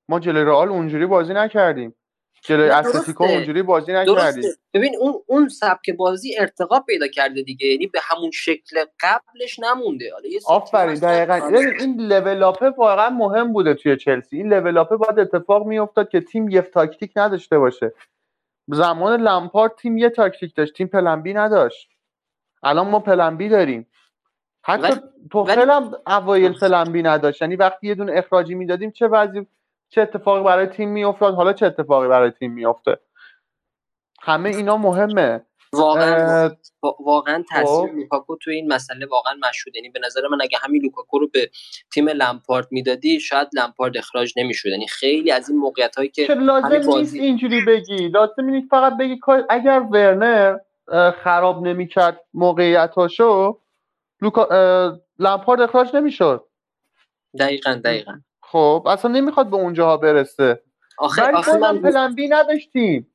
ما جلوی رئال اونجوری بازی نکردیم. جلوی اتلتیکو. اونجوری بازی نکردیم ببین اون اون سبک بازی ارتقا پیدا کرده دیگه. یعنی به همون شکل قبلش نمونده. حالا یه آفرین دقیقا. ببین این لول اپه واقعا مهم بوده توی چلسی. این لول اپه باید اتفاق میافتاد که تیم یه تاکتیک نداشته باشه. زمان لمپارد تیم یه تاکتیک داشت. تیم plan B نداشت. الان ما plan B داریم. حتی ولی- توخل هم اوایل plan B نداشت. یعنی وقتی یه دونه اخراجی می‌دادیم چه وضعی چه اتفاقی برای تیم میافتاد حالا چه اتفاقی برای تیم میافته؟ همه اینا مهمه. واقعا واقعا تاثیر خب. لوکاکو تو این مسئله واقعا مشهود. یعنی به نظر من اگه همین لوکاکو رو به تیم لمپارد می‌دادی شاید لمپارد اخراج نمی‌شد. یعنی خیلی از این موقعیت هایی که لازم نیست اینجوری بگی. لازم نیست فقط بگی که اگر ورنر خراب نمی‌کرد موقعیتاشو لوکا اه، لمپارد اخراج نمی‌شد. دقیقا دقیقا. خب اصلا نمی‌خواد به اونجاها برسه. آخه آخه من پلن بی نداشتیم.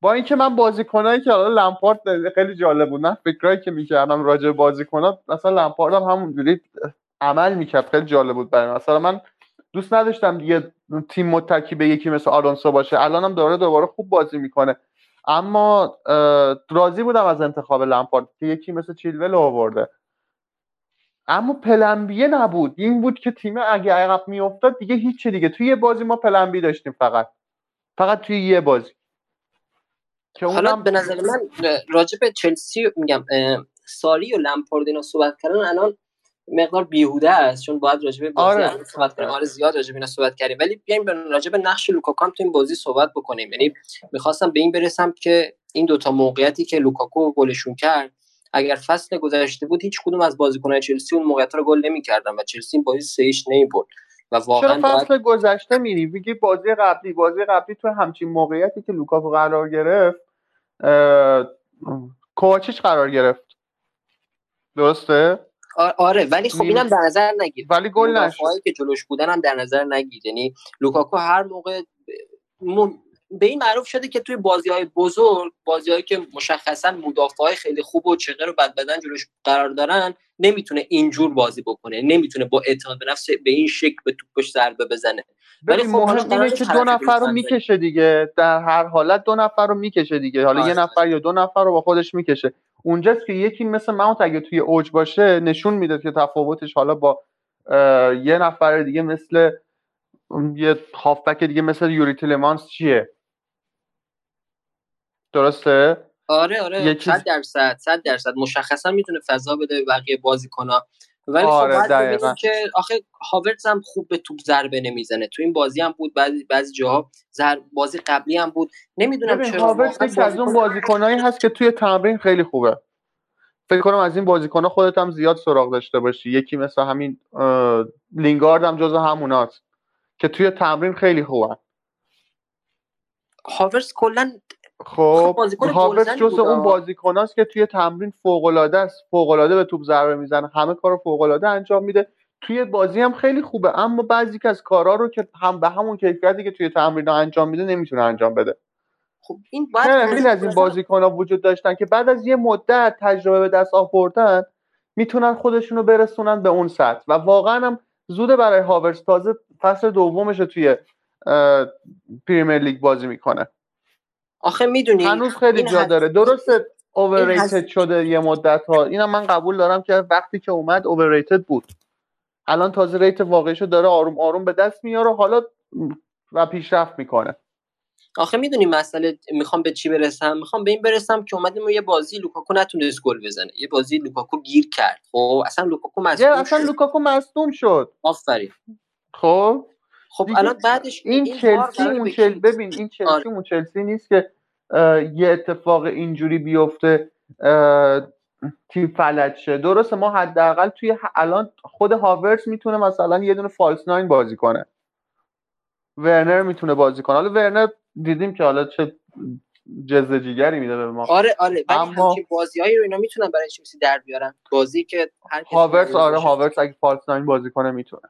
با اینکه من بازیکنایی که حالا لمپارد خیلی جالب بود من فکرایی که می‌کردم راجع به بازیکنات مثلا لمپارد هم همونجوری عمل می‌کرد خیلی جالب بود برای مثلا من دوست نداشتم دیگه تیم متکی به یکی مثل آلونسو باشه. الانم داره دوباره خوب بازی می‌کنه. اما راضی بودم از انتخاب لمپارد که یکی مثل چیلول آورده. اما پلنبیه نبود. این بود که تیم اگه عقب میافتاد دیگه هیچ دیگه. توی یه بازی ما پلنبی داشتیم فقط. فقط توی یه بازی. که حالا به نظر من راجع به چلسی میگم ساری و لمپارد اینا صحبت کردن الان مقدار بیهوده است. چون باید راجع به بازی آره. صحبت کنیم. آره زیاد راجع به اینا صحبت کردیم. ولی بیایم به- راجع به نقش لوکاکو هم تو این بازی صحبت بکنیم. یعنی می‌خواستم به این برسم که این دوتا موقعیتی که لوکاکو گلشون کرد اگر فصل گذشته بود هیچ کدوم از بازیکنان چلسی اون موقعیت رو گل نمی‌کردن و چلسی بازی سه هیچ نمی‌برد. و چرا واقعا باید فصل گذشته میری؟ میگی بازی قبلی بازی قبلی تو همچین موقعیتی که لوکاکو قرار گرفت اه، کوواچیچ قرار گرفت. درسته؟ آره ولی خب اینم در نظر نگیر. ولی گل که جلوش بودن هم در نظر نگیر. یعنی لوکاکو هر موقع م- به این معروف شده که توی بازی های بزرگ بازی که مشخصا مدافع های خیلی خوب و چغر و بد بدن جلوش قرار دارن نمی‌تونه اینجور بازی بکنه نمی‌تونه با اعتماد به نفس به این شکل به توپش ضربه بزنه. ولی خب مهم اینه که دو نفر رو. می‌کشه دیگه. در هر حالت دو نفر رو می‌کشه دیگه. حالا آره. یه نفر یا دو نفر رو با خودش می‌کشه. اونجاست که یکی مثل ماونت اگه توی اوج باشه نشون میده که تفاوتش حالا با یه نفر دیگه مثل یه هافبک دیگه مثل یوری تیلمانس چیه. درسته؟ آره آره. یکی- 100 درصد 100 درصد. مشخصا می‌تونه فضا بده به بقیه بازیکن‌ها. ولی آره، خب باید دقیقاً. ببینیم که آخه هاورتز هم خوب به توپ ضربه نمی‌زنه. تو این بازی هم بود بعضی بعضی جاها زر... بازی قبلی هم بود. نمی‌دونم چرا هاورتز یکی از اون بازیکن- بازیکنایی هست که توی تمرین خیلی خوبه. فکر کنم از این بازیکنها خودت هم زیاد سراغ داشته باشی. یکی مثل همین لینگارد هم جز هموناست که توی تمرین خیلی خوبه هاورتز کلا خب هاورتز گلزنی جز اون. بازیکناست که توی تمرین فوق العاده است. فوق العاده به توپ ضربه می‌زنه. همه کارو فوق العاده انجام میده. توی بازی هم خیلی خوبه اما بعضی که از کارا رو که هم به همون کیفیتی که توی تمرین انجام میده نمی‌تونه انجام بده. خب این باید خیلی از این بازیکن ها وجود داشتن که بعد از یه مدت تجربه به دست آوردن می‌تونن خودشون رو برسونن به اون سطح. و واقعا هم زوده برای هاورز تازه فصل دومش رو توی پریمیر لیگ بازی می‌کنه. آخه می‌دونی هنوز خیلی این جا داره. درسته این اوورریتد شده یه مدت ها اینم من قبول دارم که وقتی که اومد اوورریتد بود. الان تازه rate واقعیشو داره آروم آروم به دست میاره. حالا و پیشرفت می‌کنه. آخه می‌دونی مسئله می‌خوام به چی برسم؟ می‌خوام به این برسم که اومدیم و یه بازی لوکاکو نتونست گل بزنه. یه بازی لوکاکو گیر کرد. خب اصلا لوکاکو مصدوم اصلا شد. لوکاکو مصدوم شد. آفرین. خب؟ خب الان بعدش این بار چلسی اون به چل... کی- ببین این چلسی آره. اون چلسی نیست که یه اتفاق اینجوری بیفته تیم فلج شه. درسته ما حداقل توی الان خود هاورس می‌تونه مثلا یه دونه فالس ناین بازی کنه. ورنر می‌تونه بازی کنه. حالا ورنر دیدیم که حالا چه جز جیگری میده به ما. آره آره ولی اما- بازیایی رو اینا می‌تونن برای چلسی در بیارن. بازی که هر مریض آره. هاورس اگه فالس ناین بازی کنه می‌تونه.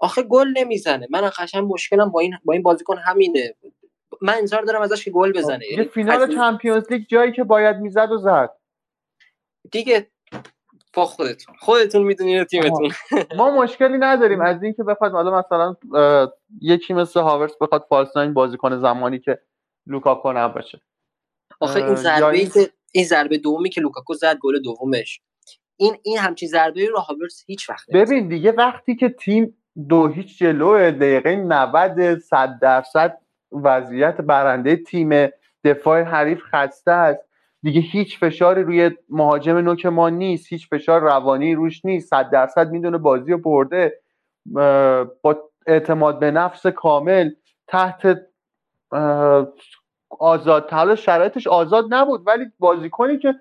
آخه گل نمی‌زنه. من قشنگ مشکلم با این با این بازیکن همینه. من انتظار دارم ازش که گل بزنه. یه یعنی فینال Champions League جایی که باید می‌زد و زد. دیگه با خودتون. خودتون می‌دونین تیمتون. ما مشکلی نداریم. از اینکه بخواد حالا مثلا یکی مثل هاورتس بخواد false nine بازی کنه زمانی که لوکاکو نباشه. آخه این ضربه این- این ضربه دومی که لوکاکو زد گل دومش. این این همچین ضربه رو هاورتس هیچ وقت. ببین دیگه وقتی که تیم دو هیچ جلو دقیقه 90 صد درصد وضعیت برنده تیم دفاع حریف خسته است. دیگه هیچ فشاری روی مهاجم نوک ما نیست. هیچ فشار روانی روش نیست. صد درصد می‌دونه بازی رو برده. با اعتماد به نفس کامل تحت آزاد. حالا شرایطش آزاد نبود ولی بازیکنی که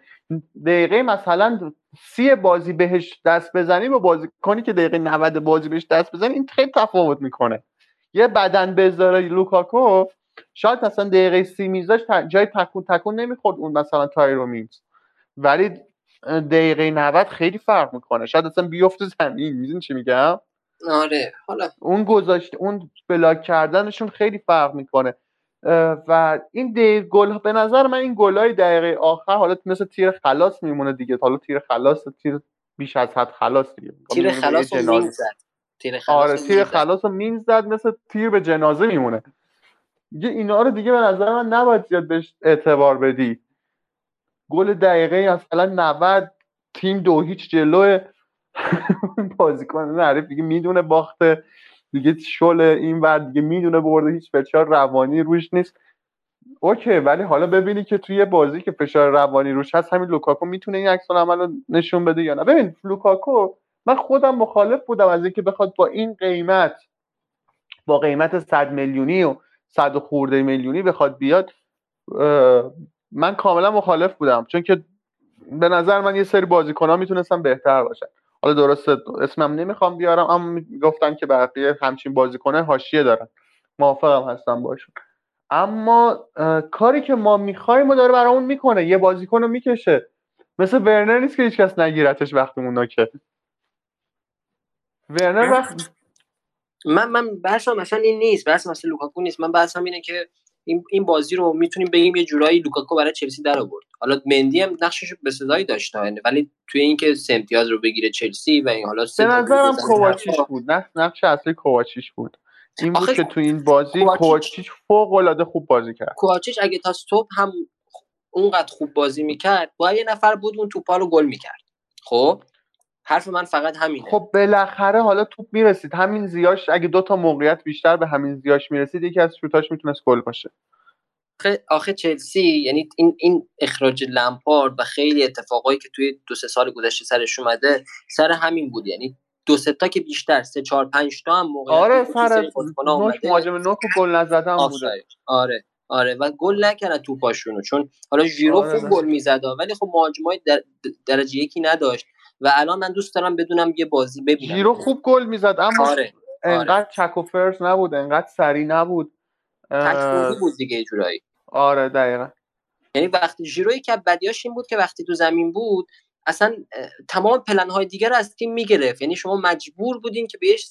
دقیقه مثلا سی بازی بهش دست بزنی با بازیکنی که دقیقه 90 بازی بهش دست بزنی این خیلی تفاوت می‌کنه. یه بدن بذاره لوکاکو شاید مثلا دقیقه سی میذاش جای تکون تکون نمی‌خورد اون مثلا تایرو ولی دقیقه 90 خیلی فرق می‌کنه. شاید اصلا بیفته زمین. می‌دونی چی میگم؟ آره. حالا اون گذاشته اون بلاک کردنشون خیلی فرق می‌کنه. و این گل به نظر من این گلای دقیقه آخر حالا مثل تیر خلاص میمونه دیگه. حالا تیر خلاص تیر بیش از حد خلاص دیگه. تیر خلاص رو زد. تیر خلاص آره تیر. خلاص رو مین زد مثل تیر به جنازه میمونه. دیگه اینا رو دیگه به نظر من نباید زیاد بهش اعتبار بدی. گل دقیقه مثلا 90 تیم دو هیچ جلو بازیکن حریف دیگه می‌دونه باخته دیگه شل این ور دیگه می‌دونه برده هیچ فشار روانی روش نیست. اوکی ولی حالا ببینی که توی بازی که فشار روانی روش هست همین لوکاکو می‌تونه این عکس‌العمل رو نشون بده یا نه. ببین لوکاکو من خودم مخالف بودم از اینکه بخواد با این قیمت با قیمت 100 میلیونی و 100 خورده میلیونی بخواد بیاد من کاملا مخالف بودم. چون که به نظر من یه سری بازیکن ها می‌تونستن بهتر باشن. حالا درسته اسمم نمی‌خوام بیارم اما گفتم که بقیه همچین بازیکنه حاشیه دارن. موافقم هستم باشون. اما کاری که ما می‌خوایم و داره برامون می‌کنه یه بازیکن رو می‌کشه. مثل ورنر نیست که هیچکس نگیرتش وقتی که. ورنر وقت من من بحثم مثلا این نیست بحث مثلا لوکاکو نیست. من بحثم اینه که این این بازی رو می‌تونیم بگیم یه جورایی لوکاکو برای چلسی در آورد حالا مندی هم نقشش بسزایی داشت ولی توی اینکه سه امتیاز رو بگیره چلسی و این حالا به نظرم کوواچیچ بود نه؟ نقش اصلی کوواچیچ بود. این بود که تو این بازی کوواچیچ فوق العاده خوب بازی کرد. کوواچیچ اگه تا استوب هم اونقدر خوب بازی می‌کرد باید یه نفر بود اون توپا رو گل می‌کرد. خب؟ حرف من فقط همینه. خب بالاخره حالا توپ می‌رسید. همین زیاش اگه دو تا موقعیت بیشتر به همین زیاش می‌رسید یکی از شوتاش می‌تونست گل باشه. آخه چلسی یعنی این این اخراج لمپارد و خیلی اتفاقایی که توی دو سه سال گذشته سرش اومده سر همین بود. یعنی دو سه تا که بیشتر سه چهار پنج تا هم موقع آره سر مهاجم نوک گل نزدن بوده. آره آره. و گل نکردن توپاشونو. چون حالا ژیرو آره خوب گل می‌زد ولی خب مهاجمای در درجه یکی نداشت. و الان من دوست دارم بدونم یه بازی ببینم. ژیرو خوب گل می‌زد اما آره. انقدر آره. چک و فرس نبود انقدر سری نبود. تک بود دیگه جورایی. آره دقیقا. یعنی وقتی ژیرو که بدیاش این بود که وقتی تو زمین بود اصلا تمام پلن های دیگر رو از تیم می‌گرفت. یعنی شما مجبور بودین که بهش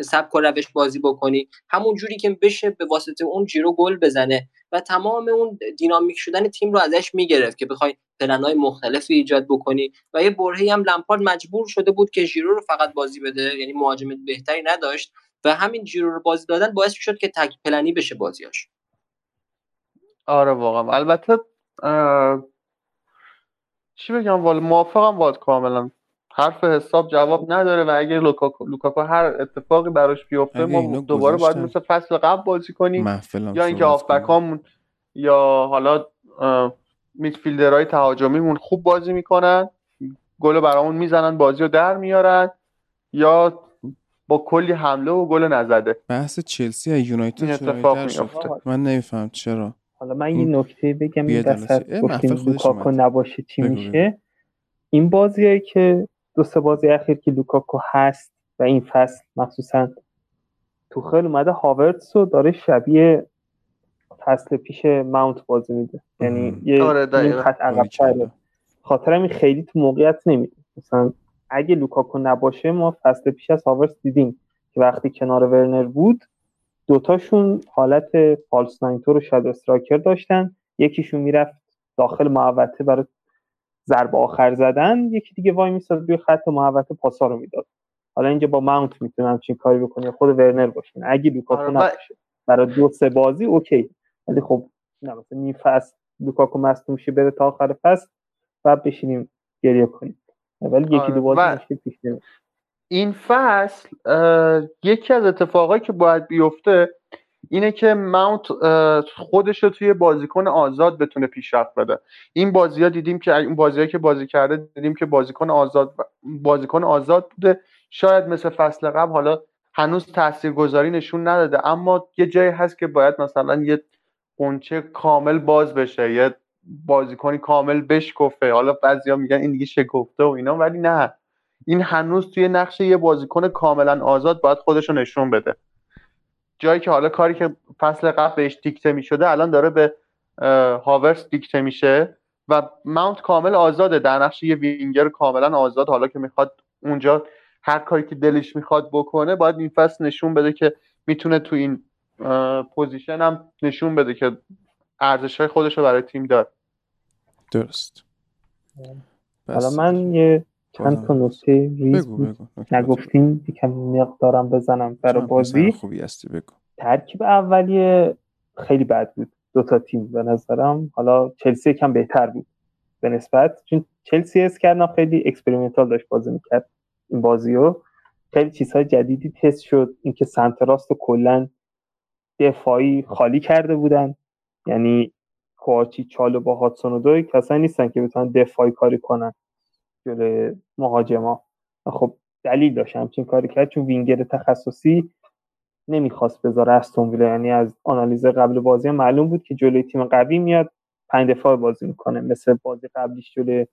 سبک و روش بازی بکنی. همون جوری که بشه به واسطه اون جیرو گل بزنه. و تمام اون دینامیک شدن تیم رو ازش می‌گرفت که بخوای پلن های مختلفی ایجاد بکنی و یه برهی هم لمپارد مجبور شده بود که جیرو رو فقط بازی بده یعنی مهاجم بهتری نداشت و همین جیرو رو بازی دادن باعث شد که تک پلنی بشه بازیاش. آره واقعا. البته چی بگم والا موافقم باید کاملا. حرف حساب جواب نداره و اگه لوکاکو, لوکاکو هر اتفاقی براش بیفته ما دوباره باید مثل فصل قبل بازی کنیم یا اینکه هافبکامون یا حالا midfielder های تهاجمیمون خوب بازی می‌کنن گل برامون می‌زنن بازی رو در میارن یا با کلی حمله و گل نزده. بحث چلسی یونایتد اتفاق میفته من نمیفهم چرا. حالا من یه نکته بگم این وسط گفتیم لوکاکو نباشه چی میشه؟ این بازیایی که دو سه بازی اخیر که لوکاکو هست و این فصل مخصوصا خیلی اومده هاورتس رو داره شبیه فصل پیش ماونت بازی میده. یعنی یه آره خط عقب خاطر همین خیلی تو موقعیت نمیده مثلا اگه لوکاکو نباشه ما فصل پیش از هاورتس دیدیم که وقتی کنار ورنر بود دوتاشون حالت فالس ناینتور و شاد استراکر داشتن. یکیشون می‌رفت داخل محوطه برای ضرب آخر زدن. یکی دیگه وای میساد روی خط محوطه پاسا رو می‌داد. حالا اینجا با ماونت می‌تونم چنین کاری بکنی. خود ورنر باشین اگه لوکاکو آره نباشه. برای دو سه بازی اوکی. ولی خب نه مثلا نیم فصل لوکاکو مصدوم شه بره تا آخر فصل بعد بشینیم گریه کنیم. ولی یکی آره. دو بازی مشکل پیش این فصل یکی از اتفاقایی که باید بیفته اینه که ماونت خودش رو توی بازیکن آزاد بتونه پیشرفت بده. این بازی ها دیدیم که این بازی که بازی کرده دیدیم که بازیکن آزاد بازیکن آزاد بوده. شاید مثل فصل قبل حالا هنوز تاثیرگذاری نشون نداده اما یه جایی هست که باید مثلا یه قنچه کامل باز بشه یه بازیکنی کامل بشکفه. حالا بعضیا میگن این دیگه شکفته و اینا ولی نه. این هنوز توی نقش یه بازیکن کاملا آزاد باید خودش رو نشون بده. جایی که حالا کاری که فصل قبل بهش دیکته می‌شده الان داره به هاورتز دیکته میشه و ماونت کامل آزاده. در نقش یه وینگر کاملا آزاد. حالا که می‌خواد اونجا هر کاری که دلش می‌خواد بکنه باید این فصل نشون بده که می‌تونه تو این position هم نشون بده که ارزش های خودش رو برای تیم داره. درست. حالا من یه چند تا نکته ریز نگفتیم یکم مقدارم بزنم برای بازی. خوبی هستی بگو. ترکیب اولیه خیلی بد بود دو تا تیم به نظرم. حالا چلسی یکم بهتر بود به نسبت چون چلسی اس کردن خیلی experimental داشت بازی می‌کرد این بازی رو خیلی چیزهای جدیدی تست شد اینکه سمت راست کلا دفاعی خالی کرده بودن. یعنی کوچی چالوبا هادسون اودوی کسایی نیستن که بتونن دفاعی کاری کنن جلوی مهاجما. خب دلیل داشت همچین کاری کرد چون وینگر تخصصی نمی‌خواست بذاره استون ویلا. یعنی از آنالیز قبل بازی هم معلوم بود که جلوی تیم قوی میاد پنج دفاع بازی می‌کنه. مثل بازی قبلیش جلوی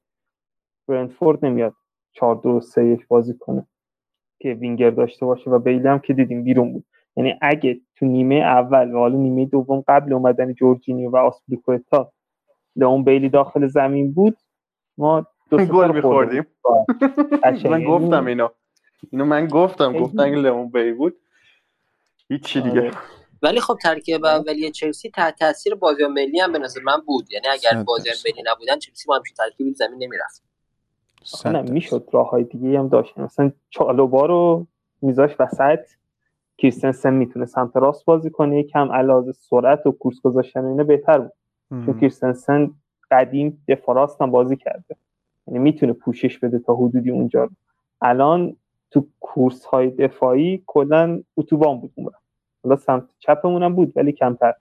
برنتفورد نمیاد 4 2 3 1 بازی کنه که وینگر داشته باشه و بیلی هم که دیدیم بیرون بود. یعنی اگه تو نیمه اول و حالا نیمه دوم قبل اومدن جورجینیو و آسپلیکوتا لئون بیلی داخل زمین بود ما دو گل می‌خوردیم. من گفتم اینو. اینو من گفتم گفتم اگه لئون بیلی بود. هیچی دیگه. ولی خب ترکیب اولیه چلسی تحت تاثیر بازی ملی هم به نظر من بود. یعنی اگر بازی ملی نبودن چلسی با همچین ترکیبی زمین نمی‌رفت. نه می‌شد راه های دیگه هم داشت. مثلا چالوبا رو میذاش وسط. کریستنسن می‌تونه سمت راست بازی کنه یکم علاوه سرعت و کورس گذاشتن اینه بهتر بود. چون کریستنسن قدیم دفاع راست هم بازی کرده. یعنی می‌تونه پوشش بده تا حدودی اونجا. الان تو کورس های دفاعی کلا اتوبان بود اون حالا سمت چپمون هم بود ولی کمتر.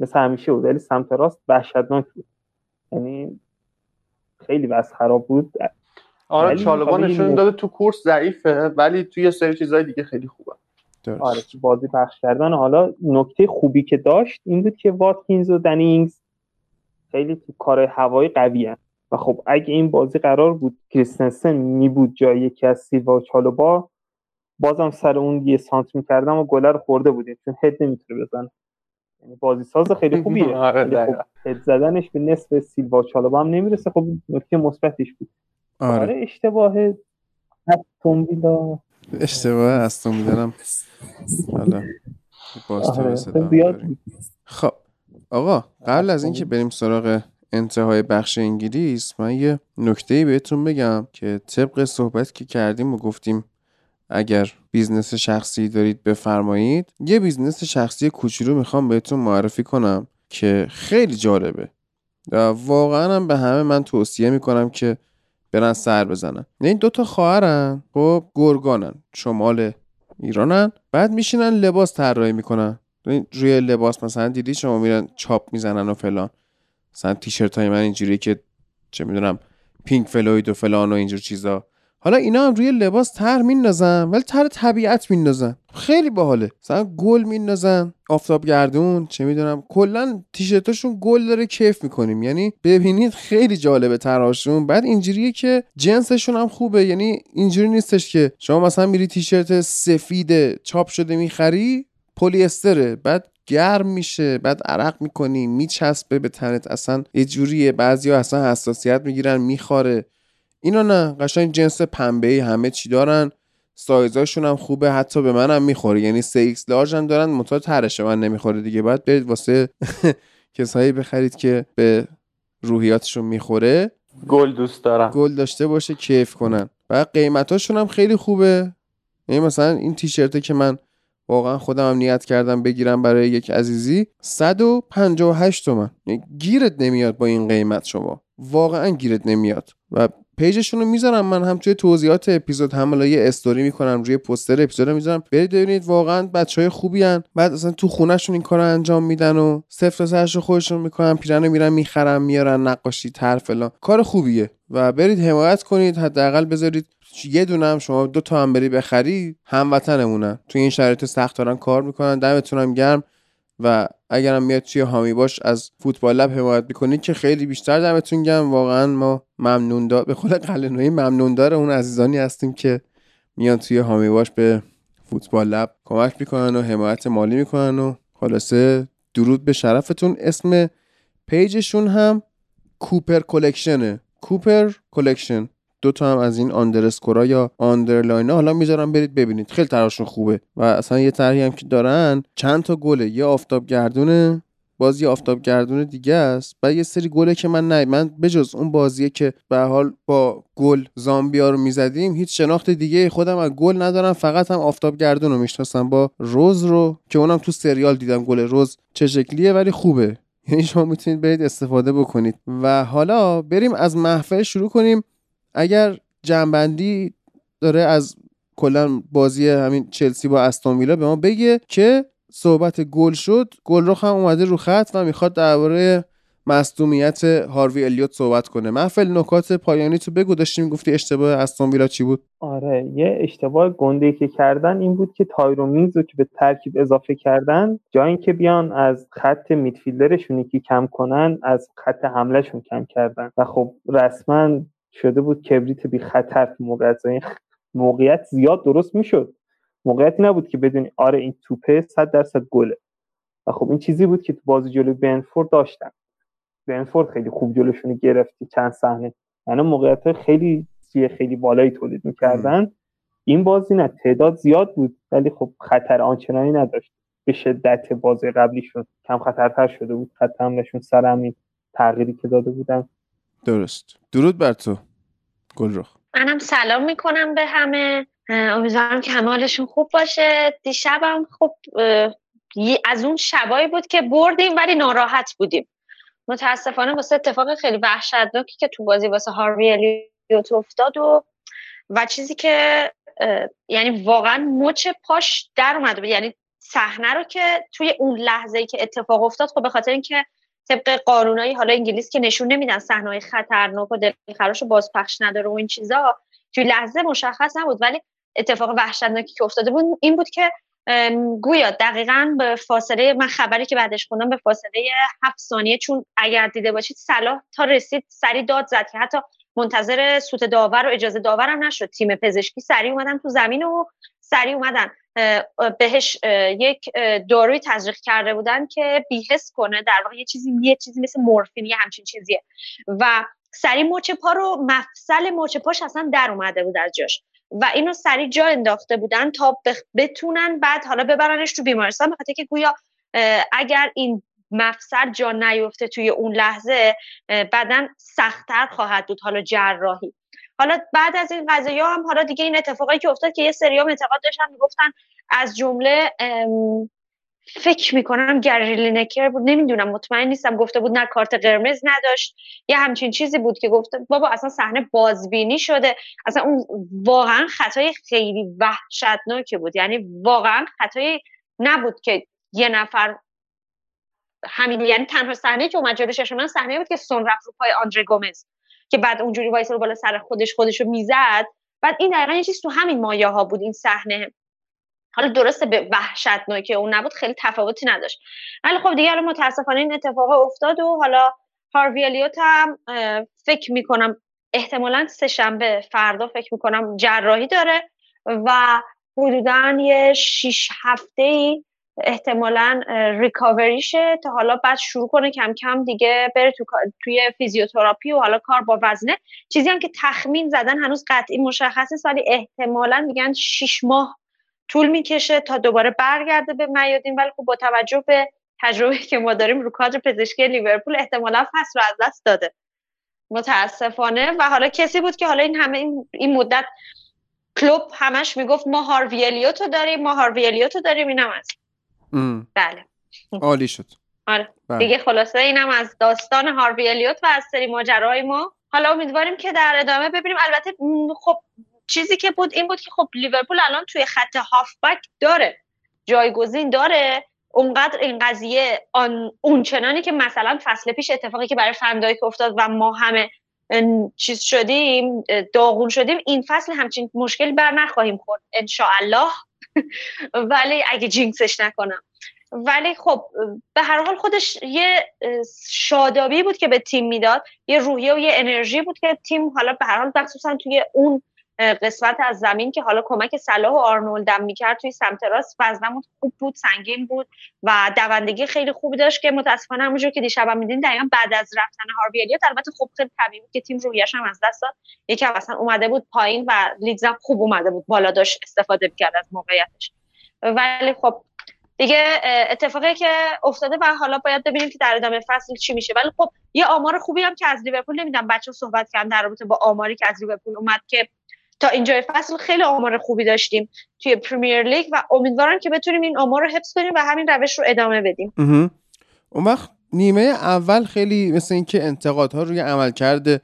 مثل همیشه بود ولی سمت راست وحشتناک بود. یعنی خیلی وضع خراب بود. آره چالوبا نشون داده تو کورس ضعیفه ولی توی سری چیزای دیگه خیلی خوبه. درست. آره تو بازی پخش کردن. حالا نکته خوبی که داشت این بود که واتکینز و دنینگز خیلی تو کار هوایی قوی هن. و خب اگه این بازی قرار بود کریستنسن می بود جای یکی از سیلوا و چالوبا بازم سر اون یه سانت می‌کردم و گله رو خورده بودیم. چون هد نمی‌تونه بزنه. یعنی بازی ساز خیلی خوبیه. آره خب هد زدنش به نصف سیلوا چالوبا هم نمی‌رسه. خب نکته مثبتش بود. آره, آره اشتباه. ویلا اشتباه استون ویلا حالا باز آره داریم. خب آقا قبل از اینکه بریم سراغ انتهای بخش انگلیس من یه نکته بهتون بگم که طبق صحبت که کردیم و گفتیم اگر business شخصی دارید بفرمایید یه business شخصی کوچولو می‌خوام بهتون معرفی کنم که خیلی جالبه. و واقعا هم به همه من توصیه می‌کنم که برن سر بزنن. این دوتا خواهرن. خب گرگانن. شمال ایرانن. بعد میشینن لباس طراحی می‌کنن. روی لباس مثلا دیدی شما میرن چاپ می‌زنن و فلان. مثلا تیشرت های من اینجوری که چه می‌دونم پینک فلوید و فلان و اینجور چیزا. حالا اینا هم روی لباس تر میندازن ولی تر طبیعت میندازن. خیلی باحاله. مثلا گل میندازن آفتاب گردون چه می‌دونم. کلا تیشرتاشون گل داره کیف می‌کنیم. یعنی ببینید خیلی جالبه تراشون بعد اینجوریه که جنسشون هم خوبه. یعنی اینجوری نیستش که شما مثلا میری تیشرت سفید چاپ شده می‌خری پلی استره بعد گرم میشه بعد عرق می‌کنی میچسبه به تنت. اصلا یه جوریه. بعضیا اصلا حساسیت می‌گیرن میخاره اینا نه قشنگ جنس پنبه همه چی دارن. سایزاشون هم خوبه حتی به منم می‌خوره. یعنی 3 x لارج هم دارن متا ترشه. من نمی‌خوره دیگه. بعد برید واسه کسایی بخرید که به روحیاتشون می‌خوره. گل دوست دارم. گل داشته باشه کیف کنن. و قیمتاشون هم خیلی خوبه. یعنی مثلا این تیشرته که من واقعا خودم هم نیت کردم بگیرم برای یک عزیزی 158 تومن. یعنی گیرت نمیاد با این قیمت شما. واقعا گیرت نمیاد. و پیجشون رو می‌ذارم. من هم توی توضیحات اپیزود هم یه استوری می‌کنم روی پوستر اپیزود رو می‌ذارم. برید ببینید واقعا بچه های خوبی هن. بعد اصلا تو خونهشون این کار انجام میدن و صفر سرش رو خودشون می‌کنن پیرن رو میرن می‌خرن میارن نقاشی تر فلان. کار خوبیه. و برید حمایت کنید. حداقل بذارید یه دونه هم شما دو تا هم بری بخری هموطنمونن. تو این شرایط سخت دارن کار می‌کنن. دمتونم گرم. و اگرم میاد توی هامی باش از فوتبال لب حمایت می‌کنید که خیلی بیشتر دمتون گرم. واقعا ما ممنون دار به خود قلنوی ممنون دار اون عزیزانی هستیم که میان توی هامی باش به فوتبال لب کمک می‌کنن و حمایت مالی می‌کنن و خلاصه درود به شرفتون. اسم پیجشون هم کوپر کلکشنه. کوپر کلکشن. دو تا هم از این underscore ا یا underline حالا می‌ذارم برید ببینید. خیلی طرحاشون خوبه. و اصلا یه طرحی هم که دارن چند تا گله. یه آفتاب گردونه باز یه آفتاب گردونه دیگه است. و یه سری گله که من نه من بجز اون بازیه که به حال با گل زامبیا رو می‌زدیم هیچ شناخت دیگه خودم از گل ندارم. فقط هم آفتاب گردون رو می‌شناسم با رز رو که اونم تو سریال دیدم گل رز چه شکلیه ولی خوبه. یعنی شما می‌تونید برید استفاده بکنید. و حالا بریم از محفل شروع کنیم. اگر جنبندی داره از کلا بازی همین چلسی با استون ویلا به ما بگه که صحبت گل شد گل رو هم اومده رو خط و می‌خواد درباره مصدومیت هاروی الیوت صحبت کنه. محفل نکات پایانی تو بگو. داشتیم گفتی اشتباه استون ویلا چی بود؟ آره یه اشتباه گنده که کردن این بود که تایرو مینز رو که به ترکیب اضافه کردن جای اینکه بیان از خط میدفیلدرشون یکی کم کنن از خط حملهشون کم کردن. و خب رسما شده بود کبریت بی خطر موقعیت. موقعیت زیاد درست می‌شد. موقعیتی نبود که بدونی آره این توپه 100 درصد گله. و خب این چیزی بود که تو بازی جلوی بنفورد داشتن. بنفورد خیلی خوب جلوشون گرفتی چند صحنه. یعنی موقعیت خیلی خیلی بالایی تولید می‌کردن. این بازی نه تعداد زیاد بود ولی خب خطر آنچنانی نداشت. به شدت بازی قبلیشون کم خطرتر شده بود. خط حملشون سر تغییری که داده بودن. درست. درود بر تو گلرخ. منم سلام می‌کنم به همه. امیدوارم که همه حالشون خوب باشه. دیشبم خب از اون شبایی بود که بردیم ولی ناراحت بودیم. متاسفانه واسه اتفاق خیلی وحشتناکی که تو بازی واسه هاروی الیوت افتاد و و چیزی که یعنی واقعا مچ پاش در اومده یعنی صحنه رو که توی اون لحظه ای که اتفاق افتاد خب به خاطر اینکه طبق قانونایی حالا انگلیس که نشون نمیدن صحنه خطرناک و دلخراش و بازپخش نداره و این چیزا توی لحظه مشخص نبود. ولی اتفاق وحشتناکی که افتاده بود این بود که گویا دقیقا به فاصله من خبری که بعدش خوندم به فاصله هفت ثانیه چون اگر دیده باشید صلاح تا رسید سری داد زد که حتی منتظر سوت داور و اجازه داورم نشد. تیم پزشکی سریع اومدن تو زمین و سریع اومدن. بهش یک داروی تزریق کرده بودن که بیهس کنه. در واقع یه چیزی یه چیزی مثل مورفین یه همچین چیزیه. و سری مچ پا رو مفصل مچ پاش اصلا در اومده بود از جاش. و اینو سریع جا انداخته بودن تا بتونن بعد حالا ببرنش تو بیمارستان. بخاطر که گویا اگر این مفصل جا نیفته توی اون لحظه بعدا سختتر خواهد بود حالا جراحی. حالا بعد از این قضیه هم حالا دیگه این اتفاقایی که افتاد که یه سری انتقاد داشتن می‌گفتن از جمله فکر می‌کنم گری نکر بود نمی‌دونم مطمئن نیستم گفته بود نه کارت قرمز نداشت یه همچین چیزی بود که گفته بابا اصلا صحنه بازبینی شده. اصلا اون واقعا خطای خیلی وحشتناکی بود. یعنی واقعا خطای نبود که یه نفر همین یعنی تنها صحنه که اومد جلوش من صحنه بود که سون رفت رو پای آندره گومز. که بعد اونجوری وایس رو بالا سر خودش خودش رو می‌زد. بعد این دقیقا یه چیز تو همین مایه ها بود این صحنه. حالا درسته به وحشتناکی اون نبود خیلی تفاوتی نداشت. ولی خب دیگه متاسفانه این اتفاق افتاد و حالا هاروی الیوت هم فکر می‌کنم احتمالا سه شنبه فردا فکر می‌کنم جراحی داره و حدودا یه شیش هفته ای احتمالا ریکاوریشه تا حالا بعد شروع کنه کم کم دیگه بره تو توی فیزیوتراپی و حالا کار با وزنه. چیزی هم که تخمین زدن هنوز قطعی مشخص ولی احتمالا میگن شیش ماه طول می‌کشه تا دوباره برگرده به میادین. ولی خب با توجه به تجربه که ما داریم رو کادر پزشکی لیورپول احتمالا فصل رو از دست داده. متاسفانه. و حالا کسی بود که حالا این همه این, مدت کلوب همش می‌گفت ما هارویلیوتو داریم ما هارویلیوتو داریم اینم بله. عالی شد. آره. بله. دیگه خلاصه اینم از داستان هارویلیوت و از سری ماجرای ما. حالا امیدواریم که در ادامه ببینیم. البته خب چیزی که بود این بود که خب لیورپول الان توی خط هافبک داره. جایگزین داره. اونقدر این قضیه آن اونچنانی که مثلا فصل پیش اتفاقی که برای فندایک افتاد و ما همه چیز شدیم داغون شدیم این فصل همچین مشکلی بر نخواهیم خورد. الله ولی اگه جینکسش نکنم. ولی خب به هر حال خودش یه شادابی بود که به تیم می‌داد یه روحیه و یه انرژی بود که تیم حالا به هر حال مخصوصا توی اون قسمت از زمین که حالا کمک صلاح و آرنولدم می‌کرد توی سمت راست وزنمون خوب بود سنگین بود و دوندگی خیلی خوبی داشت که متاسفانه همونجور که دیشب میدین دقیقا بعد از رفتن هاروی البته خب خیلی طبیعی بود که تیم رویش هم از دست داد. یکم اصلا اومده بود پایین و لیدزم خوب اومده بود بالا داشت استفاده می‌کرد از موقعیتش. ولی خب دیگه اتفاقی که افتاده و حالا باید ببینیم که در ادامه فصل چی میشه. ولی خب یه آمار خوبی هم که از لیورپول نمی‌دونم بچه صحبت کردن در رابطه با آماری که از لیورپول اومد که تا اینجای فصل خیلی آمار خوبی داشتیم توی پریمیر لیگ و امیدوارم که بتونیم این آمار رو حفظ کنیم و همین روش رو ادامه بدیم. اون وقت نیمه اول خیلی مثل اینکه انتقادها روی عملکرد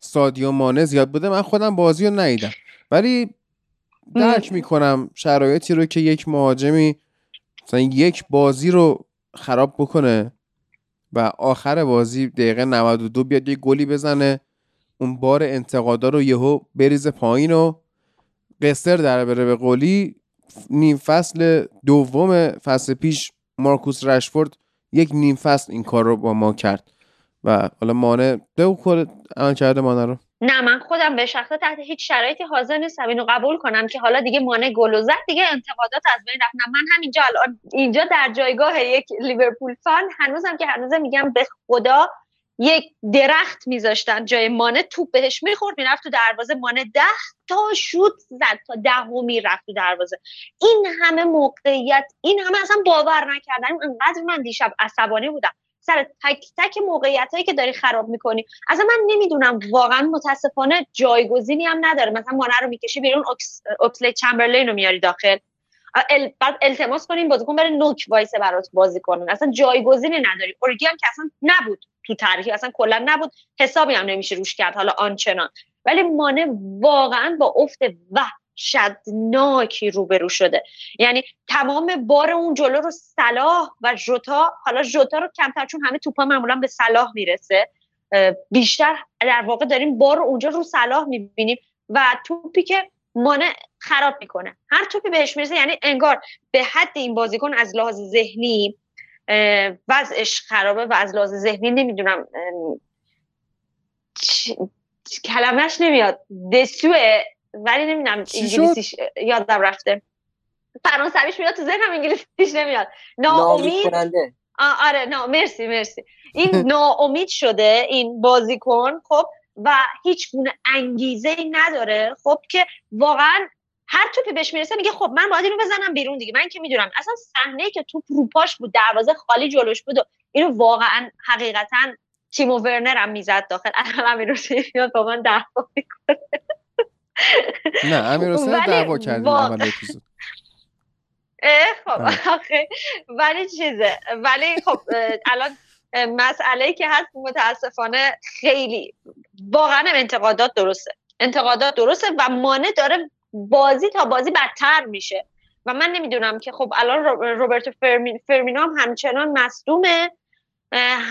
سادیو مانه زیاد بوده. من خودم بازی رو ندیدم. ولی درک می‌کنم شرایطی رو که یک مهاجمی مثلا یک بازی رو خراب بکنه و آخر بازی دقیقه 92 بیاد یه گلی بزنه. اون بار انتقادا رو یهو بریزه پایین و قصر در بره به قولی. نیم فصل دوم فصل پیش مارکوس رشفورد یک نیم فصل این کار رو با ما کرد. و حالا مانع دو کل عمل کرده مانع رو. نه من خودم به شخصه تحت هیچ شرایطی حاضر نیستم اینو قبول کنم که حالا دیگه مانع گل زد دیگه انتقادات از بین رفت من همینجا الان اینجا در جایگاه یک لیورپول فان هنوزم که هنوزم میگم به خدا یک درخت میذاشتن جای مانع توپ بهش می‌خورد می‌رفت تو دروازه. مانع ده تا شوت زد تا دهمی رفت تو دروازه. این همه موقعیت این همه اصلا باور نکردن. انقدر من دیشب عصبانی بودم. سر تک تک موقعیت هایی که داری خراب می‌کنی. اصلا من نمی‌دونم واقعا متاسفانه جایگزینی هم نداره. مثلا مانع رو می‌کشی بیرون اوکس، اوکسلی چمبرلین رو میاری داخل. ال... بعد التماس کنین بازیکن بره نوک وایسه برات بازی کنن اصلا جایگزینی نداری. اورگی هم که اصلا نبود تو ترکیب اصلا کلا نبود. حسابی هم نمیشه روش کرد حالا آنچنان. ولی مانع واقعا با افت وحشتناکی روبرو شده. یعنی تمام بار اون جلو رو صلاح و جوتا حالا جوتا رو کمتر چون همه توپا معمولا به صلاح می‌رسه. بیشتر در واقع داریم بار اونجا رو صلاح می‌بینیم. و توپی که مانع خراب می‌کنه. هر توپی بهش می‌رسه یعنی انگار به حد این بازیکن از لحاظ ذهنی وضعش خرابه و از لحاظ ذهنی نمی‌دونم کلمش نمیاد. دسوه ولی نمی‌دونم انگلیسیش یادم رفته. فرانسویش میاد تو ذهنم انگلیسیش نمیاد. ناامید آره نه مرسی مرسی. این ناامید شده این بازیکن خب و هیچ گونه انگیزه ای نداره خب که واقعا هر توپی بهش می‌رسه میگه خب من باید اینو بزنم بیرون دیگه. من که می‌دونم اصلا صحنه که توپ روپاش بود دروازه خالی جلوش بود و اینو واقعا حقیقتا تیمو ورنر هم می‌زد داخل. امیر حسین میاد با من دعوا می‌کنه. نه امیر حسین دعوا کردیم اول اپیزود. خب آخه ولی چیزه. ولی خب الان مسئله که هست متاسفانه خیلی واقعا انتقادات درسته. انتقادات درسته و مانع داره بازی تا بازی بدتر میشه. و من نمی‌دونم که خب الان روبرتو فرمین فرمینو هم همچنان مصدومه.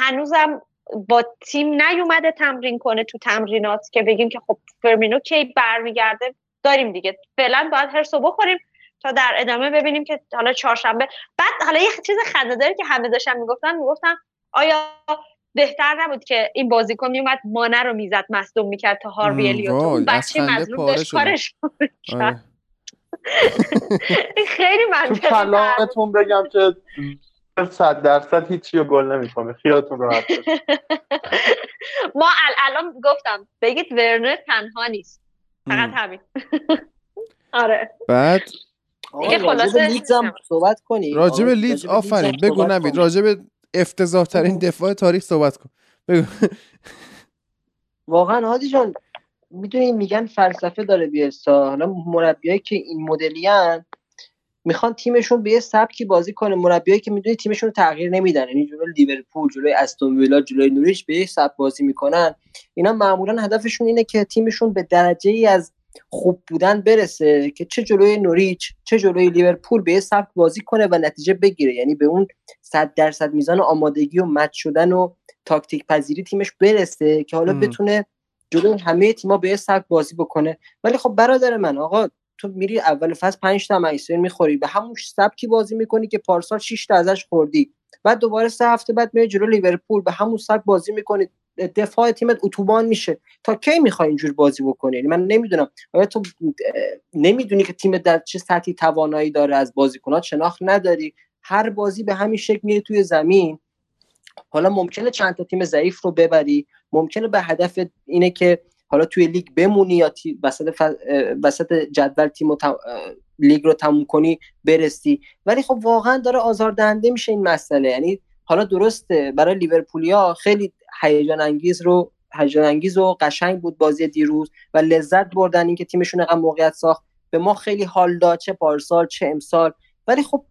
هنوزم با تیم نیومده تمرین کنه تو تمرینات که بگیم که خب فرمینو کی برمیگرده. داریم دیگه. فعلا باید هرسو بخوریم تا در ادامه ببینیم که حالا چهارشنبه بعد حالا یه چیز خنده که همه داشتن می‌گفتن می‌گفتن آیا بهتر نبود که این بازیکن میومد مانه رو می‌زد مصدوم می‌کرد تا هاروی الیوت. اون بچه مظلوم داشت کارش خیلی منطقی کلامتون بگم که صد درصد هیچی رو گل نمی‌کنه خیالتون راحت ما الان گفتم بگید ورنر تنها نیست. فقط همین. آره. بعد؟ دیگه خلاصه صحبت کنی راجب لیدز آفرین بگو نمید راجب افتضاح ترین دفاع تاریخ صحبت کن. بگو. واقعا هادی جان می‌دونی میگن فلسفه داره بیستا حالا مربیایی که این مدلی می‌خوان تیمشون به یه سبکی بازی کنه. مربیایی که می‌دونی تیمشون رو تغییر نمیدن. یعنی جلوی لیورپول جلوی استون ویلا جلوی نوریچ به یه سبک بازی می‌کنن. اینا معمولا هدفشون اینه که تیمشون به درجه ای از خوب بودن برسه که چه جلوی نوریچ چه جلوی لیورپول به یه سبک بازی کنه و نتیجه بگیره. یعنی به اون صد درصد میزان آمادگی و مچ شدن و تاکتیک پذیری تیمش برسه که حالا. بتونه جلوی همه تیما به سبک بازی بکنه. ولی خب برادر من آقا تو میری اول فصل 5 تا مایسر می‌خوری به همون سبکی بازی می‌کنی که پارسال 6 تا ازش خوردی. بعد دوباره سه هفته بعد میری جلو لیورپول به همون سبک بازی می‌کنی دفاع تیمت اتوبان میشه. تا کی می‌خوای اینجور بازی بکنی؟ یعنی من نمی‌دونم. آیا تو نمی‌دونی که تیم در چه سطحی توانایی داره از بازیکنات شناخت نداری. هر بازی به همین شکل میره توی زمین. حالا ممکنه چند تا تیم ضعیف رو ببری. ممکنه به هدف اینه که حالا توی لیگ بمونی یا. وسط, ف... وسط جدول تیم تم... لیگ رو تموم کنی برسی. ولی خب واقعا داره آزاردهنده میشه این مسئله. یعنی حالا درسته برای لیورپولیا خیلی هیجان انگیز رو هیجان انگیز و قشنگ بود بازی دیروز و لذت بردن اینکه تیمشون انقدر موقعیت ساخت. به ما خیلی حال داد چه پارسال چه امسال. ولی خب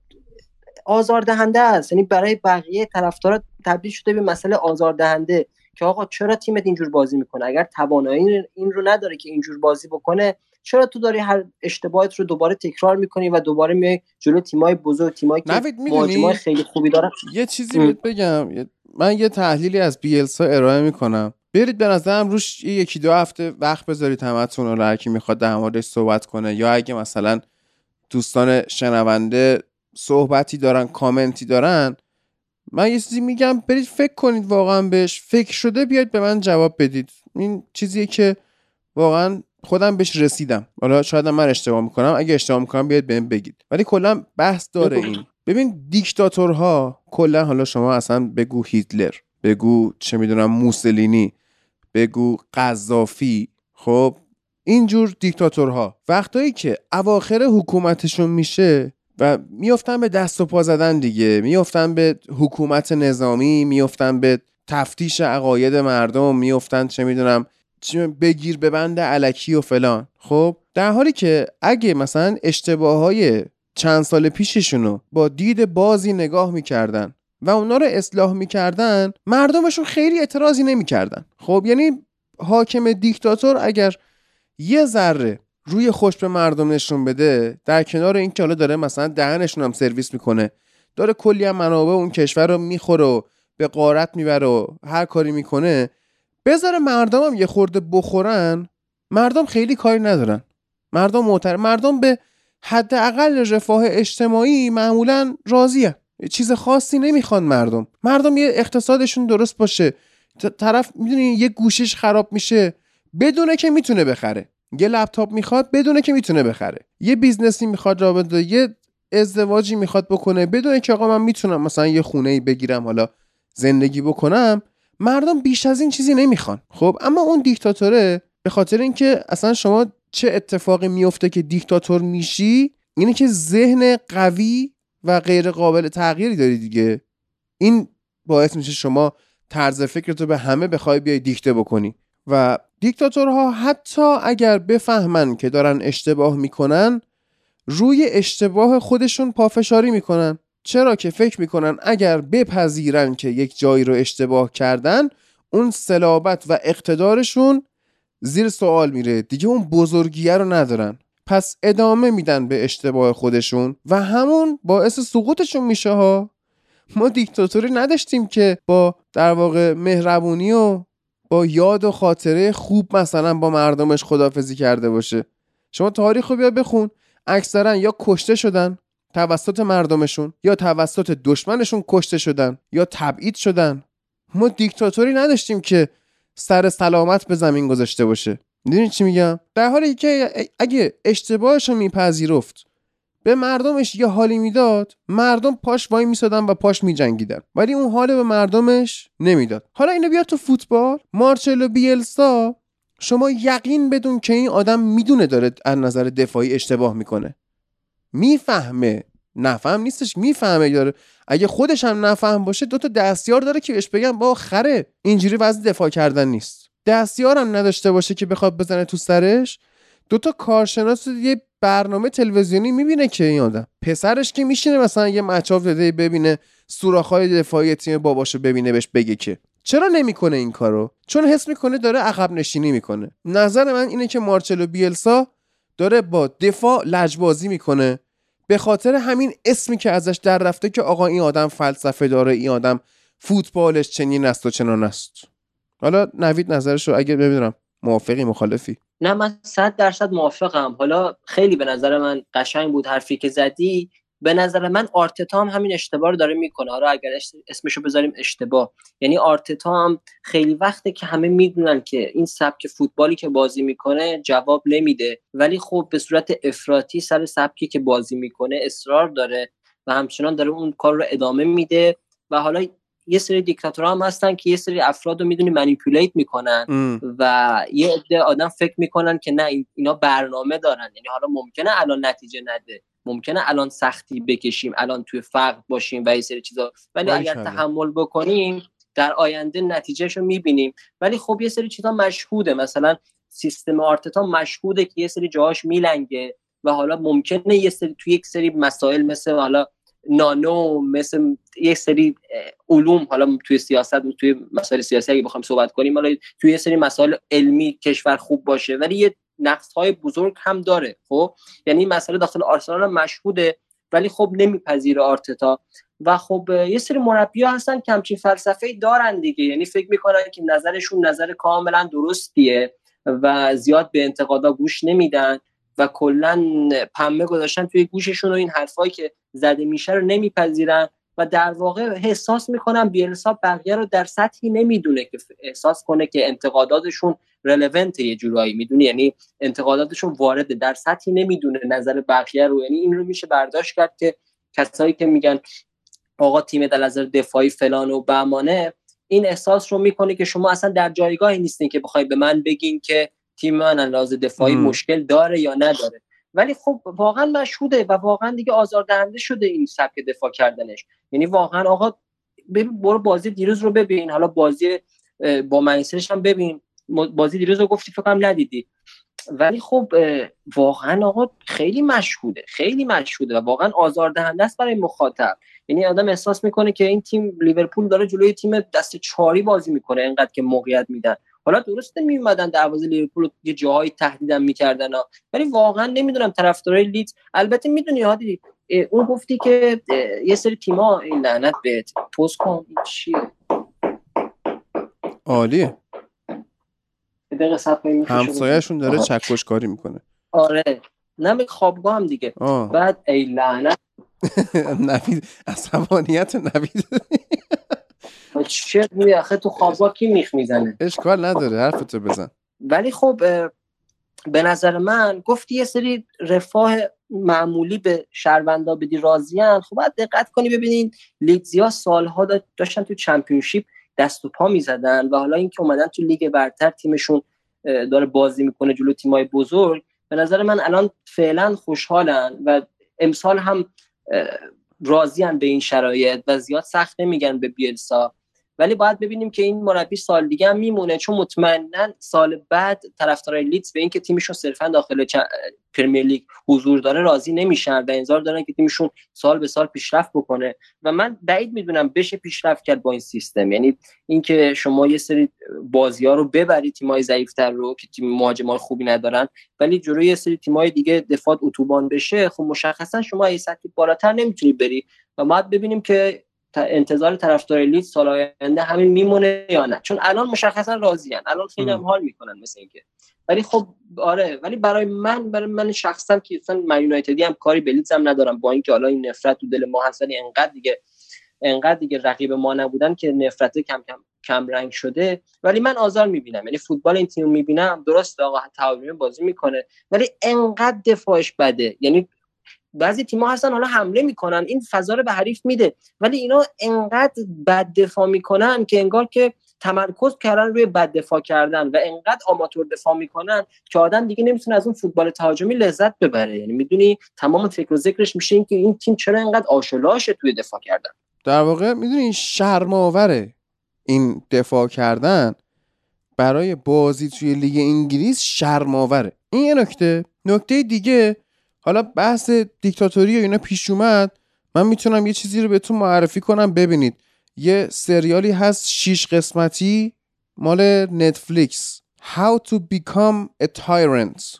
آزاردهنده است. یعنی برای بقیه طرفدارا تبدیل شده به مسئله آزاردهنده که آقا چرا تیمت اینجور بازی می‌کنه؟ اگر توانایی این رو نداره که اینجور بازی بکنه چرا تو داری هر اشتباهت رو دوباره تکرار می‌کنی و دوباره میای جلو تیمای بزرگ تیمایی که مهاجمای خیلی خوبی دارن؟ یه چیزی. بهت بگم. من یه تحلیلی از بیلسا ارائه می‌کنم. برید به نظرم روش یکی دو هفته وقت بذارید همتون رو هر کی می‌خواد در موردش صحبت کنه. یا اگه مثلا دوستان شنونده صحبتی دارن کامنتی دارن من یه چیزی میگم برید فکر کنید واقعا بهش. فکر شده بیاید به من جواب بدید. این چیزیه که واقعا خودم بهش رسیدم. حالا شاید من اشتباه می‌کنم. اگه اشتباه می‌کنم بیاید بهم بگید. ولی کلا بحث داره این. ببین دیکتاتورها کلا حالا شما اصلا بگو هیتلر بگو چه می‌دونم موسولینی بگو قذافی. خب اینجور دیکتاتورها. وقتایی که اواخر حکومتشون میشه و میفتن به دست و پا زدن دیگه. میفتن به حکومت نظامی میفتن به تفتیش عقاید مردم میفتن چه می‌دونم بگیر به بند علکی و فلان. خب در حالی که اگه مثلا اشتباه های چند سال پیششونو با دید بازی نگاه می‌کردن و اونا رو اصلاح می‌کردن مردمشون خیلی اعتراضی نمی‌کردن. خب یعنی حاکم دیکتاتور اگر یه ذره روی خوش به مردم نشون بده در کنار اینکه حالا داره مثلا دهنشون هم سرویس می‌کنه. داره کلی هم منابع اون کشور رو می‌خوره و به قارت می‌بره و هر کاری می‌کنه. بذاره مردم هم یه خورده بخورن. مردم خیلی کاری ندارن. مردم معتر مردم به حداقل رفاه اجتماعی معمولا راضیه چیز خاصی نمی‌خوان مردم. مردم یه اقتصادشون درست باشه. طرف می‌دونی یه گوشیش خراب میشه. بدونه که می‌تونه بخره. یه لپتاپ می‌خواد بدونه که می‌تونه بخره. یه business ی می‌خواد راه بده یه ازدواجی می‌خواد بکنه بدونه که آقا من می‌تونم مثلا یه خونه ای بگیرم حالا زندگی بکنم مردم بیش از این چیزی نمی‌خوان. خب اما اون دیکتاتوره به خاطر اینکه اصلا شما چه اتفاقی میفته که دیکتاتور میشی اینه که ذهن قوی و غیر قابل تغییری داری دیگه. این باعث میشه شما طرز فکرتو به همه بخوای بیای دیکته بکنی. و دیکتاتورها حتی اگر بفهمن که دارن اشتباه می‌کنن روی اشتباه خودشون پافشاری می‌کنن. چرا که فکر می‌کنن اگر بپذیرن که یک جایی رو اشتباه کردن اون صلابت و اقتدارشون زیر سوال میره. دیگه اون بزرگیه رو ندارن. پس ادامه میدن به اشتباه خودشون و همون باعث سقوطشون میشه ها. ما دیکتاتوری نداشتیم که با در واقع مهربونی و با یاد و خاطره خوب مثلا با مردمش خدافزی کرده باشه. شما تاریخ رو بیا بخون. اکثرا یا کشته شدن توسط مردمشون یا توسط دشمنشون کشته شدن یا تبعید شدن. ما دیکتاتوری نداشتیم که سر سلامت به زمین گذاشته باشه. می‌دونی چی میگم؟ در حالی که اگه اشتباهش رو میپذیرفت به مردمش یه حالی می‌داد مردم پاش وای میسادن و پاش میجنگیدن. ولی اون حال به مردمش نمی‌داد. حالا اینو بیار تو فوتبال مارچلو بیلسا شما یقین بدون که این آدم می‌دونه داره از نظر دفاعی اشتباه می‌کنه. می‌فهمه. نفهم نیستش می‌فهمه داره. اگه خودش هم نفهم باشه دوتا دستیار داره که بهش بگم با خره. اینجوری وضع دفاع کردن نیست. دستیار هم نداشته باشه که بخواد بزنه تو سرش. دوتا کارشناس یه برنامه تلویزیونی می‌بینه که این آدم. پسرش که میشینه مثلا یه مچاف داده ببینه سوراخ‌های دفاعی تیم باباشو ببینه بهش بگه که. چرا نمی‌کنه این کارو؟ چون حس می‌کنه داره عقب نشینی می‌کنه. نظر من اینه که مارچلو بیلسا داره با دفاع لجبازی می‌کنه. به خاطر همین اسمی که ازش در رفته که آقا این آدم فلسفه داره این آدم فوتبالش چنین است و چنان است. حالا نوید نظرش رو اگه ببینم موافقی مخالفی. نه من صد درصد موافقم. حالا خیلی به نظر من قشنگ بود حرفی که زدی. به نظر من آرتتا هم همین اشتباه رو داره می‌کنه. حالا اگر اسمشو بذاریم اشتباه. یعنی آرتتا هم خیلی وقته که همه می‌دونن که این سبک فوتبالی که بازی می‌کنه جواب نمیده. ولی خب به صورت افراطی سر سبکی که بازی می‌کنه اصرار داره و همچنان داره اون کار رو ادامه میده. و حالا یه سری دیکتاتورها هم هستن که یه سری افراد رو می‌دونی منیپولیت می‌کنن ام. و یه عده آدم فکر می‌کنن که نه اینا برنامه دارن. یعنی حالا ممکنه الان نتیجه نده. ممکنه الان سختی بکشیم الان توی فقر باشیم و یه سری چیزا. ولی اگر. تحمل بکنیم در آینده نتیجهش رو می‌بینیم. ولی خب یه سری چیزا مشهوده. مثلا سیستم آرتتا مشهوده که یه سری جاهاش میلنگه و حالا ممکنه یه سری توی یک سری مسائل مثل حالا نانو مثل یه سری علوم حالا توی سیاست توی مسائل سیاسی اگه بخوایم صحبت کنیم حالا توی یه سری مسائل علمی کشور خوب باشه ولی یه نقص های بزرگ هم داره خب؟ یعنی این مسئله داخل آرسنال هم مشهوده ولی خب نمیپذیره آرتتا. و خب یه سری مربی هستن که همچین فلسفه دارن دیگه. یعنی فکر می‌کنن که نظرشون نظر کاملا درستیه و زیاد به انتقادا گوش نمیدن. و کلا پمه گذاشتن توی گوششون و این حرفایی که زده میشه رو نمیپذیرن و در واقع احساس می‌کنم بیلسا بقیه رو در سطحی نمی‌دونه که احساس کنه که انتقاداتشون رلونت یه جورایی می‌دونی؟ یعنی انتقاداتشون وارده در سطحی نمی‌دونه نظر بقیه رو. یعنی این رو میشه برداشت کرد که کسایی که میگن آقا تیم در نظر دفاعی فلان و بهمانه این احساس رو می‌کنه که شما اصلا در جایگاهی نیستین که بخوای به من بگین که تیم من لحاظ دفاعی مشکل داره یا نداره. ولی خب واقعا مشهوده و واقعا دیگه آزاردهنده شده این سبک دفاع کردنش. یعنی واقعا آقا ببین برو بازی دیروز رو ببین. حالا بازی با منیسرش هم ببین. بازی دیروز رو گفتی فکرم ندیدی. ولی خب واقعا آقا خیلی مشهوده خیلی مشهوده و واقعا آزاردهنده است برای مخاطب. یعنی آدم احساس می‌کنه که این تیم لیورپول داره جلوی تیم دست چاری بازی می‌کنه اینقدر که موقعیت میدن. حالا درسته میومدن دروازه لیورپول یه جاهایی تهدیدم می‌کردن ولی واقعا نمی‌دونم طرفدارای لیدز البته می‌دونی هادی اون گفتی که یه سری تیم‌ها این لعنت بهت پست کن. چیه؟ عالیه. همسایه‌شون داره چکش کاری می‌کنه. آره. نه خوابگاه هم دیگه. آه. بعد ای لعنت. نوید عصبانیت نوید. چه میگه آخه تو خوابگاه کی میخ می‌زنه؟ اشکال نداره حرفتو بزن. ولی خب به نظر من گفتی یه سری رفاه معمولی به شهروندا بدی راضیان خب باید دقت کنی ببینین لیدزیا سالها داشتن تو چمپیونشیپ دست و پا می‌زدن و حالا اینکه اومدن تو لیگ برتر تیمشون داره بازی می‌کنه جلو تیمای بزرگ به نظر من الان فعلا خوشحالن و امسال هم راضیان به این شرایط و زیاد سخت نمیگن به بیلسا. ولی باید ببینیم که این مربی سال دیگه هم میمونه چون مطمئنا سال بعد طرفدارای لیدز به اینکه تیمشون صرفا داخل پرمیر لیگ حضور داره راضی نمیشن و انتظار دارن که تیمشون سال به سال پیشرفت بکنه. و من بعید می‌دونم بشه پیشرفت کرد با این سیستم. یعنی اینکه شما یه سری بازی ها رو ببرید تیمای ضعیفتر رو که تیم مهاجمای خوبی ندارن ولی جلوی یه سری تیمای دیگه دفاع اتوبان بشه خب مشخصا شما یه سطحی بالاتر نمی‌تونی بری. و ما ببینیم که انتظار طرفدار لیت سال آینده همین میمونه یا نه؟ چون الان مشخصا راضیان. الان خیلی هم حال می‌کنن مثل اینکه. ولی خب آره. ولی برای من برای من شخصا که اصلا من یونایتدی هم کاری به لیدز هم ندارم. با اینکه حالا این نفرت تو دل ما هست ولی انقدر دیگه انقدر دیگه رقیب ما نبودن که نفرت کم کم کم رنگ شده. ولی من آزار می‌بینم. یعنی فوتبال این تیم می‌بینم. درست آقا تعاونی بازی می‌کنه. ولی انقدر دفاعش بده. یعنی بعضی تیم‌ها هستن حالا حمله می‌کنن این فضا رو به حریف میده. ولی اینا انقدر بد دفاع می‌کنن که انگار که تمرکز کردن روی بد دفاع کردن و انقدر آماتور دفاع می‌کنن که آدم دیگه نمی‌تونه از اون فوتبال تهاجمی لذت ببره. یعنی می‌دونی تمام فکر و ذکرش میشه این که این تیم چرا انقدر آشلاشه توی دفاع کردن. در واقع می‌دونی شرماوره این دفاع کردن برای بازی توی لیگ انگلیس شرماوره این یه نکته. نکته دیگه حالا بحث دیکتاتوری و اینا پیش اومد. من می‌تونم یه چیزی رو بهتون معرفی کنم. ببینید یه سریالی هست شیش قسمتی مال نتفلیکس. How to become a tyrant.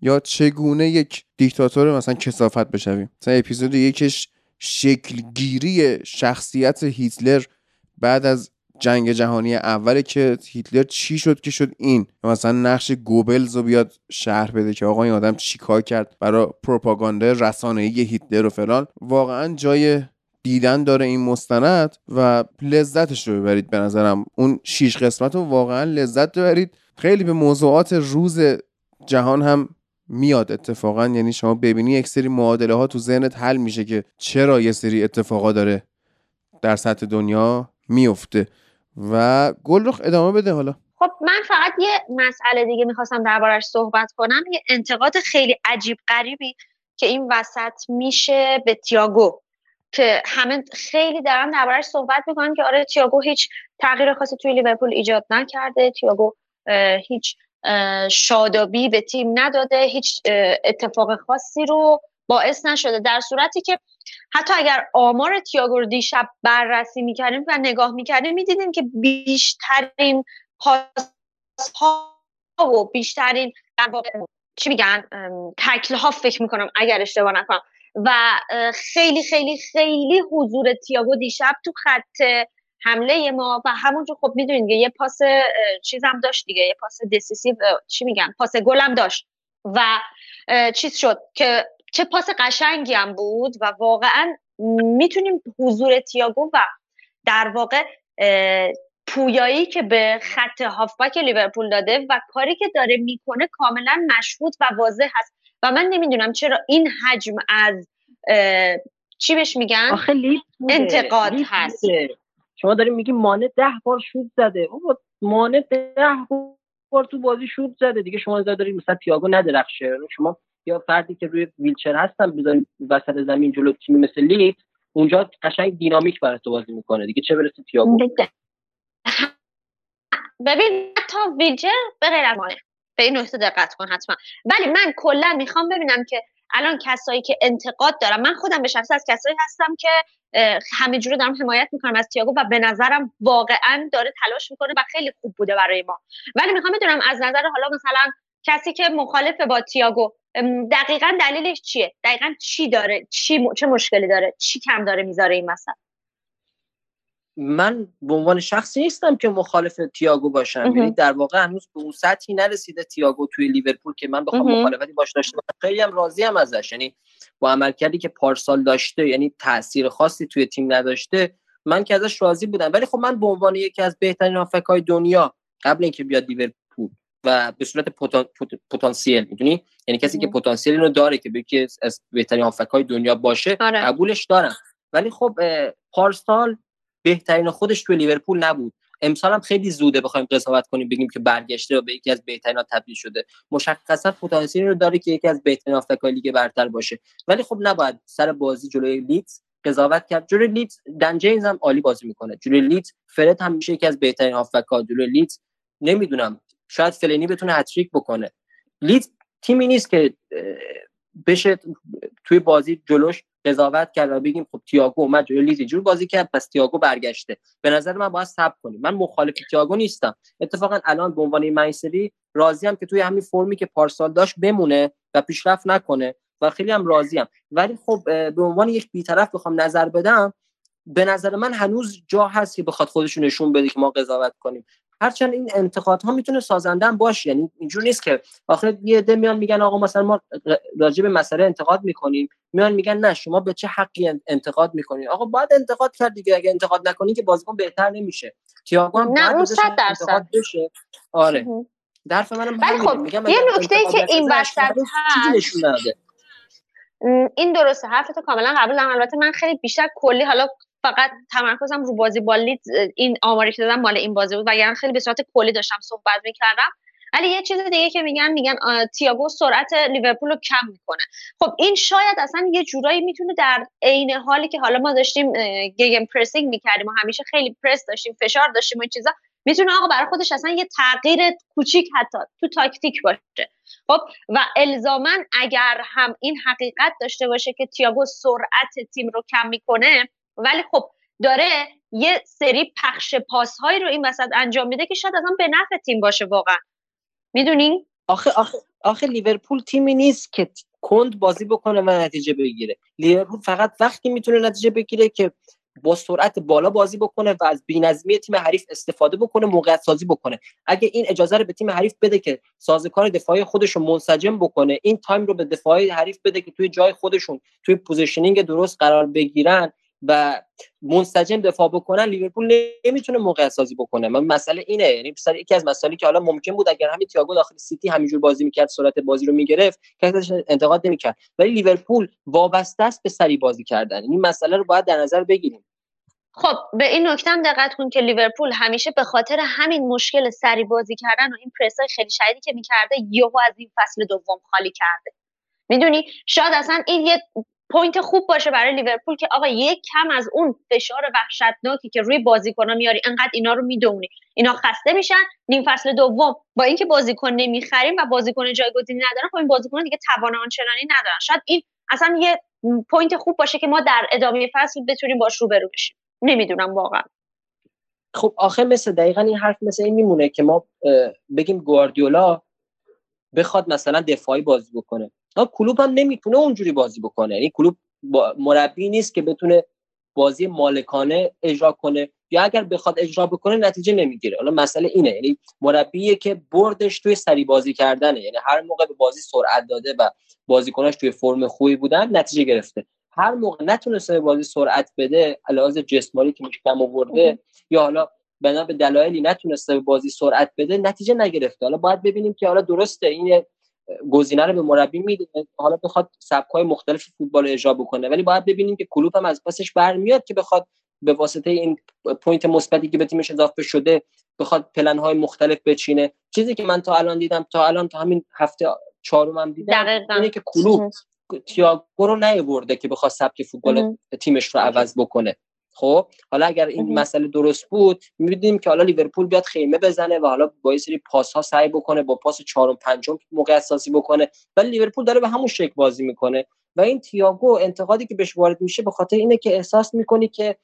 یا چگونه یک دیکتاتور مثلا کسافت بشویم. مثلا اپیزود یکش شکلگیری شخصیت هیتلر بعد از جنگ جهانی اوله که هیتلر چی شد که شد این؟ مثلا نقش گوبلز رو بیاد شهر بده که آقا این آدم چی کار کرد برای پروپاگاندا رسانه‌ای هیتلر و فلان. واقعا جای دیدن داره این مستند و لذتش رو ببرید به نظرم. اون شیش قسمت رو واقعا لذت ببرید. خیلی به موضوعات روز جهان هم میاد اتفاقا. یعنی شما ببینی یک سری معادله ها تو ذهنت حل میشه که چرا یه سری اتفاقا داره در سطح دنیا میفته. و گلرخ ادامه بده حالا. خب من فقط یه مسئله دیگه می‌خواستم دربارش صحبت کنم. یه انتقاد خیلی عجیب غریبی که این وسط میشه به تیاگو که همه خیلی دارن دربارش صحبت می‌کنن که آره تیاگو هیچ تغییر خاصی توی لیورپول ایجاد نکرده. تیاگو هیچ شادابی به تیم نداده. هیچ اتفاق خاصی رو باعث نشده. در صورتی که حتی اگر آمار تیاگو رو دیشب بررسی می‌کردیم و نگاه می‌کردیم می‌دیدیم که بیشترین پاس ها و بیشترین چی میگن؟ تکل ها فکر می‌کنم اگر اشتباه نکنم. و خیلی خیلی خیلی حضور تیاگو دیشب تو خط حمله ما و همونجور خب می‌دونید یه پاس چیزم داشت دیگه یه پاس دسیسیو چی میگن؟ پاس گلم داشت و چیز شد که چه پاس قشنگی هم بود و واقعا می‌تونیم حضور تیاگو و در واقع پویایی که به خط هافبک لیورپول داده و کاری که داره می‌کنه کاملا مشهود و واضح هست. و من نمی‌دونم چرا این حجم از چی بهش میگن؟ انتقاد هست. شما داریم میگی مانع ده بار شوت زده. بابا مانع ده بار تو بازی شوت زده. دیگه شما دارید مثلا تییاگو ندرخشه. یعنی شما یا فردی که روی ویلچر هستن بذارید وسط زمین جلو تیمی مثل لیت اونجا قشنگ دینامیک برای تو بازی می‌کنه دیگه چه برسه تییاگو؟ ببین تا ویلچر به غیر به این نکته دقت کن حتما. ولی من کلا می‌خوام ببینم که الان کسایی که انتقاد دارم من خودم به شخص از کسایی هستم که همینجوری دارم حمایت می‌کنم از تییاگو و به نظرم واقعا داره تلاش می‌کنه و خیلی خوب بوده برای ما. ولی می‌خوام بدونم از نظر حالا مثلا کسی که مخالف با تییاگو دقیقا دلیلش چیه؟ دقیقا چی داره؟ چی چه مشکلی داره؟ چی کم داره می‌ذاره این مثلا؟ من به عنوان شخصی نیستم که مخالف تییاگو باشم. یعنی در واقع هنوز به اون سطحی نرسیده تییاگو توی لیورپول که من بخوام مخالفتی باش داشته باشم خیلی هم راضی هم ازش. یعنی با عملکردی که پارسال داشته یعنی تاثیر خاصی توی تیم نداشته من که ازش راضی بودم. ولی خب من به عنوان یکی از بهترین هافکای دنیا قبل اینکه بیاد لیورپول و به صورت پتانسیل می‌دونی؟ یعنی کسی که پتانسیل رو داره که یکی از بهترین هافبکای دنیا باشه آره. قبولش دارم. ولی خب پارسال بهترین خودش توی لیورپول نبود. امسال هم خیلی زوده بخوایم قضاوت کنیم بگیم که برگشته و به یکی از بهترین ها تبدیل شده. مشخصا پتانسیل رو داره که یکی از بهترین هافبکای لیگ برتر باشه. ولی خب نباید سر بازی جلوی لیدز قضاوت کرد. جلوی لیدز دن جیمز هم عالی بازی می‌کنه. جلوی لیدز فرد هم میشه یکی از بهترین هافبکا جلوی لیدز نمی‌دونم. شاید فلینی بتونه هتریک بکنه. لیدز تیمی نیست که بشه توی بازی جلوش قضاوت کرد و بگیم خب تییاگو اومد جلوی لیز جور بازی کرد پس تییاگو برگشته. به نظر من باید صبر کنیم. من مخالف تییاگو نیستم. اتفاقا الان به عنوان منسری راضیم که توی همین فرمی که پارسال داشت بمونه و پیشرفت نکنه و خیلی هم راضیم ولی خب به عنوان یک بیطرف بخوام نظر بدم به نظر من هنوز جا هست که بخواد خودش نشون بده که ما قضاوت کنیم. هرچند این انتقادها می‌تونه سازنده هم باشه یعنی اینجور نیست که آخر یه عده میان میگن آقا مثلا ما راجع به مسئله انتقاد می‌کنیم میان میگن نه شما به چه حقی انتقاد می‌کنید؟ آقا باید انتقاد کرد دیگه اگه انتقاد نکنی که بازیکن بهتر نمیشه. تییاگو هم نه اون 100 درصد. بشه. آره. درف منم ولی خب میگم یه نکته که این وسط هست. این درسته. حرفتو کاملا قبول دارم. البته من خیلی بیشتر کلی حالا فقط تمرکزم رو بازی با این آماری که دادم مال این بازی بود. وگرنه خیلی به صورت کلی داشتم صحبت می‌کردم. ولی یه چیز دیگه که میگن میگن تییاگو سرعت لیورپول رو کم می‌کنه. خب این شاید اصلا یه جورایی می‌تونه در عین حالی که حالا ما داشتیم گیگن پرسینگ می‌کردیم و همیشه خیلی پرس داشتیم فشار داشتیم و این چیزا می‌تونه آقا برای خودش اصلا یه تغییر کوچیک حتی تو تاکتیک باشه. خب و الزاما اگر هم این حقیقت داشته باشه که تییاگو سرعت تیم رو کم می‌کنه ولی خب داره یه سری پخش پاسهایی رو این وسط انجام میده که شاید اصلا به نفع تیم باشه واقعا. می‌دونی؟ آخه آخه آخه لیورپول تیمی نیست که کند بازی بکنه و نتیجه بگیره. لیورپول فقط وقتی می‌تونه نتیجه بگیره که با سرعت بالا بازی بکنه و از بی‌نظمی تیم حریف استفاده بکنه موقعیت سازی بکنه. اگه این اجازه رو به تیم حریف بده که سازوکار دفاعی خودش رو منسجم بکنه این time رو به دفاعی حریف بده که توی جای خودشون توی positioning درست قرار بگیرن و منسجم دفاع بکنن لیورپول نمی‌تونه موقع سازی بکنه. من مسئله اینه یعنی یکی از مسائلی که حالا ممکن بود اگر همین تیاگو داخل سیتی همینجور بازی می‌کرد سرعت بازی رو می‌گرفت کسش انتقاد نمی‌کرد. ولی لیورپول وابسته است به سریع بازی کردن. این مسئله رو باید در نظر بگیریم. خب به این نکته هم دقت کن که لیورپول همیشه به خاطر همین مشکل سریع بازی کردن و این پرسای خیلی شدیدی که می‌کرده یهو از نیم فصل دوم خالی کرده. می‌دونی؟ شاید اصلا این یه point خوب باشه برای لیورپول که آقا یک کم از اون فشار وحشتناکی که روی بازیکن‌ها میاری انقدر اینا رو می‌دونی. اینا خسته میشن نیم فصل دوم با اینکه بازیکن نمی‌خریم و بازیکن جایگزینی ندارن خب این بازیکن دیگه توان آنچنانی ندارن. شاید این اصلا یه پوینت خوب باشه که ما در ادامه فصل بتونیم باش روبرو بشیم. نمی‌دونم واقعا. خب آخر مثل دقیقا این حرف مثل این میمونه که ما بگیم گواردیولا بخواد مثلا دفاعی بازی بکنه. کلوب هم نمی‌تونه اونجوری بازی بکنه. یعنی کلوب مربی نیست که بتونه بازی مالکانه اجرا کنه. یا اگر بخواد اجرا بکنه نتیجه نمی‌گیره. حالا مسئله اینه. یعنی مربیه که بردش توی سری بازی کردنه. یعنی هر موقع به بازی سرعت داده و بازیکناش توی فرم خوبی بودن نتیجه گرفته. هر موقع نتونسته بازی سرعت بده به لحاظ جسمانی که کم آورده یا حالا بنا به دلایلی نتونسته بازی سرعت بده نتیجه نگرفته. حالا باید ببینیم که حالا درسته این گزینه رو به مربی میده. حالا بخواد سبک‌های مختلف فوتبال اجرا بکنه. ولی باید ببینیم که کلوپ هم از پسش برمیاد که بخواد به واسطه این point مثبتی که به تیمش اضافه شده بخواد پلن های مختلف بچینه. چیزی که من تا الان دیدم تا الان تا همین هفته چهارم هم دیدم اینه که کلوب تییاگو رو نیورده که بخواد سبک فوتبال تیمش رو عوض بکنه. خب حالا اگر این مسئله درست بود می‌بینیم که حالا لیورپول بیاد خیمه بزنه و حالا با یه سری پاس ها سعی بکنه با پاس چهارم پنجم موقع اساسی بکنه. ولی لیورپول داره به همون شکل بازی می‌کنه. و این تییاگو انتقادی که بهش وارد میشه به خاطر اینه که احساس می‌کنی که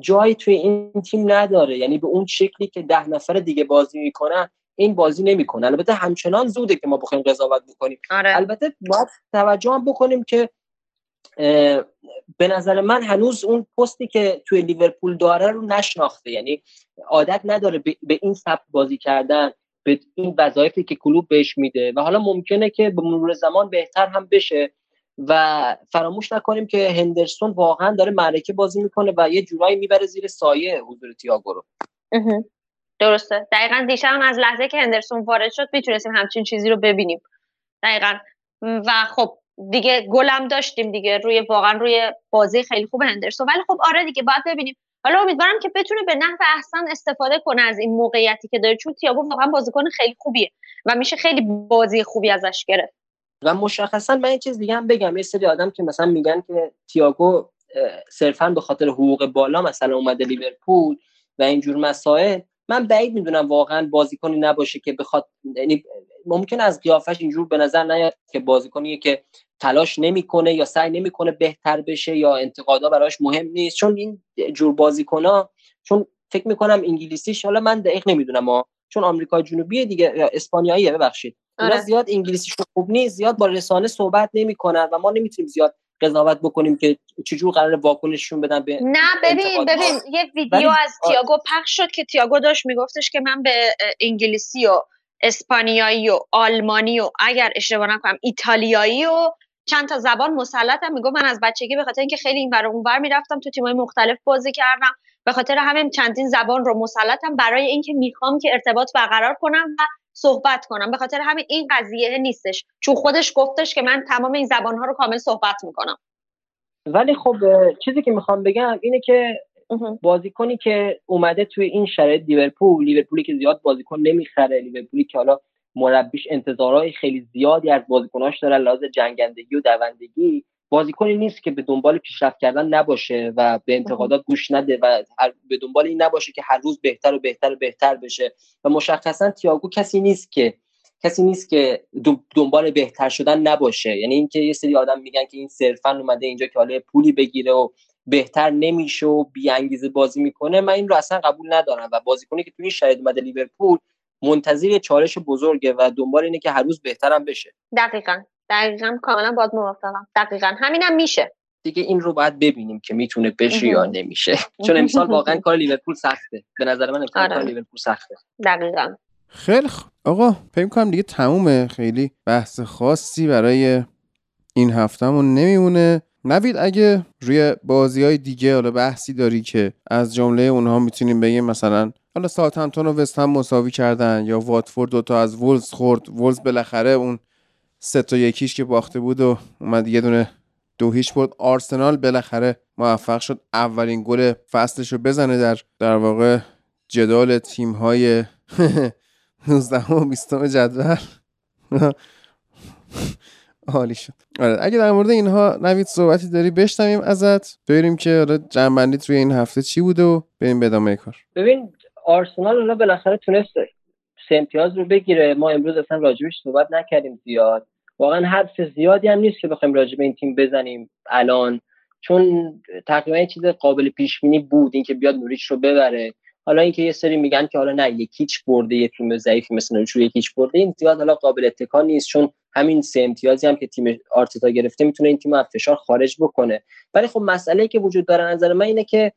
جایی توی این تیم نداره. یعنی به اون شکلی که ده نفر دیگه بازی می‌کنن این بازی نمی‌کنه. البته همچنان زوده که ما بخوایم قضاوت بکنیم. آره. البته باید توجه هم بکنیم که به نظر من هنوز اون پستی که توی لیورپول داره رو نشناخته. یعنی عادت نداره به این سبک بازی کردن به این وظایفی که کلوب بهش میده. و حالا ممکنه که به مرور زمان بهتر هم بشه. و فراموش نکنیم که هندرسون واقعا داره معرکه بازی می‌کنه و یه جورایی می‌بره زیر سایه حضور تییاگو رو. درسته. دقیقا دیشب هم از لحظه که هندرسون وارد شد می‌تونستیم همچین چیزی رو ببینیم. دقیقا. و خب دیگه گلم داشتیم دیگه. روی واقعا روی بازی خیلی خوب هندرسون. ولی خب آره دیگه باید ببینیم. حالا امیدوارم که بتونه به نحو احسن استفاده کنه از این موقعیتی که داره. چون تییاگو واقعا بازیکن خیلی خوبیه و میشه خیلی بازی خوبی ازش گرفت. و مشخصا من یه چیز دیگه هم بگم. یه سری آدم که مثلا میگن که تییاگو صرفا به خاطر حقوق بالا مثلا اومده لیورپول و اینجور مسائل. من بعید می‌دونم واقعا بازیکنی نباشه که بخواد یعنی ممکن از قیافش اینجور به نظر نیاد که بازیکنیه که تلاش نمی‌کنه یا سعی نمی‌کنه بهتر بشه یا انتقادا براش مهم نیست. چون این جور بازیکنا چون فکر می‌کنم انگلیسیش حالا من دقیق نمی‌دونم چون آمریکا جنوبی دیگه یا اسپانیاییه ببخشید. اونا زیاد انگلیسیشون خوب نیست زیاد با رسانه صحبت نمی‌کنن و ما نمی‌تونیم زیاد قضاوت بکنیم که چجور قرار واکنششون بدن به نه ببین ببین یه ویدیو از تییاگو پخش شد که تییاگو داشت میگفتش که من به انگلیسی و اسپانیایی و آلمانی و اگر اشتباه نکنم ایتالیایی و چند تا زبان مسلطم میگم من از بچگی به خاطر اینکه خیلی این اون اونور می‌رفتم تو تیمای مختلف بازی کردم. به خاطر همین چندین زبان رو مسلطم برای اینکه می‌خوام که ارتباط برقرار کنم و صحبت کنم. به خاطر همین این قضیه نیستش. چون خودش گفتش که من تمام این زبان ها رو کامل صحبت می‌کنم. ولی خب چیزی که می‌خوام بگم اینه که بازیکنی که اومده توی این شرایط لیورپول لیورپولی که زیاد بازیکن نمی‌خره لیورپولی که حالا مربیش انتظارهای خیلی زیادی از بازیکناش داره لحاظ جنگندگی و دوندگی. بازیکنی نیست که به دنبال پیشرفت کردن نباشه و به انتقادات گوش نده و به دنبال این نباشه که هر روز بهتر و بهتر و بهتر بشه. و مشخصا تییاگو کسی نیست که کسی نیست که دنبال بهتر شدن نباشه. یعنی اینکه یه سری آدم میگن که این صرفا اومده اینجا که حالا پولی بگیره و بهتر نمیشه و بی انگیزه بازی می‌کنه. من این رو اصلا قبول ندارم. و بازیکنی که تو این شرایط اومده لیورپول منتظر چالش بزرگه و دنبال اینه که هر روز بهترم بشه. دقیقا. دقیقا کاملا باید موافقم. دقیقا. همینم میشه. دیگه این رو باید ببینیم که می‌تونه بشه یا نمیشه. چون امسال واقعا کار لیورپول سخته. به نظر من امسال کار لیورپول سخته. دقیقا. خیلی خ... آقا فکر کنم دیگه تمومه. خیلی بحث خاصی برای این هفتهمون نمیمونه. نوید اگه روی بازی های دیگه حالا بحثی داری که از جمله اونها می‌تونیم بگیم مثلا حالا ساوثهمپتون و وست هم مساوی کردن یا واتفورد دوتا از وولز خورد وولز بالاخره اون سه تا یکیش که باخته بود و اومد یه دونه دو هیچ برد. آرسنال بالاخره موفق شد. اولین گل فصلش رو بزنه در در واقع جدال تیم های 19 و 20 جدول. عالی شد. آره اگه در مورد اینها نوید صحبتی داری بشنویم ازت. بریم که آره جنبندیت روی این هفته چی بوده و بریم به ادامه کار. ببین آرسنال اونا بالاخره تونست سه امتیاز رو بگیره. ما امروز اصلا راجبش صحبت نکردیم زیاد. واقعا حرف زیادی هم نیست که بخوایم راجب این تیم بزنیم الان. چون تقریبا چیز قابل پیش بینی بود اینکه بیاد نوریچ رو ببره. حالا اینکه یه سری میگن که حالا نه یکیچ برده یه تیم ضعیفی مثل نوچو یکیچ برده. این زیاد حالا قابل اتکا نیست چون همین سه امتیازی هم که تیم آرتتا گرفته می‌تونه این تیم از فشار خارج بکنه. ولی خب مسئله که وجود داره نظر من اینه که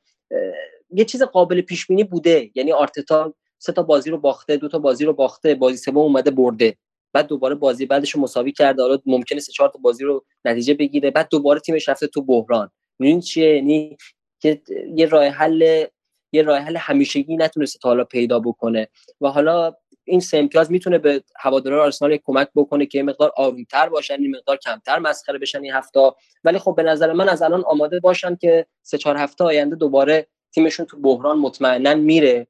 یه چیز قابل پیش بینی بوده. یعنی آرتتا سه تا بازی رو باخته دو تا بازی رو باخته بازی سوم اومده برده. بعد دوباره بازی بعدش رو مساوی کرده. حالا ممکنه سه چهار تا بازی رو نتیجه بگیره. بعد دوباره تیمش رفته تو بحران. این چیه؟ یعنی که یه راه حل یه راه حل همیشگی نتونسته تا حالا پیدا بکنه. و حالا این سه امتیاز می‌تونه به هواداران آرسنال کمک بکنه که مقدار آرومتر باشن این مقدار کمتر مسخره بشن این هفته. ولی خب به نظر من از الان آماده باشن که سه چهار هفته آینده دوباره تیمشون تو بحران مطمئنا میره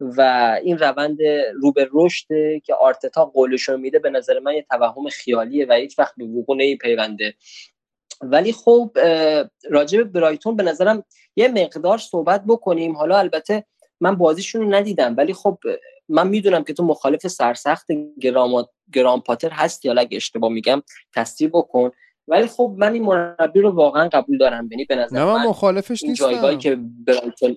و این روند رو به رشد که آرتتا قولش میده به نظر من یه توهم خیالیه و هیچ وقت به وقوع نمیپیونده ولی خب راجع به برایتون به نظرم یه مقدار صحبت بکنیم. حالا البته من بازیشون رو ندیدم ولی خب من می‌دونم که تو مخالف سرسخت گرام, گرام پاتر هستی. حالا اگه اشتباه میگم تصدیق بکن. ولی خب من این مربی رو واقعا قبول دارم. یعنی به نظر من, مخالفش این جایگاهی که برایتون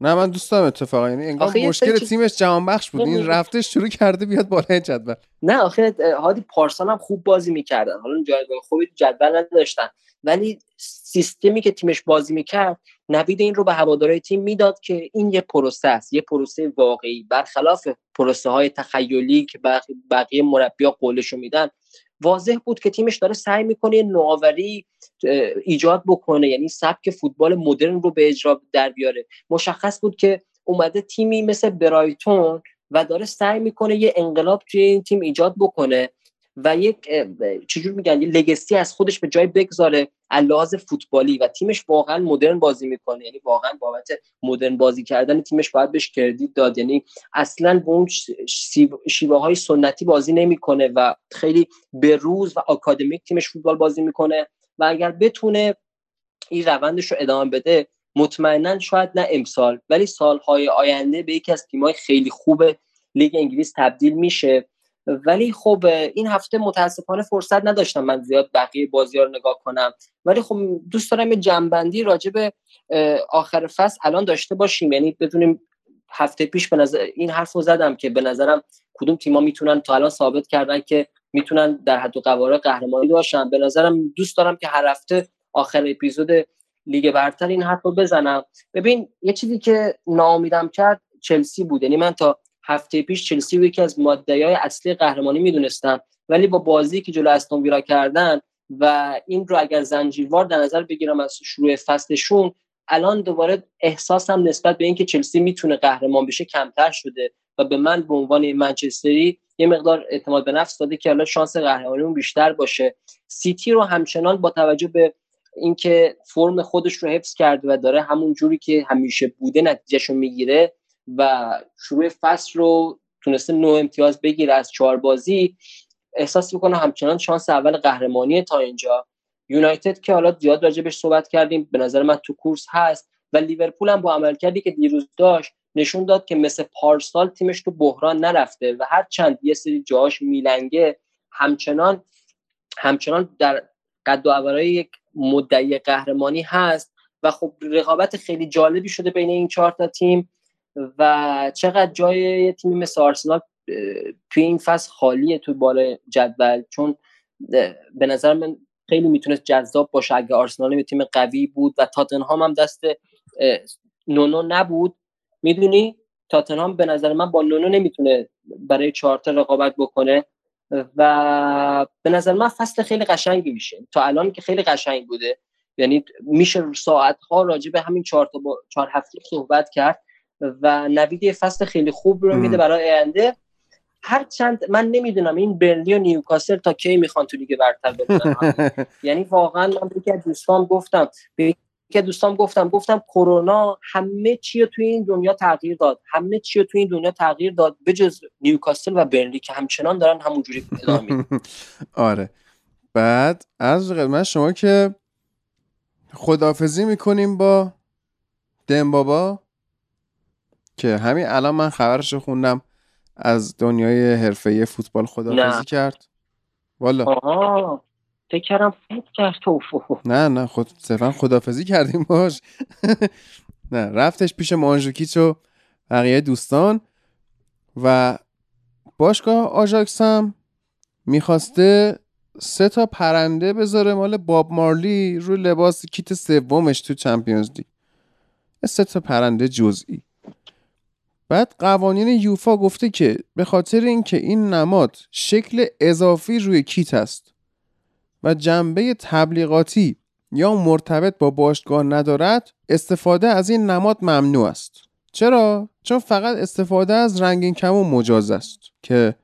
نه من دوست دارم اتفاقا. یعنی انگار مشکل تیمش جهان بخش بود. این رفتش شروع کرده بیاد بالای جدول. نه آخه هادی پارسال هم خوب بازی می‌کردن. حالا جایگاه خوبی جدول نداشتن. ولی سیستمی که تیمش بازی می‌کرد نوید این رو به هوادارهای تیم می‌داد که این یه پروسه است. یه پروسه واقعی. برخلاف پروسه های تخیلی که بقیه مربیا قولشو میدن واضح بود که تیمش داره سعی می‌کنه نوآوری ایجاد بکنه. یعنی سبک فوتبال مدرن رو به اجرا در بیاره. مشخص بود که اومده تیمی مثل برایتون و داره سعی می‌کنه یه انقلاب توی این تیم ایجاد بکنه. و یک چجور میگن یه لگسی از خودش به جای بگذاره لحاظ فوتبالی و تیمش واقعا مدرن بازی می‌کنه. یعنی واقعا بابت مدرن بازی کردن تیمش باید بهش کردیت داد. یعنی اصلا به اون شیوه های سنتی بازی نمی‌کنه و خیلی به روز و آکادمیک تیمش فوتبال بازی می‌کنه و اگر بتونه این روندش رو ادامه بده مطمئنا شاید نه امسال ولی سالهای آینده به یکی از تیمای خیلی خوب لیگ انگلیس تبدیل میشه. ولی خب این هفته متاسفانه فرصت نداشتم من زیاد بقیه بازی رو نگاه کنم. ولی خب دوست دارم یه جنبندی راجع به آخر فصل الان داشته باشیم. یعنی بدونیم هفته پیش به نظر این حرف رو زدم که به نظرم کدوم تیما می‌تونن تا الان ثابت کردن که می‌تونن در حد و قواره قهرمانی باشن. به نظرم دوست دارم که هر هفته آخر اپیزود لیگ برتر این حرف رو بزنم. ببین یه چیزی که ناامیدم کرد چلسی بود. یعنی من تا هفته پیش چلسی رو یکی از های اصلی قهرمانی می‌دونستم. ولی با بازی که جلو استون ویلا کردن و این رو اگر زنجیروار در نظر بگیرم از شروع فصلشون الان دوباره احساسم نسبت به اینکه چلسی می‌تونه قهرمان بشه کمتر شده و به من به عنوان منچستری یه مقدار اعتماد به نفس داده که الان شانس قهرمانیمون بیشتر باشه. سیتی رو همچنان با توجه به اینکه فرم خودش رو حفظ کرده و داره همون جوری که همیشه بوده نتیجهشو می‌گیره و شروع فصل رو تونسته نو امتیاز بگیره از چهار بازی احساس می‌کنه همچنان شانس اول قهرمانی تا اینجا. یونایتد که حالا زیاد راجبش صحبت کردیم به نظر من تو کورس هست و لیورپول هم با عمل کردی که دیروز داشت نشون داد که مثل پارسال تیمش تو بحران نرفته و هر چند یه سری جاهاش میلنگه همچنان همچنان در قد و یک مدعی قهرمانی هست و خب رقابت خیلی جالبی شده بین این چهار تا تیم. و چقدر جای تیمی مثل آرسنال توی این فصل خالیه توی بالا جدول. چون به نظر من خیلی می‌تونست جذاب باشه اگه آرسنال یه تیم قوی بود. و تاتنهام هم دست نونو نبود. می‌دونی؟ تاتنهام به نظر من با نونو نمی‌تونه برای چهارتا رقابت بکنه. و به نظر من فصل خیلی قشنگی میشه. تا الان که خیلی قشنگ بوده. یعنی میشه ساعت ها راجع به همین چهار تا با چهار هفته صحبت کرد. و نوید فصل خیلی خوب رو میده برای آینده. چند من نمی‌دونم این برلی و نیوکاسل تا کی می‌خوان تو لیگ برتر بمونن یعنی واقعا من به که دوستان گفتم به که دوستان گفتم گفتم کرونا همه چی رو توی این دنیا تغییر داد. همه چی رو توی این دنیا تغییر داد بجز نیوکاسل و برلی که همچنان دارن همونجوری ادامه آره. بعد از من شما که خدافزی می‌کنیم با دمبابا که همین الان من خبرش رو خوندم از دنیای حرفه فوتبال خدافزی کرد. والا. آها. فکرم فکر کرد. نه نه خود صرفا خدافزی کردیم باش. نه رفتش پیش مانجوکیچ و بقیه دوستان و باشگاه آژاکس هم می‌خواسته سه تا پرنده بذاره مال باب مارلی رو لباس کیت سومش تو چمپیونز لیگ. سه تا پرنده جزئی. بعد قوانین یوفا گفته که به خاطر اینکه این نماد شکل اضافی روی کیت است و جنبه تبلیغاتی یا مرتبط با باشگاه ندارد استفاده از این نماد ممنوع است. چرا؟ چون فقط استفاده از رنگین کمون مجاز است که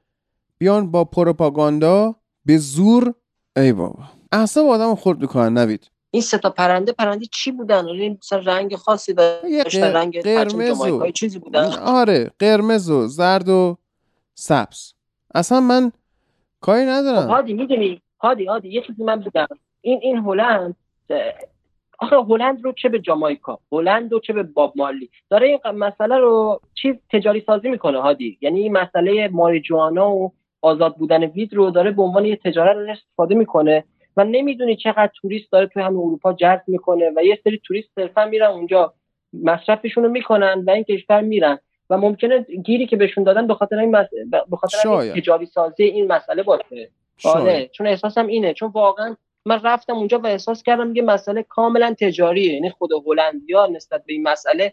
بیان با پروپاگاندا به زور ای بابا. اعصاب آدم خورد می‌کنن نوید. این سه تا پرنده پرنده چی بودن؟ این مثلا رنگ خاصی داشتن رنگ پرچم قرمز و چیزی بودن؟ آره قرمز و زرد و سبز. اصلا من کاری خب ندارم. هادی می‌دونی؟ هادی هادی یه چیزی من بگم. این این هلند آخه هلند رو چه به جامائیکا هلند رو چه به باب مارلی داره این مسئله رو چیز تجاری سازی می‌کنه هادی. یعنی این مسئله ماریجوانا و آزاد بودن وید رو داره به عنوان یه تجارت رو استفاده می‌کنه. و نمی‌دونی چقدر توریست داره توی همین اروپا جذب می‌کنه و یه سری توریست صرفا میرن اونجا مصرفشون رو می‌کنن و این کشور میرن و ممکنه گیری که بهشون دادن به خاطر این مس... به خاطر شاید. تجاری سازی این مسئله باشه آره. چون احساسم اینه چون واقعا من رفتم اونجا و احساس کردم یه مسئله کاملا تجاریه یعنی خود هلندیا نسبت به این مسئله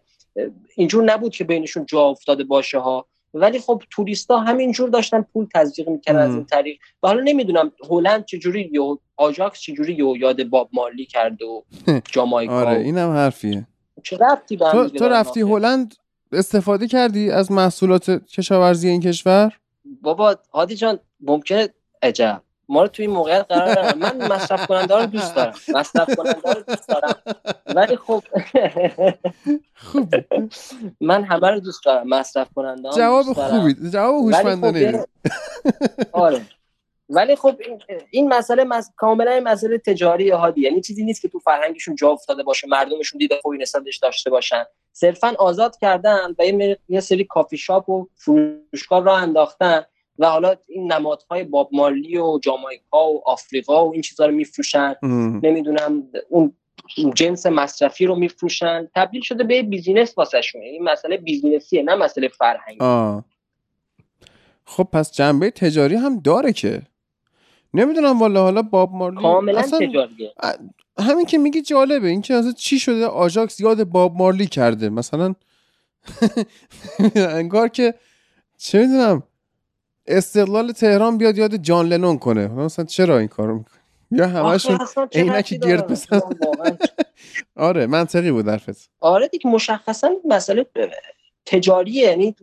اینجور نبود که بینشون جا افتاده باشه ها ولی خب توریستا همینجور داشتن پول تزریق می‌کردن از. این طریق و حالا نمی‌دونم هلند چجوری یهو آژاکس چجوری یهو یاد باب مارلی کرده و جامائیکا آره اینم حرفیه چه هم تو, تو رفتی؟ هلند استفاده کردی از محصولات کشاورزی این کشور بابا هادی جان ممکنه عجب ما رو توی این موقعیت قرار ندارم من مصرف کننده رو دوست دارم. مصرف کننده رو دوست دارم. ولی خب خوب. من همه رو دوست دارم. مصرف کننده جواب دارم. خوبی. جواب خب هوشمندانه یه- آره. ولی خب این, این مسئله مس... کاملا این مسئله تجاری هادی یعنی چیزی نیست که تو فرهنگشون جا افتاده باشه مردمشون دیده خوبی نسبتش داشته باشن. صرفا آزاد کردن و یه سری کافی شاپ و فروشگاه راه انداختن. و حالا این نمادهای باب مارلی و جامائیکا و آفریقا و این چیزا رو میفروشن. نمی‌دونم اون جنس مصرفی رو میفروشن. تبدیل شده به business واسه این مسئله business یه نه مسئله فرهنگی. آه. خب پس جنبه تجاری هم داره که. نمی‌دونم والا حالا باب مارلی کاملا اصلا تجاریه. همین که میگی جالبه. این که اصلا چی شده؟ آژاکس یاد باب مارلی کرده. مثلا انگار که چه می‌دونم استقلال تهران بیاد یاد جان لنون کنه. مثلا چرا این کارو می‌کنه یا همشون عینک گرد؟ بزن آره منطقی بود حرفت. آره دیگه مشخصا مسئله تجاریه. یعنی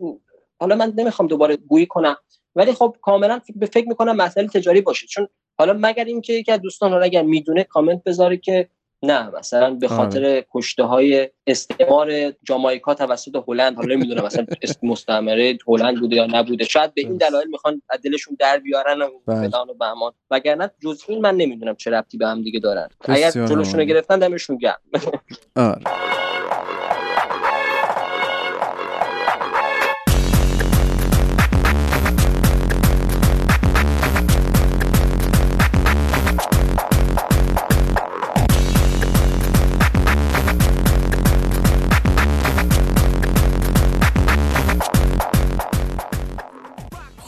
حالا من نمی‌خوام دوباره گویی کنم. ولی خب کاملا به فکر می‌کنم مسئله تجاری باشه. چون حالا مگر اینکه یکی از دوستان حالا اگر می‌دونه کامنت بذاره که نه مثلا به خاطر کشته های استعمار جامائیکا توسط هلند حالا نمی‌دونه مثلا مستعمره هلند بوده یا نبوده. شاید به این دلایل می‌خوان از دلشون در بیارن و بله. فلان و بهمان. وگرنه جز این من نمی‌دونم چه ربطی به هم دیگه دارن. اگر جلوشون رو. گرفتن دمشون گرم. آره.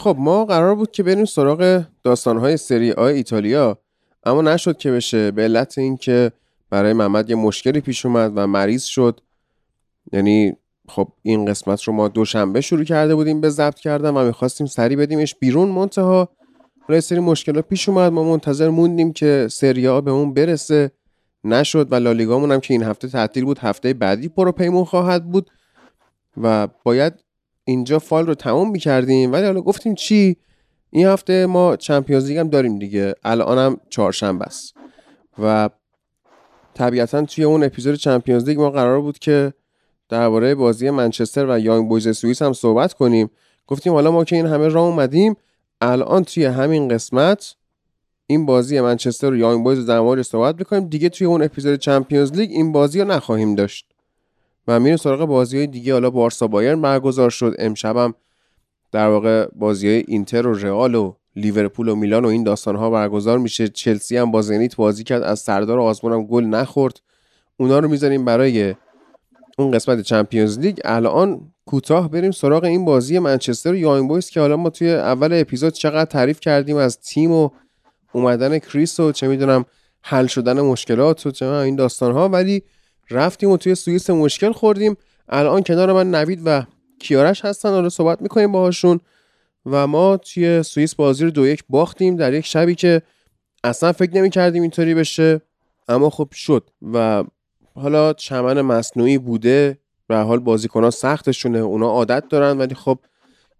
خب ما قرار بود که بریم سراغ داستانهای سری آ ایتالیا اما نشد که بشه. به علت اینکه برای محمد یه مشکلی پیش اومد و مریض شد. یعنی خب این قسمت رو ما دوشنبه شروع کرده بودیم به ضبط کردن و می‌خواستیم سری بدیمش بیرون منتها. حالا سری مشکلات پیش اومد. ما منتظر موندیم که سری آ به اون برسه. نشد و لالیگامون هم که این هفته تعطیل بود هفته بعدی پرو پیمون خواهد بود و باید اینجا فایل رو تمام می‌کردیم ولی حالا گفتیم چی؟ این هفته ما Champions League هم داریم دیگه. الانم چهارشنبه است. و طبیعتا توی اون اپیزود Champions League ما قرار بود که درباره بازی منچستر و یانگ بویز سوئیس هم صحبت کنیم. گفتیم حالا ما که این همه راه اومدیم الان توی همین قسمت این بازی منچستر و یانگ بویز رو در موردش صحبت می‌کنیم. دیگه توی اون اپیزود Champions League این بازی رو نخواهیم داشت. و میریم سراغ بازی های دیگه. حالا بارسا بایرن برگزار شد. امشبم در واقع بازی های اینتر و رئال و لیورپول و میلان و این داستان ها برگزار میشه. چلسی هم با زنیت بازی کرد. از سردار آزمون هم گل نخورد. اونا رو می‌ذاریم برای اون قسمت Champions League. الان کوتاه بریم سراغ این بازی منچستر و یانگ بویز که حالا ما توی اول اپیزود چقدر تعریف کردیم از تیم و اومدن کریس و چه می‌دونم حل شدن مشکلات و چه این داستان ها ولی رفتیم و توی سوئیس مشکل خوردیم. الان کنار من نوید و کیارش هستن. حالا صحبت می‌کنیم باهاشون. و ما توی سوئیس بازی رو دو یک باختیم در یک شبی که اصلا فکر نمی کردیم اینطوری بشه. اما خب شد و حالا چمن مصنوعی بوده. به حال بازیکنان سختشونه. اونا عادت دارن ولی خب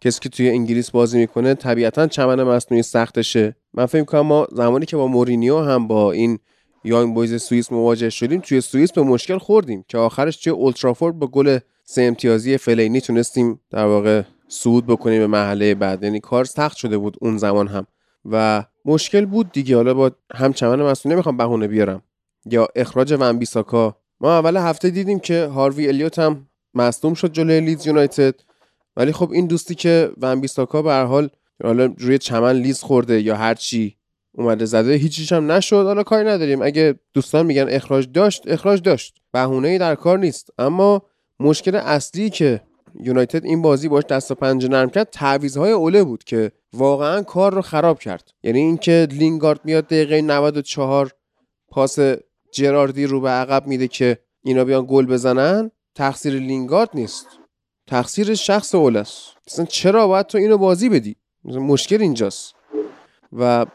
کسی که توی انگلیس بازی می‌کنه طبیعتا چمن مصنوعی سختشه. من فکر کنم ما زمانی که با مورینیو هم با این یانگ بویز سوئیس مواجه شدیم توی سوئیس به مشکل خوردیم که آخرش توی اولترافورد با گل سه امتیازی فلینی تونستیم در واقع صعود بکنیم به محله بعد. یعنی کار سخت شده بود اون زمان هم. و مشکل بود دیگه. حالا با هم چمن مصنوعی نمی‌خوام بهونه بیارم. یا اخراج ون بیساکا. ما اول هفته دیدیم که هاروی الیوت هم مصدوم شد جلوی لیدز یونایتد. ولی خب این دوستی که ون بیساکا به هر حال حالا روی چمن لیز خورده یا هر چی اومده زده هیچیش هم نشد. حالا کاری نداریم. اگه دوستان میگن اخراج داشت اخراج داشت. بهونه در کار نیست. اما مشکل اصلی که یونایتد این بازی باش دست و پنجه نرم کرد تعویضهای اوله بود که واقعا کار رو خراب کرد. یعنی اینکه لینگارد میاد دقیقه 94 پاس جراردی رو به عقب میده که اینا بیان گل بزنن تقصیر لینگارد نیست. تقصیر شخص اول است مثلا چرا باید تو اینو بازی بدی؟ مشکل اینجاست. و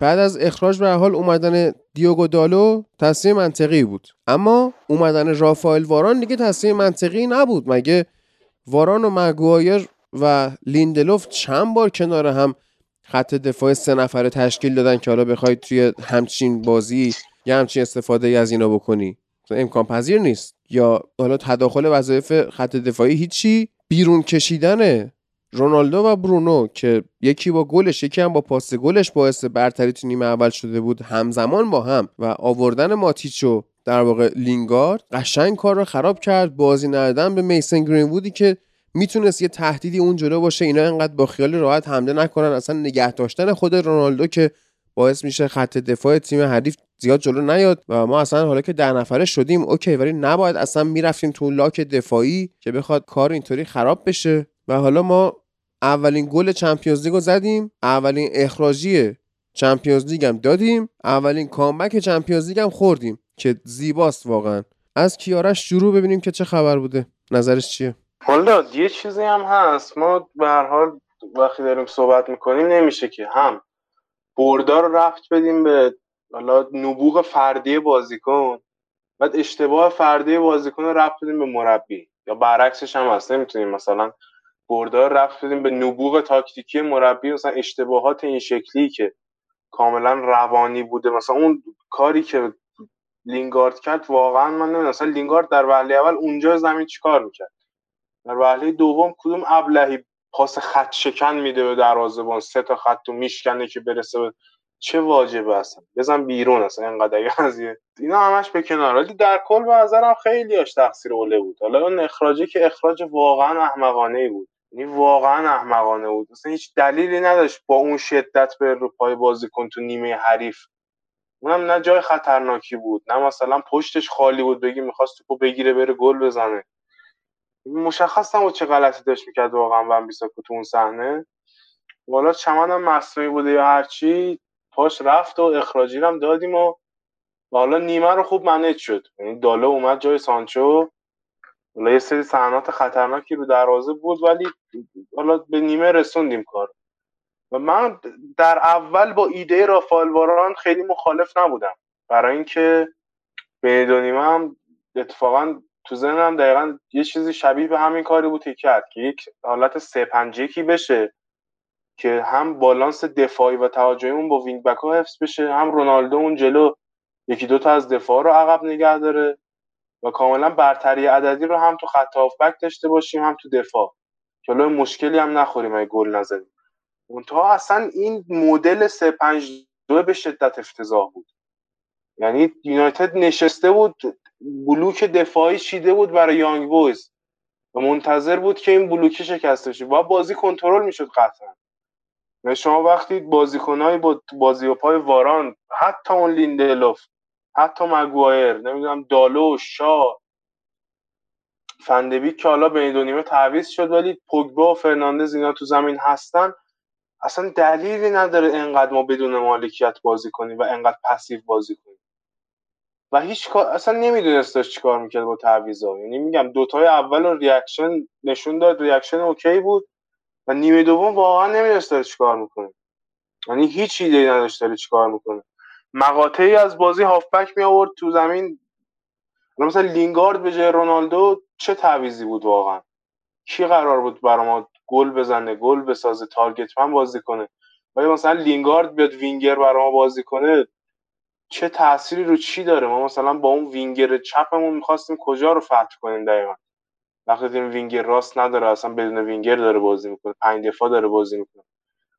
بعد از اخراج به حال اومدن دیوگو دالو تصمیم منطقی بود. اما اومدن رافائل واران دیگه تصمیم منطقی نبود. مگه واران و مگوایر و لیندلوف چند بار کنار هم خط دفاع سه نفره تشکیل دادن که حالا بخواید توی همچین بازی یه همچین استفاده از اینا بکنی؟ امکان پذیر نیست. یا حالا تداخل وظایف خط دفاعی هیچی بیرون کشیدن رونالدو و برونو که یکی با گلش یکی هم با پاس گلش باعث برتری تو نیمه اول شده بود همزمان با هم و آوردن ماتیچو در واقع لینگارد قشنگ کار رو خراب کرد. بازی ندادن به میسن گرین وودی که می‌تونست یه تهدیدی اون جلو باشه. اینا انقدر با خیال راحت حمله نکنن. اصلا نگه داشتن خود رونالدو که باعث میشه خط دفاع تیم حریف زیاد جلو نیاد و ما اصلا حالا که ده نفره شدیم اوکی ولی نباید اصلا می‌رفتیم تو لاک دفاعی که بخواد کار اینطوری خراب بشه. و حالا ما اولین گل چمپیونز لیگو زدیم. اولین اخراجی چمپیونز لیگ هم دادیم. اولین کامبک چمپیونز لیگ هم خوردیم که زیباست واقعا. از کیارش شروع ببینیم که چه خبر بوده. نظرش چیه؟ حالا یه چیزی هم هست. ما به هر حال وقتی داریم صحبت می‌کنیم نمیشه که هم بردار رفت بدیم به حالا نبوغ فردی بازیکن بعد اشتباه فردی بازیکن رو رفت بدیم به مربی. یا برعکسش هم هست. نمی‌تونیم مثلا بردار رفت بدیم به نبوغ تاکتیکی مربی مثلا اشتباهات این شکلی که کاملا روانی بوده. مثلا اون کاری که لینگارد کرد واقعا من نمی‌دونم مثلا لینگارد در وهله اول اونجا زمین چیکار می‌کرد؟ در وهله دوم کدوم ابلهی پاس خط شکن میده به دروازه‌بان؟ سه تا خط میشکنه که برسه به چه واجبه اصلا؟ بزن بیرون اصلا اینقدر قضیه اینا همش به کنار. ولی در کل به نظرم خیلی اش تقصیر اوله بود. حالا اون اخراجی که اخراج واقعا احمقانه بود. یعنی واقعا احمقانه بود. اصلا هیچ دلیلی نداشت با اون شدت به رو پای بازیکن تو نیمه حریف. اونم نه جای خطرناکی بود نه مثلا پشتش خالی بود بگی می‌خواست توپو بگیره بره گل بزنه. مشخص نبود چه غلطی داشت می‌کرد واقعا ون بیساکو تو اون صحنه. والا چمن هم مصنوعی بوده یا هرچی پاش رفت و اخراجی هم دادیم و حالا نیمه رو خوب منیج شد. یعنی داله اومد جای سانچو. حالا یه سری صحنات خطرناکی رو دروازه بود ولی حالا به نیمه رسوندیم کار. و من در اول با ایده رافائل واران خیلی مخالف نبودم. برای اینکه به دو نیمه هم اتفاقا تو ذهنم دقیقا یه چیزی شبیه به همین کاری بود که کرد که یک حالت سه پنج یکی بشه که هم بالانس دفاعی و تهاجمیمون با وینگ بک ها حفظ بشه هم رونالدو اون جلو یکی دوتا از دفاع رو عقب نگه داره. و کاملا برتری عددی رو هم تو خط بک داشته باشیم هم تو دفاع. جلو مشکلی هم نخوریم اگه گل نزنیم منتها اصلا این مدل 3 5 2 به شدت افتضاح بود. یعنی یونایتد نشسته بود بلوک دفاعی چیده بود برای یانگ بویز. و منتظر بود که این بلوکه شکسته بشه. و بازی کنترل می‌شد قطعا. و شما وقتی بازیکنهای با بازی و پای واران حتی اون لیندلوف حتی مگوایر نمی‌دونم دالو شا فندبیک که حالا بین دو نیمه تعویض شد ولی پوگبا و فرناندز اینا تو زمین هستن. اصلا دلیلی نداره انقدر ما بدون مالکیت بازی کنیم و انقدر passive بازی کنیم. و هیچ کار اصلا نمی‌دونست داشت چیکار می‌کرد با تعویضا یعنی میگم دوتای اول reaction نشون داد reaction okay بود. و نیمه دوم واقعا نمی‌دونست داره چیکار می‌کنه. یعنی هیچ ایده نداشت داره چیکار می‌کنه. مقاطعی از بازی هافبک می آورد تو زمین. مثلا لینگارد به جای رونالدو چه تعویضی بود واقعا؟ کی قرار بود برای ما گل بزنه گل بسازه target man بازی کنه؟ ولی مثلا لینگارد بیاد وینگر برای ما بازی کنه چه تأثیری رو چی داره؟ ما مثلا با اون وینگر چپمون می‌خواستیم کجا رو فتح کنیم دقیقا؟ وقتی دیدیم وینگر راست نداره اصلا بدون وینگر داره بازی می‌کنه پنج دفاع داره بازی می‌کنه.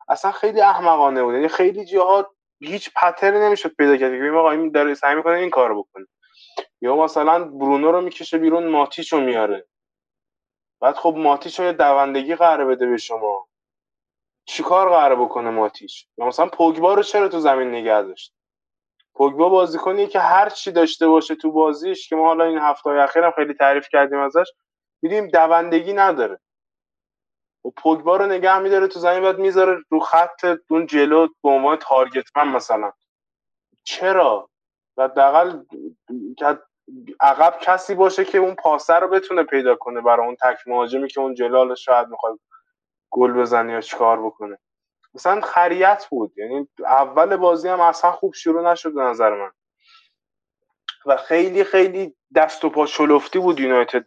اصلا خیلی احمقانه بود. یعنی خیلی جاها هیچ pattern ی نمی‌شد پیدا کرد. که آقا این داره سعی می‌کنه این کارو بکنه. یا مثلا برونو رو می‌کشه بیرون ماتیچ رو میاره. بعد خب ماتیچ رو دوندگی قراره بده به شما. چیکار قراره بکنه ماتیچ؟ یا مثلا پوگبا رو چرا تو زمین نگه داشت؟ پوگبا بازیکنی که هر چی داشته باشه تو بازیش که ما حالا این هفته اخیرم خیلی تعریف کردیم ازش میدیم دوندگی نداره. و پوگبا رو نگه میداره تو زمین بعد می‌ذاره رو خط اون جلو به عنوان تارگت من مثلا. چرا؟ و حداقل عقب کسی باشه که اون پاسه رو بتونه پیدا کنه برای اون تک مهاجمی که اون جلال شاید می‌خواد گل بزنه یا چیکار بکنه. مثلا خریت بود. یعنی اول بازی هم اصلا خوب شروع نشد به نظر من. و خیلی خیلی دست و پا شلفتی بود یونایتد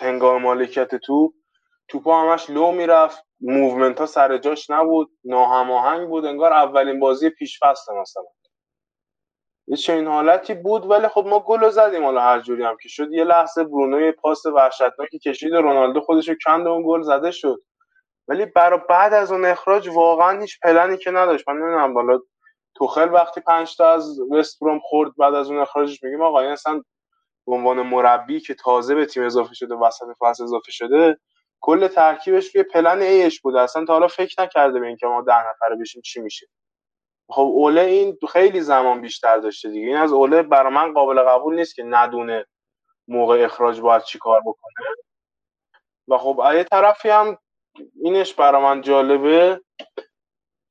هنگام مالکیت تو توپا همش لو می‌رفت. movement ها سر جاش نبود. ناهماهنگ بود. انگار اولین بازی پیش فصل مثلا. یه چنین حالتی بود ولی خب ما گل زدیم حالا هر جوری هم که شد. یه لحظه برونو یه پاس وحشتناکی کشید رونالدو خودش رو کند اون گل زده شد. ولی برای بعد از اون اخراج واقعا هیچ پلنی که نداشت. من نمی‌دونم بالا توخل وقتی پنج تا از وست بروم خورد بعد از اون اخراجش میگیم آقا این اصلا به عنوان مربی که تازه به تیم اضافه شده وسط فصل اضافه شده کل ترکیبش که پلن ایش بوده. اصلا تا حالا فکر نکرده به اینکه ما ده نفره بشیم چی میشه. خب اوله این خیلی زمان بیشتر داشته دیگه. این از اوله برای من قابل قبول نیست که ندونه موقع اخراج باید چی کار بکنه. و خب یه طرفی هم اینش برای من جالبه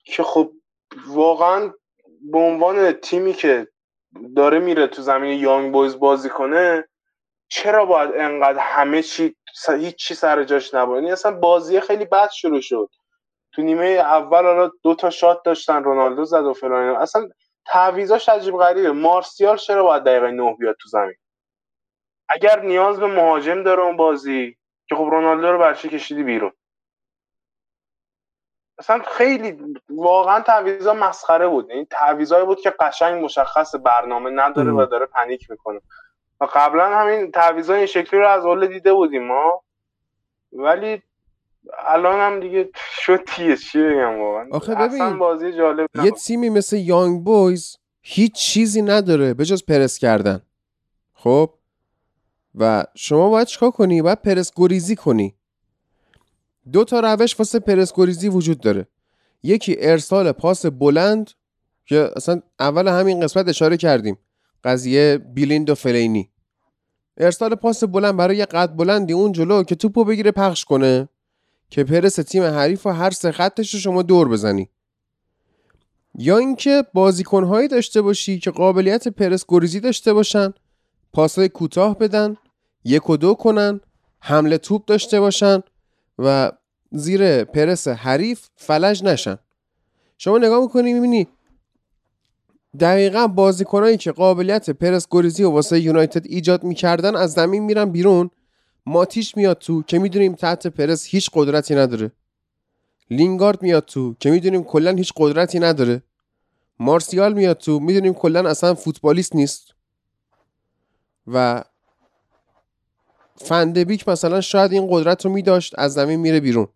که خب واقعا به عنوان تیمی که داره میره تو زمین یانگ بویز بازی کنه چرا باید انقدر همه چی هیچ چی سر جاش نباشه یعنی اصلا بازی خیلی بد شروع شد. تو نیمه اول حالا دو تا شات داشتن رونالدو زد و فلان اصلا تعویضاش عجیب غریبه. مارسیال چرا باید دقیقه نه بیاد تو زمین؟ اگر نیاز به مهاجم داره اون بازی که خب رونالدو رو برچه کشیدی بیرون. اصلا خیلی واقعا تعویضا مسخره بود. این تعویضایی بود که قشنگ مشخص برنامه نداره و داره پنیک می‌کنه. و قبلا همین تعویضای این شکلی رو از اول دیده بودیم ما. ولی الان هم دیگه شد تیه چی بگم واقعا؟ آخه ببین بازی جالب یه تیمی مثل یانگ بویز هیچ چیزی نداره به جز پرس کردن. خب؟ و شما باید چیکار کنی؟ باید پرس گریزی کنی. دو تا روش واسه پرس گریزی وجود داره. یکی ارسال پاس بلند که اصلا اول همین قسمت اشاره کردیم. قضیه بیلیند و فلینی. ارسال پاس بلند برای یه قد بلندی اون جلو که توپو بگیره پخش کنه که پرس تیم حریف و هر سه خطش رو شما دور بزنی. یا اینکه بازیکنهایی داشته باشی که قابلیت پرس گریزی داشته باشن پاسای کوتاه بدن یک و دو کنن حمله توپ داشته باشن و زیر پرس حریف فلج نشن. شما نگاه می‌کنی می‌بینی دقیقا بازیکنهایی که قابلیت پرس گریزی و واسه یونایتد ایجاد می‌کردن از زمین میرن بیرون. ماتیش میاد تو که می‌دونیم تحت پرس هیچ قدرتی نداره. لینگارد میاد تو که می‌دونیم کلا هیچ قدرتی نداره. مارسیال میاد تو می‌دونیم کلا اصلا فوتبالیست نیست. و فندبیک مثلا شاید این قدرت رو میداشت از زمین میره بیرون.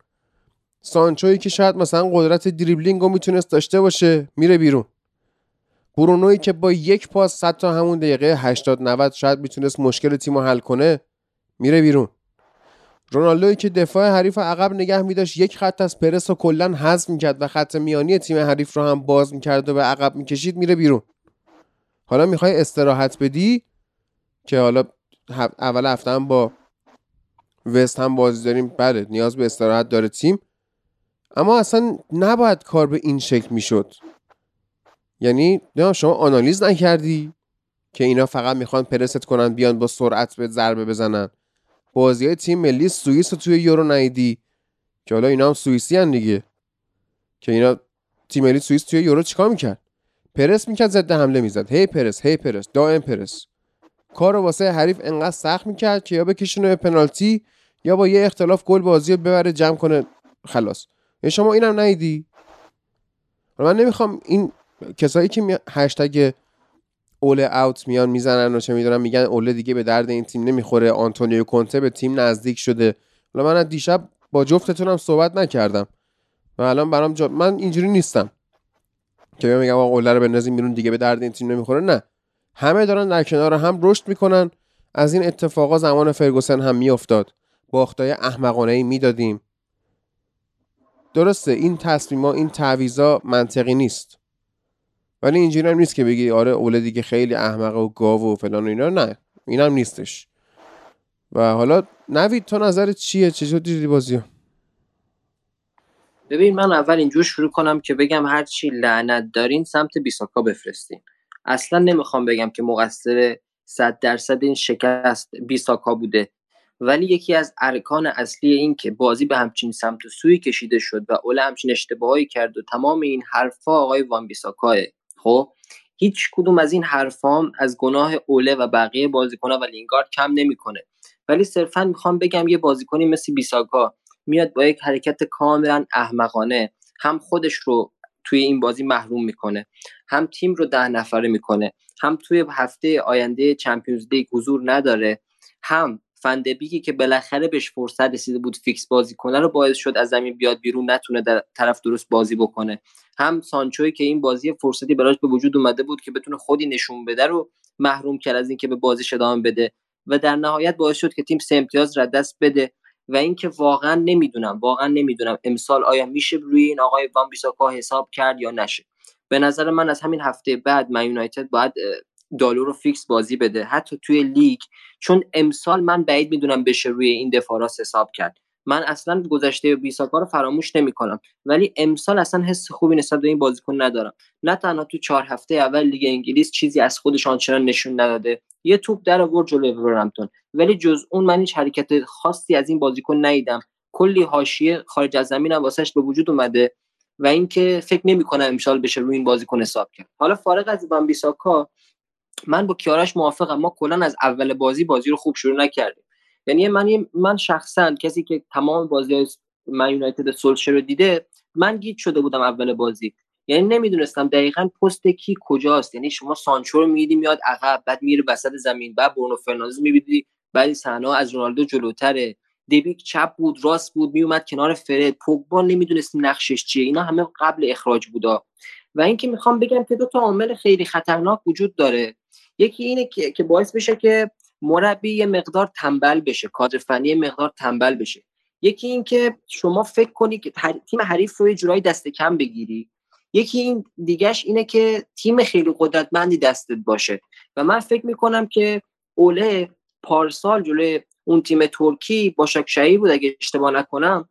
سانچوی که شاید مثلا قدرت دریبلینگ رو می‌تونست داشته باشه میره بیرون. برونوی که با یک پاس صد تا همون دقیقه 80 90 شاید می‌تونست مشکل تیم رو حل کنه میره بیرون. رونالدوی که دفاع حریف عقب نگه میداشت یک خط از پرس رو کلا حذف می‌کرد و خط میانی تیم حریف رو هم باز می‌کرد و به عقب می‌کشید میره بیرون. حالا می‌خوای استراحت بدی که حالا اول هفته هم با وست هم بازی داریم بله نیاز به استراحت داره تیم. اما اصلا نباید کار به این شکل می‌شد. یعنی نه شما آنالیز نکردی که اینا فقط می‌خوان پرست کنن بیان با سرعت به ضربه بزنن. بازی های تیم ملی سوئیس رو توی یورو نیدی که حالا اینا هم سوئیسی هن دیگه. که اینا تیم ملی سوئیس توی یورو چیکار می‌کرد؟ پرس می‌کرد ضد حمله می‌زد. هی پرس هی پرس دائم پرس کار رو واسه حریف انقدر سخت می‌کرد که یا بکشونه به پنالتی یا با یه اختلاف گل بازی رو ببره جمع کنه خلاص. یعنی شما اینم ندیدی. من نمی‌خوام این کسایی که می... هشتگ اول اوت میان می‌زنن و چه می‌دونم میگن اوله دیگه به درد این تیم نمی‌خوره. آنتونیو کونته به تیم نزدیک شده. حالا من دیشب با جفتتونم صحبت نکردم. و الان برام جا... من اینجوری نیستم که میگم آقا اوله رو بندازیم بیرون دیگه به درد این تیم نمی‌خوره. نه. همه دارن در کنار هم رشد می‌کنن. از این اتفاقا زمان فرگوسن هم میافتاد. باختای احمقانه ای می‌دادیم. درسته این تصمیما این تعویضا منطقی نیست. ولی اینجوری هم نیست که بگی آره اوله دیگه خیلی احمقه و گاو و فلان و اینا نه. اینم نیستش. و حالا نوید تو نظر چیه؟ چجور دیدی بازی ببین من اول اینجور شروع کنم که بگم هرچی لعنت دارین سمت بیساکا بفرستین. اصلا نمی‌خوام بگم که مقصر صد درصد این شکست بیساکا بوده. ولی یکی از ارکان اصلی این که بازی به همچین سمت و سوی کشیده شد و اوله همچین اشتباهی کرد و تمام این حرفا آقای وان بیساکاه. خب هیچ کدوم از این حرفام از گناه اوله و بقیه بازیکنها و لینگارد کم نمی‌کنه. ولی صرفا می‌خوام بگم یه بازیکنی مثل بیساکا میاد با یک حرکت کاملا احمقانه هم خودش رو توی این بازی محروم می‌کنه هم تیم رو ده نفره می‌کنه هم توی هفته آینده چمپیونز لیگ حضور نداره هم فندبیکی که بالاخره بهش فرصت رسیده بود فیکس بازی کنه رو باعث شد از زمین بیاد بیرون نتونه در طرف درست بازی بکنه. هم سانچوی که این بازی فرصتی براش به وجود اومده بود که بتونه خودی نشون بده رو محروم کرد از اینکه به بازی ادامه بده و در نهایت باعث شد که تیم سه امتیاز را دست بده و اینکه واقعا نمی‌دونم واقعا نمی‌دونم امسال آیا میشه روی این آقای وان بیساکا حساب کرد یا نشه. به نظر من از همین هفته بعد من یونایتد باید دالو رو فیکس بازی بده. حتی توی لیگ چون امسال من بعید می‌دونم بشه روی این دفاع راست حساب کرد. من اصلا گذشته بیساکا رو فراموش نمی‌کنم. ولی امسال اصلا حس خوبی نسبت به این بازیکن ندارم. نه تنها تو چهار هفته اول لیگ انگلیس چیزی از خودش آنچنان نشون نداده. یه توپ در آورد جلوی ولورهمپتون ولی جز اون من هیچ حرکت خاصی از این بازیکن ندیدم. کلی حاشیه خارج از زمین هم واسش به وجود اومده و اینکه فکر نمی‌کنم امسال بشه روی این بازیکن حساب کرد. حالا فارغ از بیساکا من با کیارش موافقم. ما کلا از اول بازی بازی رو خوب شروع نکردیم. یعنی من من شخصا کسی که تمام بازی من یونایتد سولشر رو دیده من گیت شده بودم اول بازی. یعنی نمی‌دونستم دقیقا پست کی کجاست. یعنی شما سانچو رو میدی میاد عقب بعد میره وسط زمین بعد برونو فرناندز می‌بینی بعد صحنه از رونالدو جلوتره. دیبیک چپ بود راست بود میومد کنار فرد. پوگبا نمی‌دونستیم نقشش چیه. اینا همه قبل اخراج بودا. و اینکه می‌خوام بگم که دو تا عامل خیلی خطرناک وجود داره. یکی اینه که باعث بشه که مربی یه مقدار تنبل بشه کادر فنی مقدار تنبل بشه. یکی این که شما فکر کنی که تیم حریف رو یه جورایی دست کم بگیری. یکی این دیگهش اینه که تیم خیلی قدرتمندی دستت باشه. و من فکر می‌کنم که اوله پارسال جلوی اون تیم ترکی با شکشایی بود اگه اشتباه نکنم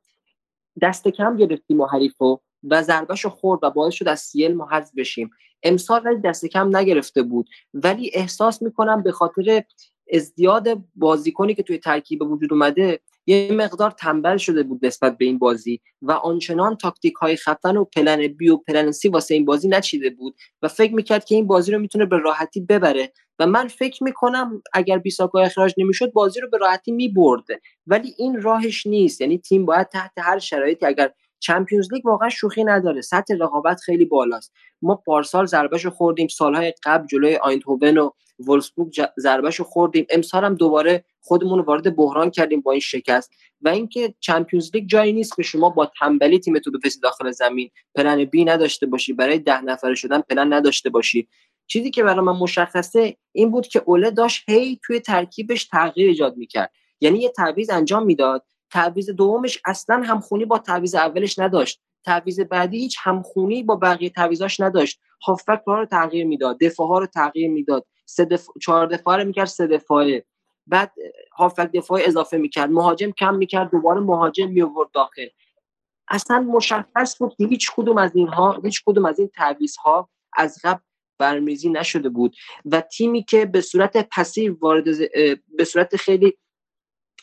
دست کم گرفت تیم حریف رو و ضربهش خورد و باعث شد از سیل ما حذف بشیم. امسال ولی دست کم نگرفته بود. ولی احساس می‌کنم به خاطر ازدیاد بازیکنی که توی ترکیب وجود اومده یه مقدار تنبل شده بود نسبت به این بازی و آنچنان تاکتیک های خفن و پلن بی و پلن سی واسه این بازی نچیده بود و فکر می‌کرد که این بازی رو می‌تونه به راحتی ببره و من فکر می‌کنم اگر بیساکا اخراج نمی‌شد بازی رو به راحتی میبرده. ولی این راهش نیست. یعنی تیم باید تحت هر شرایطی اگر Champions League واقعا شوخی نداره. سطح رقابت خیلی بالاست. ما پارسال ضربهشو خوردیم. سالهای قبل جلوی آیندهوون و وولسبورگ ضربهشو خوردیم. امسال هم دوباره خودمون رو وارد بحران کردیم با این شکست. و اینکه Champions League جایی نیست که شما با تنبلی تیمتو بفرستی داخل زمین. plan B نداشته باشی. برای ده نفره شدن پلن نداشته باشی. چیزی که برای من مشخصه این بود که اوله داشت هی توی ترکیبش تغییر ایجاد می‌کرد. یعنی یه تعویض انجام می‌داد. تعویض دومش اصلا همخونی با تعویض اولش نداشت. تعویض بعدی هیچ همخونی با بقیه تعویضاش نداشت. هافبک رو تغییر می‌داد دفاع ها رو تغییر می‌داد. سه دف... چهار دفاعه رو می‌کرد سه دفاعه. بعد هافک دفاعی اضافه می‌کرد. مهاجم کم می‌کرد دوباره مهاجم میورد داخل. اصلا مشخص بود که هیچ کدوم از اینها هیچ کدوم از این تعویض ها از قبل برنامه‌ریزی نشده بود. و تیمی که به صورت passive وارد به صورت خیلی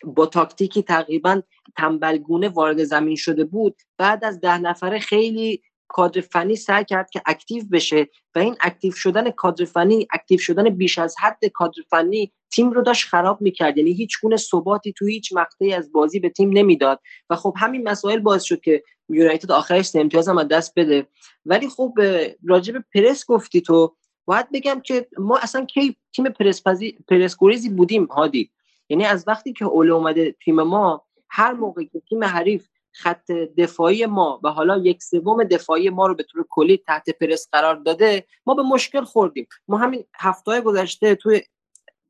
با تاکتیکی تقریبا تنبلگونه وارد زمین شده بود. بعد از ده نفره خیلی کادر فنی سعی کرد که active بشه و این active شدن کادر فنی active شدن بیش از حد کادر فنی تیم رو داشت خراب می‌کرد. یعنی هیچ گونه ثباتی تو هیچ مقطعی از بازی به تیم نمی‌داد. و خب همین مسائل باعث شد که یونایتد آخرش امتیاز هم دست بده. ولی خب راجب پرس گفتی تو باید بگم که ما اصلا کی تیم پرس پرسکوریزی بودیم هادی. یعنی از وقتی که اوله اومده تیم ما هر موقع که تیم حریف خط دفاعی ما و حالا یک سوم دفاعی ما رو به طور کلی تحت پرس قرار داده ما به مشکل خوردیم. ما همین هفته گذشته توی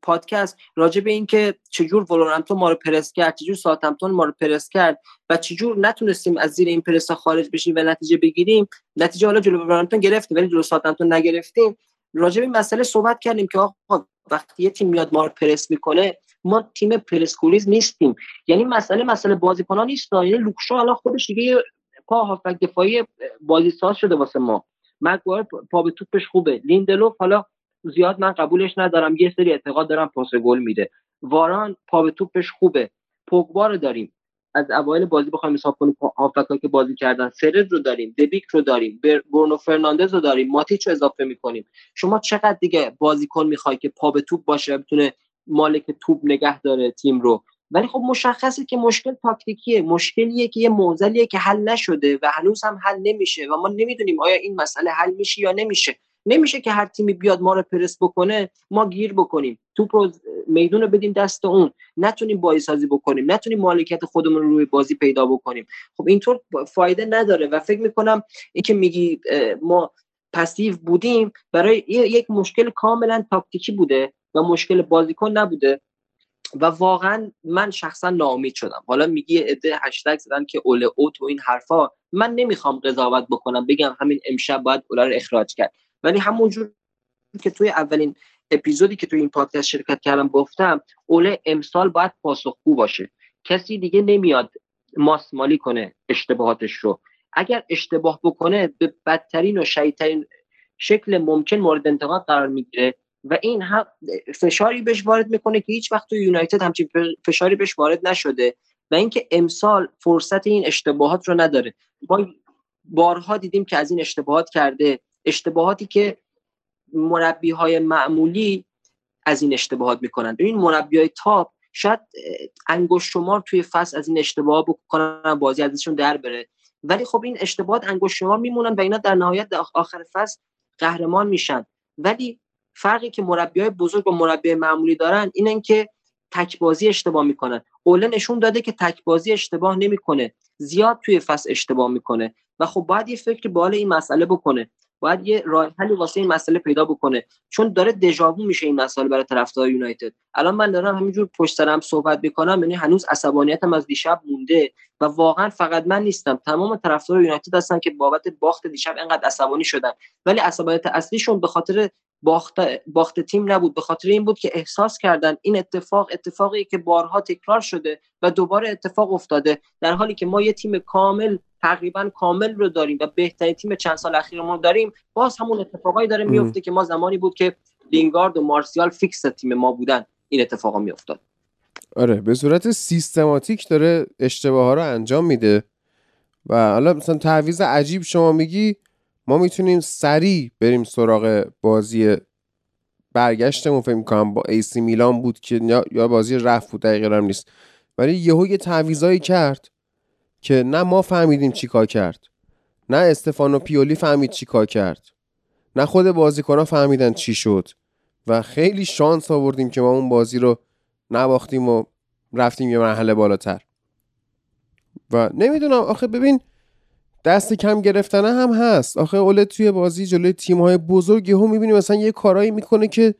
پادکست راجع به اینکه چجور ولورهمپتون ما رو پرس کرد چجور ساعتمتون ما رو پرس کرد و چجور نتونستیم از زیر این پرس خارج بشیم و نتیجه بگیریم. نتیجه حالا جلو ولورهمپتون گرفتیم ولی جلو ساوتهمپتون نگرفتیم. راجع به این مسئله صحبت کردیم که آقا وقتی یه تیم میاد ما رو پرس می‌کنه ما تیم پرس‌گریز نیستیم. یعنی مسئله مسئله بازیکنان نیست. یعنی لوک شاو الان خودش دیگه پا هافبک دفاعی بازی ساز شده واسه ما. مگوایر پا به توپش خوبه. لیندلوف حالا زیاد من قبولش ندارم. یه سری اعتقاد دارم پاس گل میده. واران پا به توپش خوبه. پوگبا رو داریم. از اوایل بازی بخوایم حساب کنیم هافکا که بازی کردن. سرد رو داریم. دبیک رو داریم. برونو فرناندز رو داریم. ماتیچ رو اضافه می‌کنیم. شما چقدر دیگه بازیکن می‌خوای که پا به توپ باشه بتونه مالک توپ نگه داره تیم رو. ولی خب مشخصه که مشکل تاکتیکیه. مشکلیه که یه موزلیه که حل نشده و هنوز هم حل نمیشه و ما نمی‌دونیم آیا این مسئله حل میشه یا نمیشه. نمیشه که هر تیمی بیاد ما رو پرس بکنه ما گیر بکنیم. توپ رو میدون رو بدیم دست اون. نتونیم بازی سازی بکنیم. نتونیم مالکیت خودمون رو روی بازی پیدا بکنیم. خب اینطور فایده نداره و فکر می‌کنم اینکه میگی ما پسیو بودیم برای یک مشکل کاملا تاکتیکی بوده. و مشکل بازیکن نبوده. و واقعا من شخصا ناامید شدم. حالا میگی عده هشتگ زدن که اول اوت و این حرفا من نمی‌خوام قضاوت بکنم بگم همین امشب باید اولا رو اخراج کرد. ولی همونجور که توی اولین اپیزودی که توی این پادکست شرکت کردم گفتم اوله امسال باید پاسخگو باشه. کسی دیگه نمیاد ماسمالی کنه اشتباهاتش رو. اگر اشتباه بکنه به بدترین و شدیدترین شکل ممکن مورد انتقاد قرار می‌گیره. و این هم فشاری بهش وارد می‌کنه که هیچ وقت تو یونایتد همچین فشاری بهش وارد نشده و اینکه امسال فرصت این اشتباهات رو نداره. ما بارها دیدیم که از این اشتباهات کرده. اشتباهاتی که مربی های معمولی از این اشتباهات می‌کنن. این مربی های تاپ شاید انگشت شمار توی فصل از این اشتباه بکنن بازی ازشون در بره. ولی خب این اشتباهات انگشت شمار میمونن و اینا در نهایت آخر فصل قهرمان میشن. ولی فرقی که مربی های بزرگ و مربی معمولی دارن اینن که تکبازی اشتباه می‌کنن. اوله نشون داده که تکبازی اشتباه نمی‌کنه. زیاد توی فصل اشتباه می‌کنه. و خب باید یه فکر بالا این مسئله بکنه. باید یه راه حلی واسه این مسئله پیدا بکنه. چون داره دژاوو میشه این مسئله برای طرفدار یونایتد. الان من دارم همینجور پشت سرم صحبت می‌کنم یعنی هنوز عصبانیتم از دیشب مونده و واقعا فقط من نیستم. تمام طرفدار یونایتد هستن که بابت باخت دیشب اینقدر عصبانی شدن. ولی عصبانیت اصلیشون به خاطر باخت باخت تیم نبود. به خاطر این بود که احساس کردن این اتفاق اتفاقی که بارها تکرار شده و دوباره اتفاق افتاده در حالی که ما یه تیم کامل تقریبا کامل رو داریم و بهترین تیم چند سال اخیرمون داریم باز همون اتفاقایی داره میفته که ما زمانی بود که لینگارد و مارسیال فیکس تیم ما بودن. این اتفاقا میافتاد. آره به صورت سیستماتیک داره اشتباه ها رو انجام میده. و حالا مثلا تعویض عجیب شما میگی ما می‌تونیم سریع بریم سراغ بازی برگشتمون. فکر می‌کنم با ایسی میلان بود که یا بازی رفت بود دقیقا هم نیست. ولی یهو یه تعویضایی کرد که نه ما فهمیدیم چی کار کرد نه استفانو پیولی فهمید چی کار کرد نه خود بازیکنها فهمیدن چی شد و خیلی شانس آوردیم که ما اون بازی رو نباختیم و رفتیم یه مرحله بالاتر. و نمی‌دونم آخه ببین دست کم گرفتنه هم هست. آخه اول توی بازی جلوی تیم های بزرگ هم می‌بینی مثلا یه کارایی می‌کنه که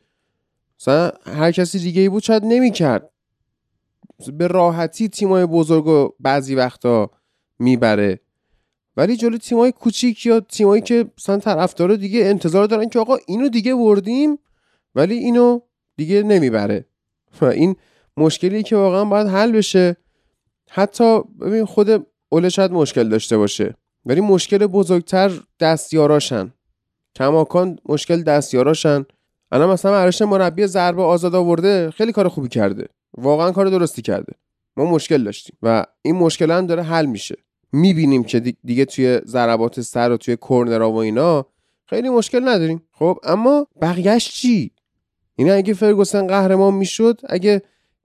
مثلا هر کسی دیگه ای بود شاید نمی‌کرد. به راحتی تیم های بزرگ و بعضی وقتا می‌بره. ولی جلوی تیم های کوچیک یا تیمایی که مثلا طرفدارا دیگه انتظار دارن که آقا اینو دیگه بردیم ولی اینو دیگه نمی‌بره. و این مشکلی که واقعا باید حل بشه. حتی ببین خود اوله شاید مشکل داشته باشه. ولی مشکل بزرگتر دستیاراشن. کماکان مشکل دستیاراشن. الان مثلا ارش مربی ضربه آزاد آورده خیلی کار خوبی کرده. واقعا کار درستی کرده. ما مشکل داشتیم و این مشکل هم داره حل میشه. می‌بینیم که دیگه توی ضربات سر و توی کورنرها و اینا خیلی مشکل نداریم. خب اما بقیهش چی؟ یعنی اگه فرگوسن قهرمان می‌شد اگه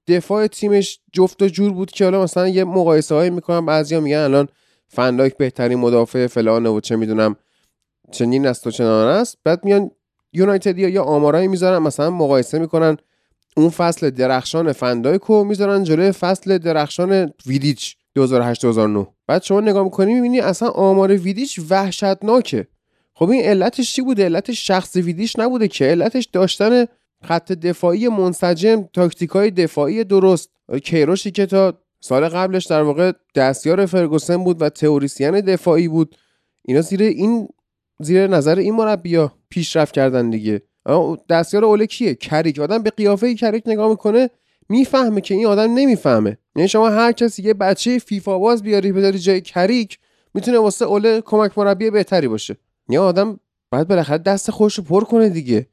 دفاع تیمش جفت و جور بود که حالا مثلا یه مقایسه هایی می‌کنن بعضیا میگن الان فندایک بهترین مدافع فلانه و چه می‌دونم چنین است و چنان است. بعد میان یونایتد یا آمارایی می‌ذارن مثلا مقایسه می‌کنن. اون فصل درخشان فندایک رو می‌ذارن جلوی فصل درخشان ویدیچ 2008 2009 بعد شما نگاه می‌کنی می‌بینی اصلا آمار ویدیچ وحشتناکه. خب این علتش چی بوده؟ علتش شخص ویدیچ نبوده که. علتش داشتن خط دفاعی منسجم تاکتیک های دفاعی درست. کیروشی که تا سال قبلش در واقع دستیار فرگوسن بود و تئوریسین دفاعی بود. اینا زیر این زیر نظر این مربیا پیشرفت کردن دیگه. دستیار اوله کیه؟ کریک آدم به قیافه کریک نگاه می‌کنه می‌فهمه که این آدم نمی‌فهمه. یعنی شما هر کسی یه بچه فیفا باز بیاری بذاری جای کریک می‌تونه واسه اوله کمک مربی بهتری باشه. یه آدم باید بالاخره دست خودش رو پر کنه دیگه.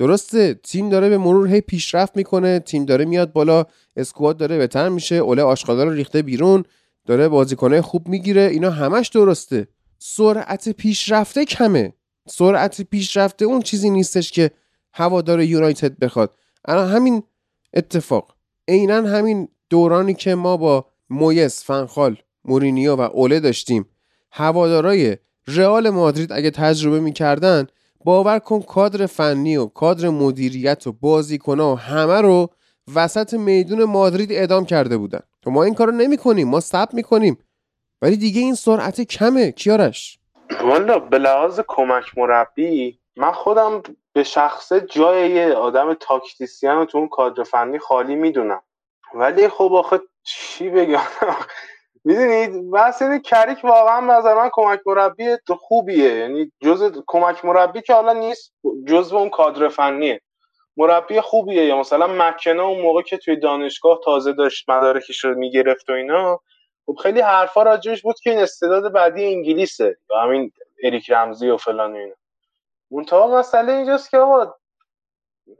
درسته تیم داره به مرور هی پیشرفت می‌کنه تیم داره میاد بالا اسکواد داره بهتر میشه اوله آشغالا رو ریخته بیرون داره بازیکنه خوب می‌گیره اینا همش درسته. سرعت پیشرفته کمه. سرعت پیشرفته اون چیزی نیستش که هوادار یونایتد بخواد. الان همین اتفاق. عینا همین دورانی که ما با مویس فنخال مورینیو و اوله داشتیم. هوادارای رئال مادرید اگه تجربه می‌کردن باور کن کادر فنی و کادر مدیریت و بازیکنها و همه رو وسط میدون مادرید اعدام کرده بودن. تو ما این کارو نمی کنیم ما ثبت می‌کنیم. ولی دیگه این سرعت کمه کیارش والا به لحاظ کمک مربی من خودم به شخص جای یه آدم تاکتیسیان رو تو اون کادر فنی خالی می‌دونم. ولی خب آخه چی بگم؟ می‌دونید اینه کریک واقعا نظر من کمک مربی خوبیه. یعنی جز کمک مربی که حالا نیست جزو اون کادر فنیه. مربی خوبیه. یا مثلا مکنا اون موقع که توی دانشگاه تازه داشت مدارکش رو می‌گرفت و اینا خب خیلی حرفا راجبش بود که این استعداد بعدی انگلیسه. یا همین اریک رمزی و فلان و اینا. منتها مسئله اینجاست که آقا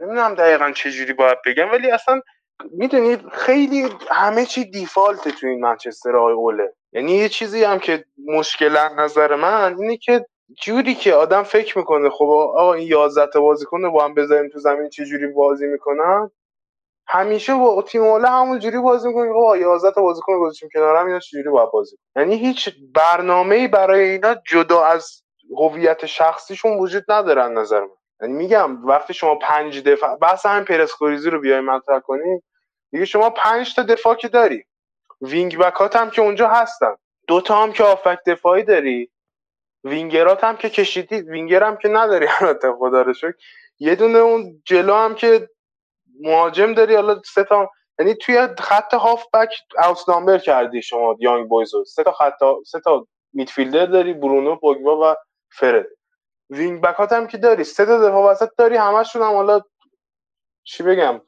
نمی‌دونم دقیقا چجوری باید بگم ولی اصلا می‌دونید خیلی همه چی دیفالت تو این منچستر آقای اوله. یعنی یه چیزی هم که مشکل نظر من اینه که جوری که آدم فکر می‌کنه خب آقا این 11 تا بازیکن با هم بذاریم تو زمین چه جوری بازی می‌کنن؟ همیشه با تیم اوله همون جوری بازی می‌کنیم آقا 11 تا بازیکن گذاشتیم کنارم اینا چه جوری باید بازی یعنی هیچ برنامه‌ای برای اینا جدا از هویت شخصیشون وجود ندارن نظر من. یعنی میگم وقتی شما پنج دفاع بحث هم پرسکوریزی رو بیای مطرح کنی دیگه شما پنج تا دفاع که داری. وینگ بکات هم که اونجا هستن. دو تا هم که هافبک دفاعی داری. وینگرات هم که کشیدی. وینگر هم که نداری. البته خدا رو یه دونه اون جلو هم که مهاجم داری. حالا سه تا یعنی توی خط هاف بک اوت کردی شما یانگ بویزو سه تا خط سه تا midfielder داری برونو پوگبا و فرد. wing-back ات هم که داری. سه تا دفاع وسط داری. همشون هم حالا چی بگم؟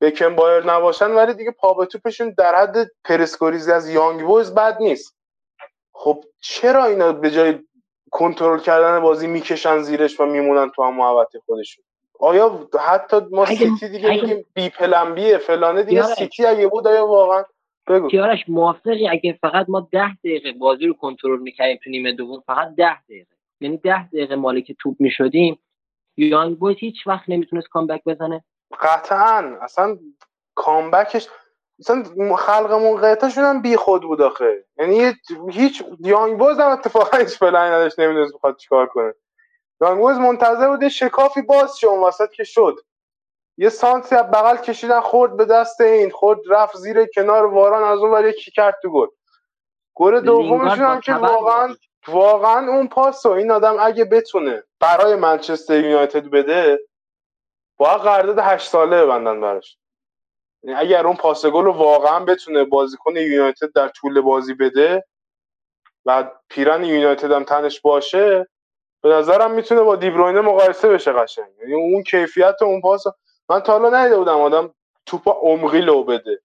بکن‌باوئر نباشن ولی دیگه پا به توپشون در حد پرس‌گریزی از یانگ بویز بد نیست. خب چرا اینا به جای کنترل کردن بازی می‌کشن زیرش و میمونن تو هم محوطه خودشون؟ آیا حتی ما سیتی دیگه میگیم بی پلن بیه فلانه دیگه سیتی اگه بود آیا واقعا؟ بگو. کیارش موافقی اگه فقط ما ده دقیقه بازی رو کنترل می‌کردیم تو نیمه دوم فقط ده دقیقه. یعنی ده دقیقه مالک توپ می‌شدیم. یانگ بویز هیچ وقت نمی‌تونست comeback بزنه. قطعا. اصلا comeback ش مثلا خلق قیتاشون هم بی خود بود آخه. یعنی هیچ یانگ بوز هم اتفاقا هیچ پلنی نداشت نمی‌دونست بخواد چیکار کنه. یانگ بوز منتظر بود شکافی باز شه اون وسط که شد. یه سانتی از بغل کشیدن خورد به دست این خورد رفت زیر کنار واران از اون ور یکی کرد تو گل. گل دومشون هم که واقعا واقعا اون پاس و این آدم اگه بتونه برای منچستر یونایتد بده باید قرارداد 8 ساله ببندن براش. یعنی اگر اون پاس گل رو واقعا بتونه بازیکن یونایتد در طول بازی بده و پیرن یونایتد هم تنش باشه به نظرم می‌تونه با دیبروینه مقایسه بشه قشنگ. یعنی اون کیفیت اون پاس من تا حالا ندیده بودم آدم توپ عمقی لو بده.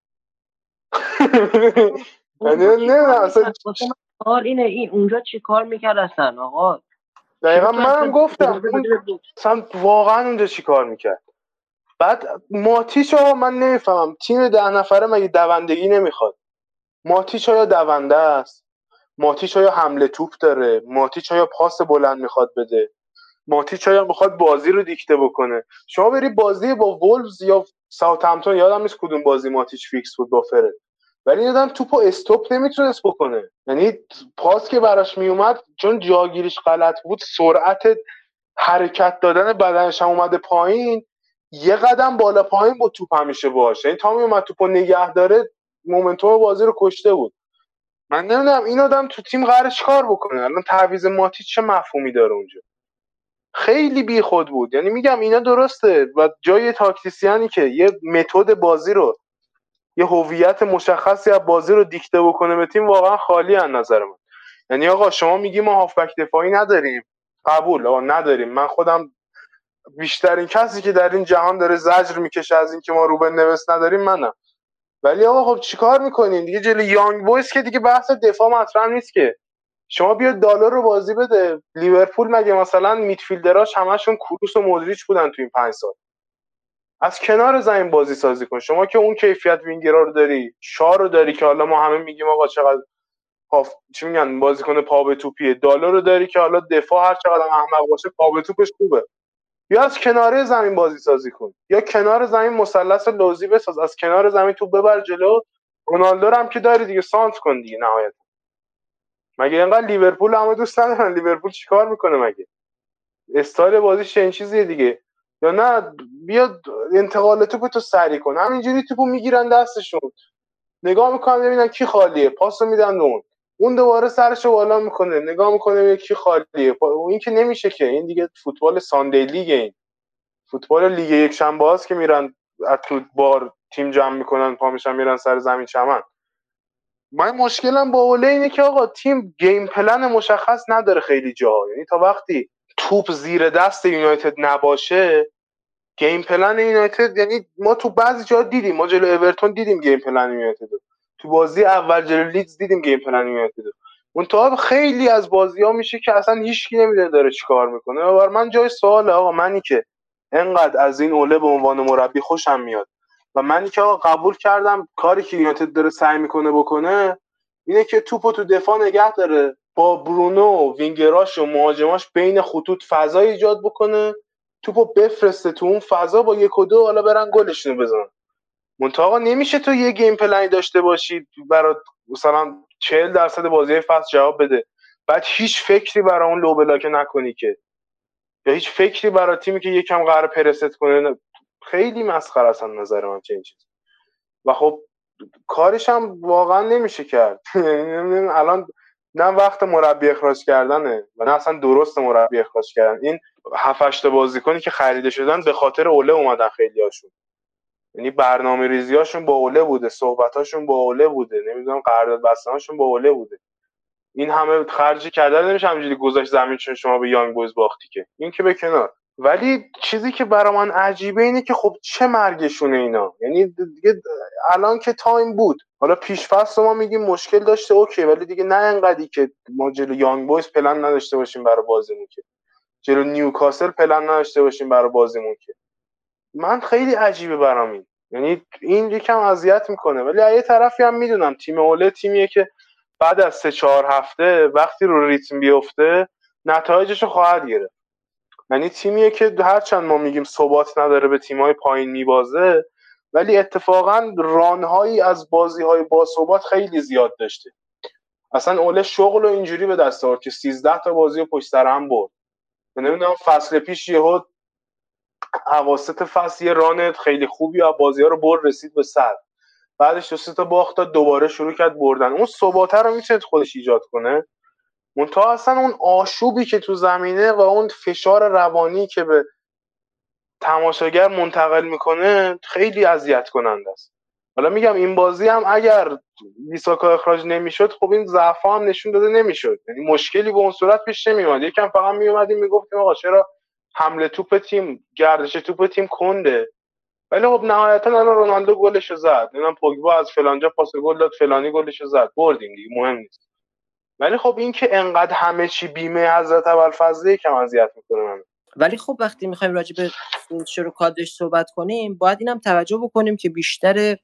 یعنی نه اصلا اینه این اونجا چی کار می‌کرد اصلا؟ آقا دقیقا منم گفتم اصلا واقعا اونجا چی کار می‌کرد؟ بعد ماتیچ من نمی‌فهمم. تیم ده نفره مگه دوندگی نمی‌خواد؟ ماتیچ یا دونده است؟ ماتیچ یا حمله توپ داره؟ ماتیچ یا پاس بلند می‌خواد بده؟ ماتیچ یا می‌خواد بازی رو دیکته بکنه؟ شما بری بازی با وولفز یا ساوثهمپتون یادم نیست کدوم بازی ماتیچ فیکس بود با فرد. ولی یادم توپو استوپ نمی‌تونست بکنه. یعنی پاس که براش میومد چون جاگیریش غلط بود سرعت حرکت دادن بدنش هم اومده پایین یه قدم بالا پایین با توپ همیشه باشه این تا میومد توپو نگه داره مومنتوم بازی رو کشته بود. من نمی‌دونم این آدم تو تیم قرار کار بکنه. الان تعویض ماتی چه مفهومی داره اونجا؟ خیلی بی خود بود. یعنی میگم اینا درسته و جای تاکتیسیانی که یه متد بازی رو یه هویت مشخصی از بازی رو دیکته بکنه به تیم واقعا خالی از نظر من. یعنی آقا شما میگی ما هافبک دفاعی نداریم. قبول آقا نداریم. من خودم بیشترین کسی که در این جهان داره زجر می‌کشه از اینکه ما روبن نوست نداریم منم. ولی آقا خب چیکار می‌کنین؟ دیگه جلوی یانگ بویز که دیگه بحث دفاع مطرح نیست که. شما بیا دلار رو بازی بده. لیورپول مگه مثلا میدفیلدراش همشون کروس و مودریچ بودن تو این پنج سال. از کنار زمین بازی سازی کن. شما که اون کیفیت وینگرا رو داری شار رو داری که حالا ما همه میگیم آقا چقدر پاف... چی میگن؟ بازیکن پا به توپیه. دالر رو داری که حالا دفاع هر چقدر احمق باشه پا به توپش خوبه. یا از کنار زمین بازی سازی کن. یا کنار زمین مثلث لوزی بساز. از کنار زمین تو ببر جلو. رونالدو هم که داری دیگه سانت کن دیگه نهایت مگه اینقدر لیورپول همه دوست ندارن؟ لیورپول چیکار می‌کنه مگه؟ استایل بازیش این چیزیه دیگه. یا نه بیاد انتقال توپ تو سریع کن. همینجوری توپو می‌گیرن دستشون. نگاه می‌کنن ببینن کی خالیه. پاسو میدن اون. اون دوباره سرشو بالا می‌کنه. نگاه می‌کنه کی خالیه. این که نمیشه که. این دیگه فوتبال Sunday League این. فوتبال لیگ یک شنبه که میرن از تو بار تیم جمع می‌کنن پا میشن میرن سر زمین چمن. من مشکلم با اوله اینه که آقا تیم game plan مشخص نداره خیلی جا یعنی تا وقتی توپ زیر دست یونایتد نباشه game plan یونایتد یعنی ما تو بعضی جا دیدیم ما جلو اورتون دیدیم game plan یونایتد تو بازی اول جلو لیدز دیدیم game plan یونایتد تو خیلی از بازی ها میشه که اصلا هیچکی نمی‌دونه داره چیکار می‌کنه. و من جای سوال آقا منی که انقدر از این اوله به عنوان مربی خوشم میاد. و منی که آقا قبول کردم کاری که یونایتد داره سعی می‌کنه بکنه اینه که توپو تو دفاع نگه داره با برونو وینگراش و مهاجماش بین خطوط فضا ایجاد بکنه. توپو بفرسته تو اون فضا با یک و دو حالا برن گلشونو بزنن. منتها نمیشه تو یه گیم پلنی داشته باشی برای مثلا 40 درصد بازی فصل جواب بده. بعد هیچ فکری برای اون لو بلاک نکنی که. یا هیچ فکری برای تیمی که یکم قرار پرست کنه. خیلی مسخره است نظر من چه چیز و خب کارش هم واقعا نمیشه کرد. الان نه وقت مربی اخراج کردنه و نه اصلا درست مربی اخراج کردن. این هفت بازیکنی که خریده شدن به خاطر اوله اومدن خیلی هاشون یعنی برنامه ریزیاشون با اوله بوده صحبتاشون با اوله بوده نمی‌دونم قرارداد بستنشون با اوله بوده. این همه خرجی کردن نمیشه همینجوری گذاشت زمین چون شما به یانگ بویز باختی که. این که به کنار. ولی چیزی که برا من عجیبه اینه که خب چه مرگشونه اینا؟ یعنی دیگه الان که time بود. حالا پیش فصل ما میگیم مشکل داشته okay ولی دیگه نه انقدری که ما جلو یانگ بویز پلن نداشته باشیم برای بازیمون که. جلو نیوکاسل پلن نداشته باشیم برای بازیمون که. من خیلی عجیبه برام این. یعنی این یکم اذیت می‌کنه. ولی از یه طرفی هم می‌دونم تیم اوله تیمیه که بعد از سه چهار هفته وقتی رو ریتم بیفته نتایجش رو خواهد گرفت. یعنی تیمیه که هرچند ما میگیم ثبات نداره به تیمای پایین میبازه ولی اتفاقا رانهایی از بازی های با ثبات خیلی زیاد داشته. اصلا اوله شغل و اینجوری به دست آورد که 13 تا بازی رو پشت سر هم برد. نمی‌دونم فصل پیش یهو اواسط فصل یه ران خیلی خوبی و بازی ها رو بر رسید به صد بعدش دو تا باخت دوباره شروع کرد بردن. اون ثباته رو می‌تونه خودش ایجاد کنه. منتها اصلا اون آشوبی که تو زمینه و اون فشار روانی که به تماشاگر منتقل می‌کنه خیلی اذیت کننده است. حالا میگم این بازی هم اگر بیساکا اخراج نمی‌شد خب این ضعف هم نشون داده نمی‌شد. یعنی مشکلی به اون صورت پیش نمیومد یکم فقط میومدیم می‌گفتیم آقا چرا حمله توپ تیم گردش توپ تیم کنده؟ ولی خب نهایتا الان رونالدو گلشو زد. اینم پوگبا از فلانجا پاس گل داد فلانی گلشو زد. بردیم دیگه مهم نیست. ولی خب این که انقدر همه چی بیمه حضرت ابوالفضل کم اذیت می‌کنه من. ولی خب وقتی می‌خوایم راجع به فلچر و صحبت کنیم باید اینم توجه بکنیم که بیشتر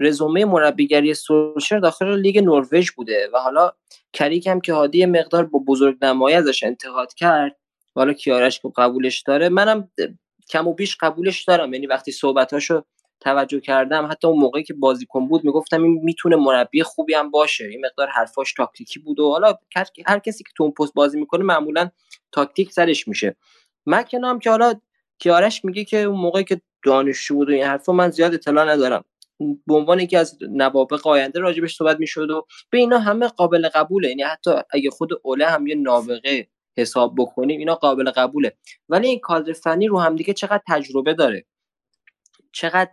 رزومه مربیگری سولشر داخل لیگ نروژ بوده و حالا کریک هم که هادی مقدار با بزرگ نمایی ازش انتقاد کرد. حالا کیارش که قبولش داره. منم کم و بیش قبولش دارم. یعنی وقتی صحبتاشو توجه کردم. حتی اون موقعی که بازیکن بود می‌گفتم این می‌تونه مربی خوبی هم باشه. این مقدار حرفاش تاکتیکی بود و حالا هر کسی که تو اون پست بازی می‌کنه معمولا تاکتیک سرش میشه. مکنم که حالا کیارش میگه که اون موقعی که دانشجو بود و این حرفا من زیاد اطلاع ندارم. به عنوان یکی از نوابق آینده راجبش صحبت می‌شد و به اینا همه قابل قبوله. یعنی حتی اگه خود اوله هم یه نابغه حساب بکنیم اینا قابل قبوله. ولی این کادر فنی رو هم دیگه چقدر تجربه داره؟ چقدر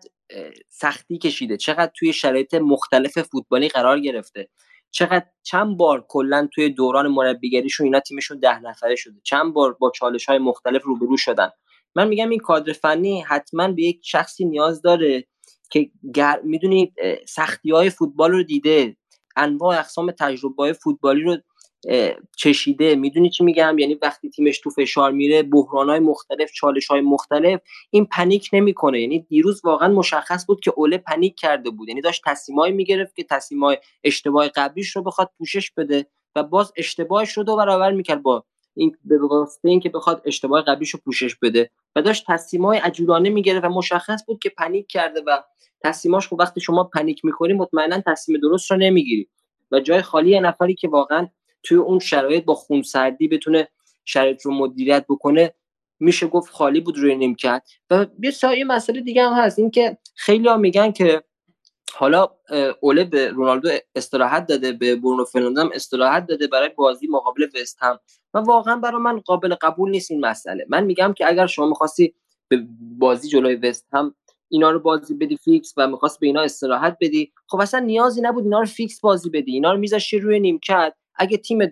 سختی کشیده. چقدر توی شرایط مختلف فوتبالی قرار گرفته. چقدر چند بار کلا توی دوران مربیگریشون اینا تیمشون ده نفره شده. چند بار با چالش های مختلف روبرو شدن. من میگم این کادر فنی حتما به یک شخصی نیاز داره که گر... می‌دونی سختی های فوتبال رو دیده. انواع اقسام تجربه های فوتبالی رو چشیده. می‌دونی چی میگم؟ یعنی وقتی تیمش تو فشار میره بحران های مختلف چالش های مختلف این پنیک نمی‌کنه. یعنی دیروز واقعا مشخص بود که اوله پنیک کرده بود. یعنی داشت تصمیمایی می‌گرفت که تصمیمای اشتباه قبلیش رو بخواد پوشش بده و باز اشتباهش رو دو برابر می‌کرد با این به واسطه اینکه بخواد اشتباه قبلیش رو پوشش بده. و داشت تصمیمای عجولانه می‌گرفت و مشخص بود که پنیک کرده و تصمیماش خب وقتی شما پنیک می‌کنی مطمئنا تصمیم درست رو نمی‌گیری. و جای خالی نفری که واقعا توی اون شرایط با خونسردی بتونه شرایط رو مدیریت بکنه میشه گفت خالی بود روی نیمکت. و یه سایه مسئله دیگه هم هست این که خیلی ها میگن که حالا اوله به رونالدو استراحت داده به برونو فرناندز هم استراحت داده برای بازی مقابل وست هم. و واقعا برای من قابل قبول نیست این مسئله. من میگم که اگر شما می‌خواستی به بازی جلوی وست هم اینا رو بازی بدی فیکس و می‌خواست به اینا استراحت بدی خب اصلا نیازی نبود اینا رو فیکس بازی بدی. اینا رو میذاشتی روی نیمکت. اگه تیمت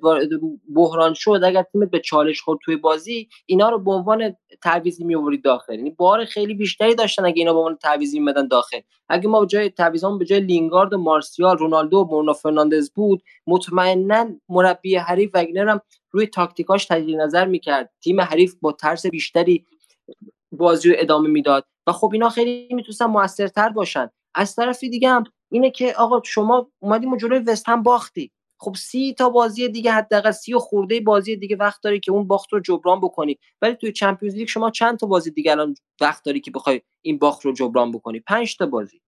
بحران شد اگر تیمت به چالش خورد توی بازی اینا رو به عنوان تعویضی میآورید داخل. یعنی بار خیلی بیشتری داشتن اگه اینا به عنوان تعویضی میمدن داخل. اگه ما به جای تعویضام به جای لینگارد و مارسیال رونالدو و برونو فرناندز بود مطمئنا مربی حریف وگنر هم روی تاکتیکاش تجدید نظر می‌کرد. تیم حریف با ترس بیشتری بازی رو ادامه می‌داد. و خب اینا خیلی می‌تونستن موثرتر باشن. از طرف دیگه هم اینه که آقا شما اومدیم و جلوی وست هم باختی. خب سی تا بازی دیگه حداقل سی و خورده بازی دیگه وقت داری که اون باخت رو جبران بکنی. ولی توی Champions League شما چند تا بازی دیگه الان وقت داری که بخوای این باخت رو جبران بکنی؟ پنج تا بازی.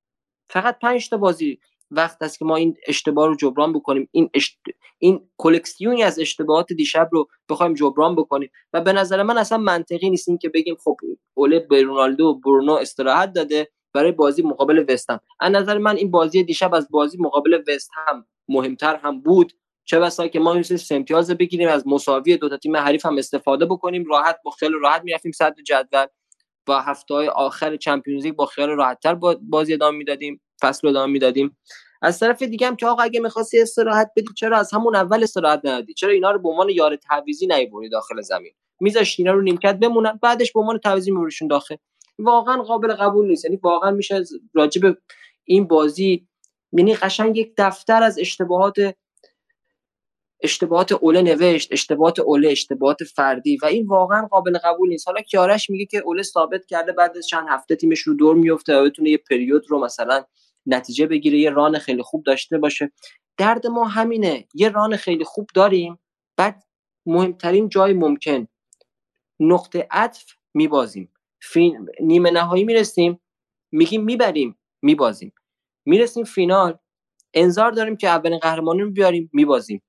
فقط پنج تا بازی وقت است که ما این اشتباه رو جبران بکنیم. این اشت... این کلکسیونی از اشتباهات دیشب رو بخوایم جبران بکنیم. و به نظر من اصلا منطقی نیست این که بگیم خب اوله به رونالدو و برونو استراحت داده برای بازی مقابل وستهم. از نظر من این بازی دیشب از بازی مقابل وستهم مهمتر هم بود. چه بسا که ما می‌تونیم امتیاز بگیریم از مساوی دو تا تیم حریف هم استفاده بکنیم. راحت با خیال راحت می‌رفتیم صدر جدول. با هفته های آخر چمپیونز لیگ با خیال راحتتر بازی ادامه می‌دادیم فصل ادامه می‌دادیم. از طرف دیگه هم که آقا اگه می‌خواستی استراحت بدی چرا از همون اول استراحت ندادی؟ چرا اینا رو به عنوان یار تعویضی نیوردی داخل زمین؟ میذاشتی اینا رو نیمکت بمونن بعدش به عنوان تعویضی میبریشون داخل. واقعا قابل قبول نیست. یعنی واقعا میشه راجب این بازی یعنی قشنگ یک دفتر از اشتباهات اشتباهات اوله نوشت اشتباهات اوله اشتباهات فردی و این واقعا قابل قبول نیست. حالا کیارش میگه که اوله ثابت کرده بعد از چند هفته تیمش رو دور میفته و بتونه یه پریود رو مثلا نتیجه بگیره یه ران خیلی خوب داشته باشه. درد ما همینه یه ران خیلی خوب داریم بعد مهمترین جای ممکن. نقطه عطف میبازیم. نیمه نهایی می‌رسیم میگیم می‌بریم میبازیم. می‌رسیم فینال. انظار داریم که اولین قهرمانی رو بیاریم میبازیم.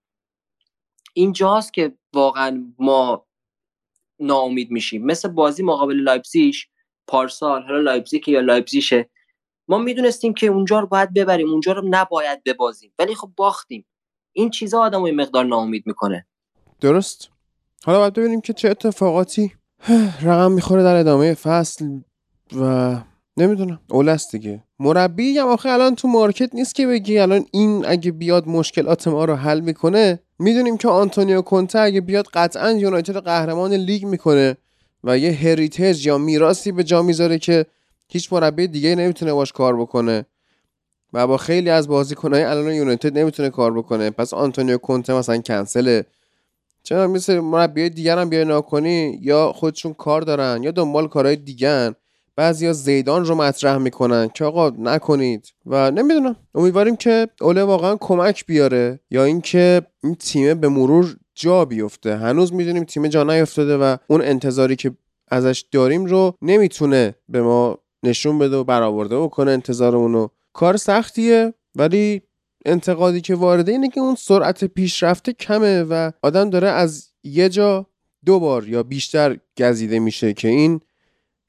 اینجاست که واقعا ما ناامید میشیم. مثل بازی مقابل لایپزیش پارسال حالا لایپزیگ یا لایپزیشه ما می‌دونستیم که اونجا رو باید ببریم اونجا رو نباید ببازیم. ولی خب باختیم. این چیزا آدم رو مقدار ناامید می‌کنه. درست. حالا باید ببینیم که چه اتفاقاتی رقم می‌خوره در ادامه فصل و نمی‌دونم. اوله ست دیگه. مربی هم آخه الان تو market نیست که بگی. الان این اگه بیاد مشکلات ما رو حل می‌کنه می‌دونیم که آنتونیو کونته اگه بیاد قطعا یونایتد قهرمان لیگ می‌کنه و یه هریتیج یا میراثی به جا می‌ذاره که هیچ مربی دیگه نمی‌تونه باش کار بکنه و با خیلی از بازیکنهای الان یونایتد نمی‌تونه کار بکنه. پس آنتونیو کونته مثلا کنسله. چرا مثل مربی دیگر هم بیای یا خودشون کار دارن یا دنبال کارهای دیگن بعضیا زیدان رو مطرح می‌کنن که آقا نکنید. و نمی‌دونم. امیدواریم که اوله واقعا کمک بیاره یا اینکه این تیم به مرور جا بیفته. هنوز می‌دونیم تیم جا نیفتاده و اون انتظاری که ازش داریم رو نمی‌تونه به ما نشون بده و برآورده بکنه. انتظارمون رو کار سختیه ولی انتقادی که وارده اینه که اون سرعت پیشرفته کمه و آدم داره از یه جا دو بار یا بیشتر گزیده میشه که این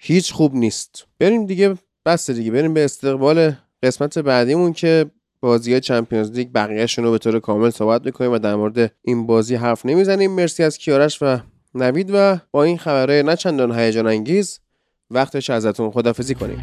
هیچ خوب نیست. بریم دیگه بس دیگه بریم به استقبال قسمت بعدیمون که بازی چمپیونز لیگ بقیه‌شون رو به طور کامل صحبت می‌کنیم و در مورد این بازی حرف نمی‌زنیم. مرسی از کیارش و نوید و با این خبرهای نه چندان هیجان انگیز وقتش ازتون خدافزی کنیم.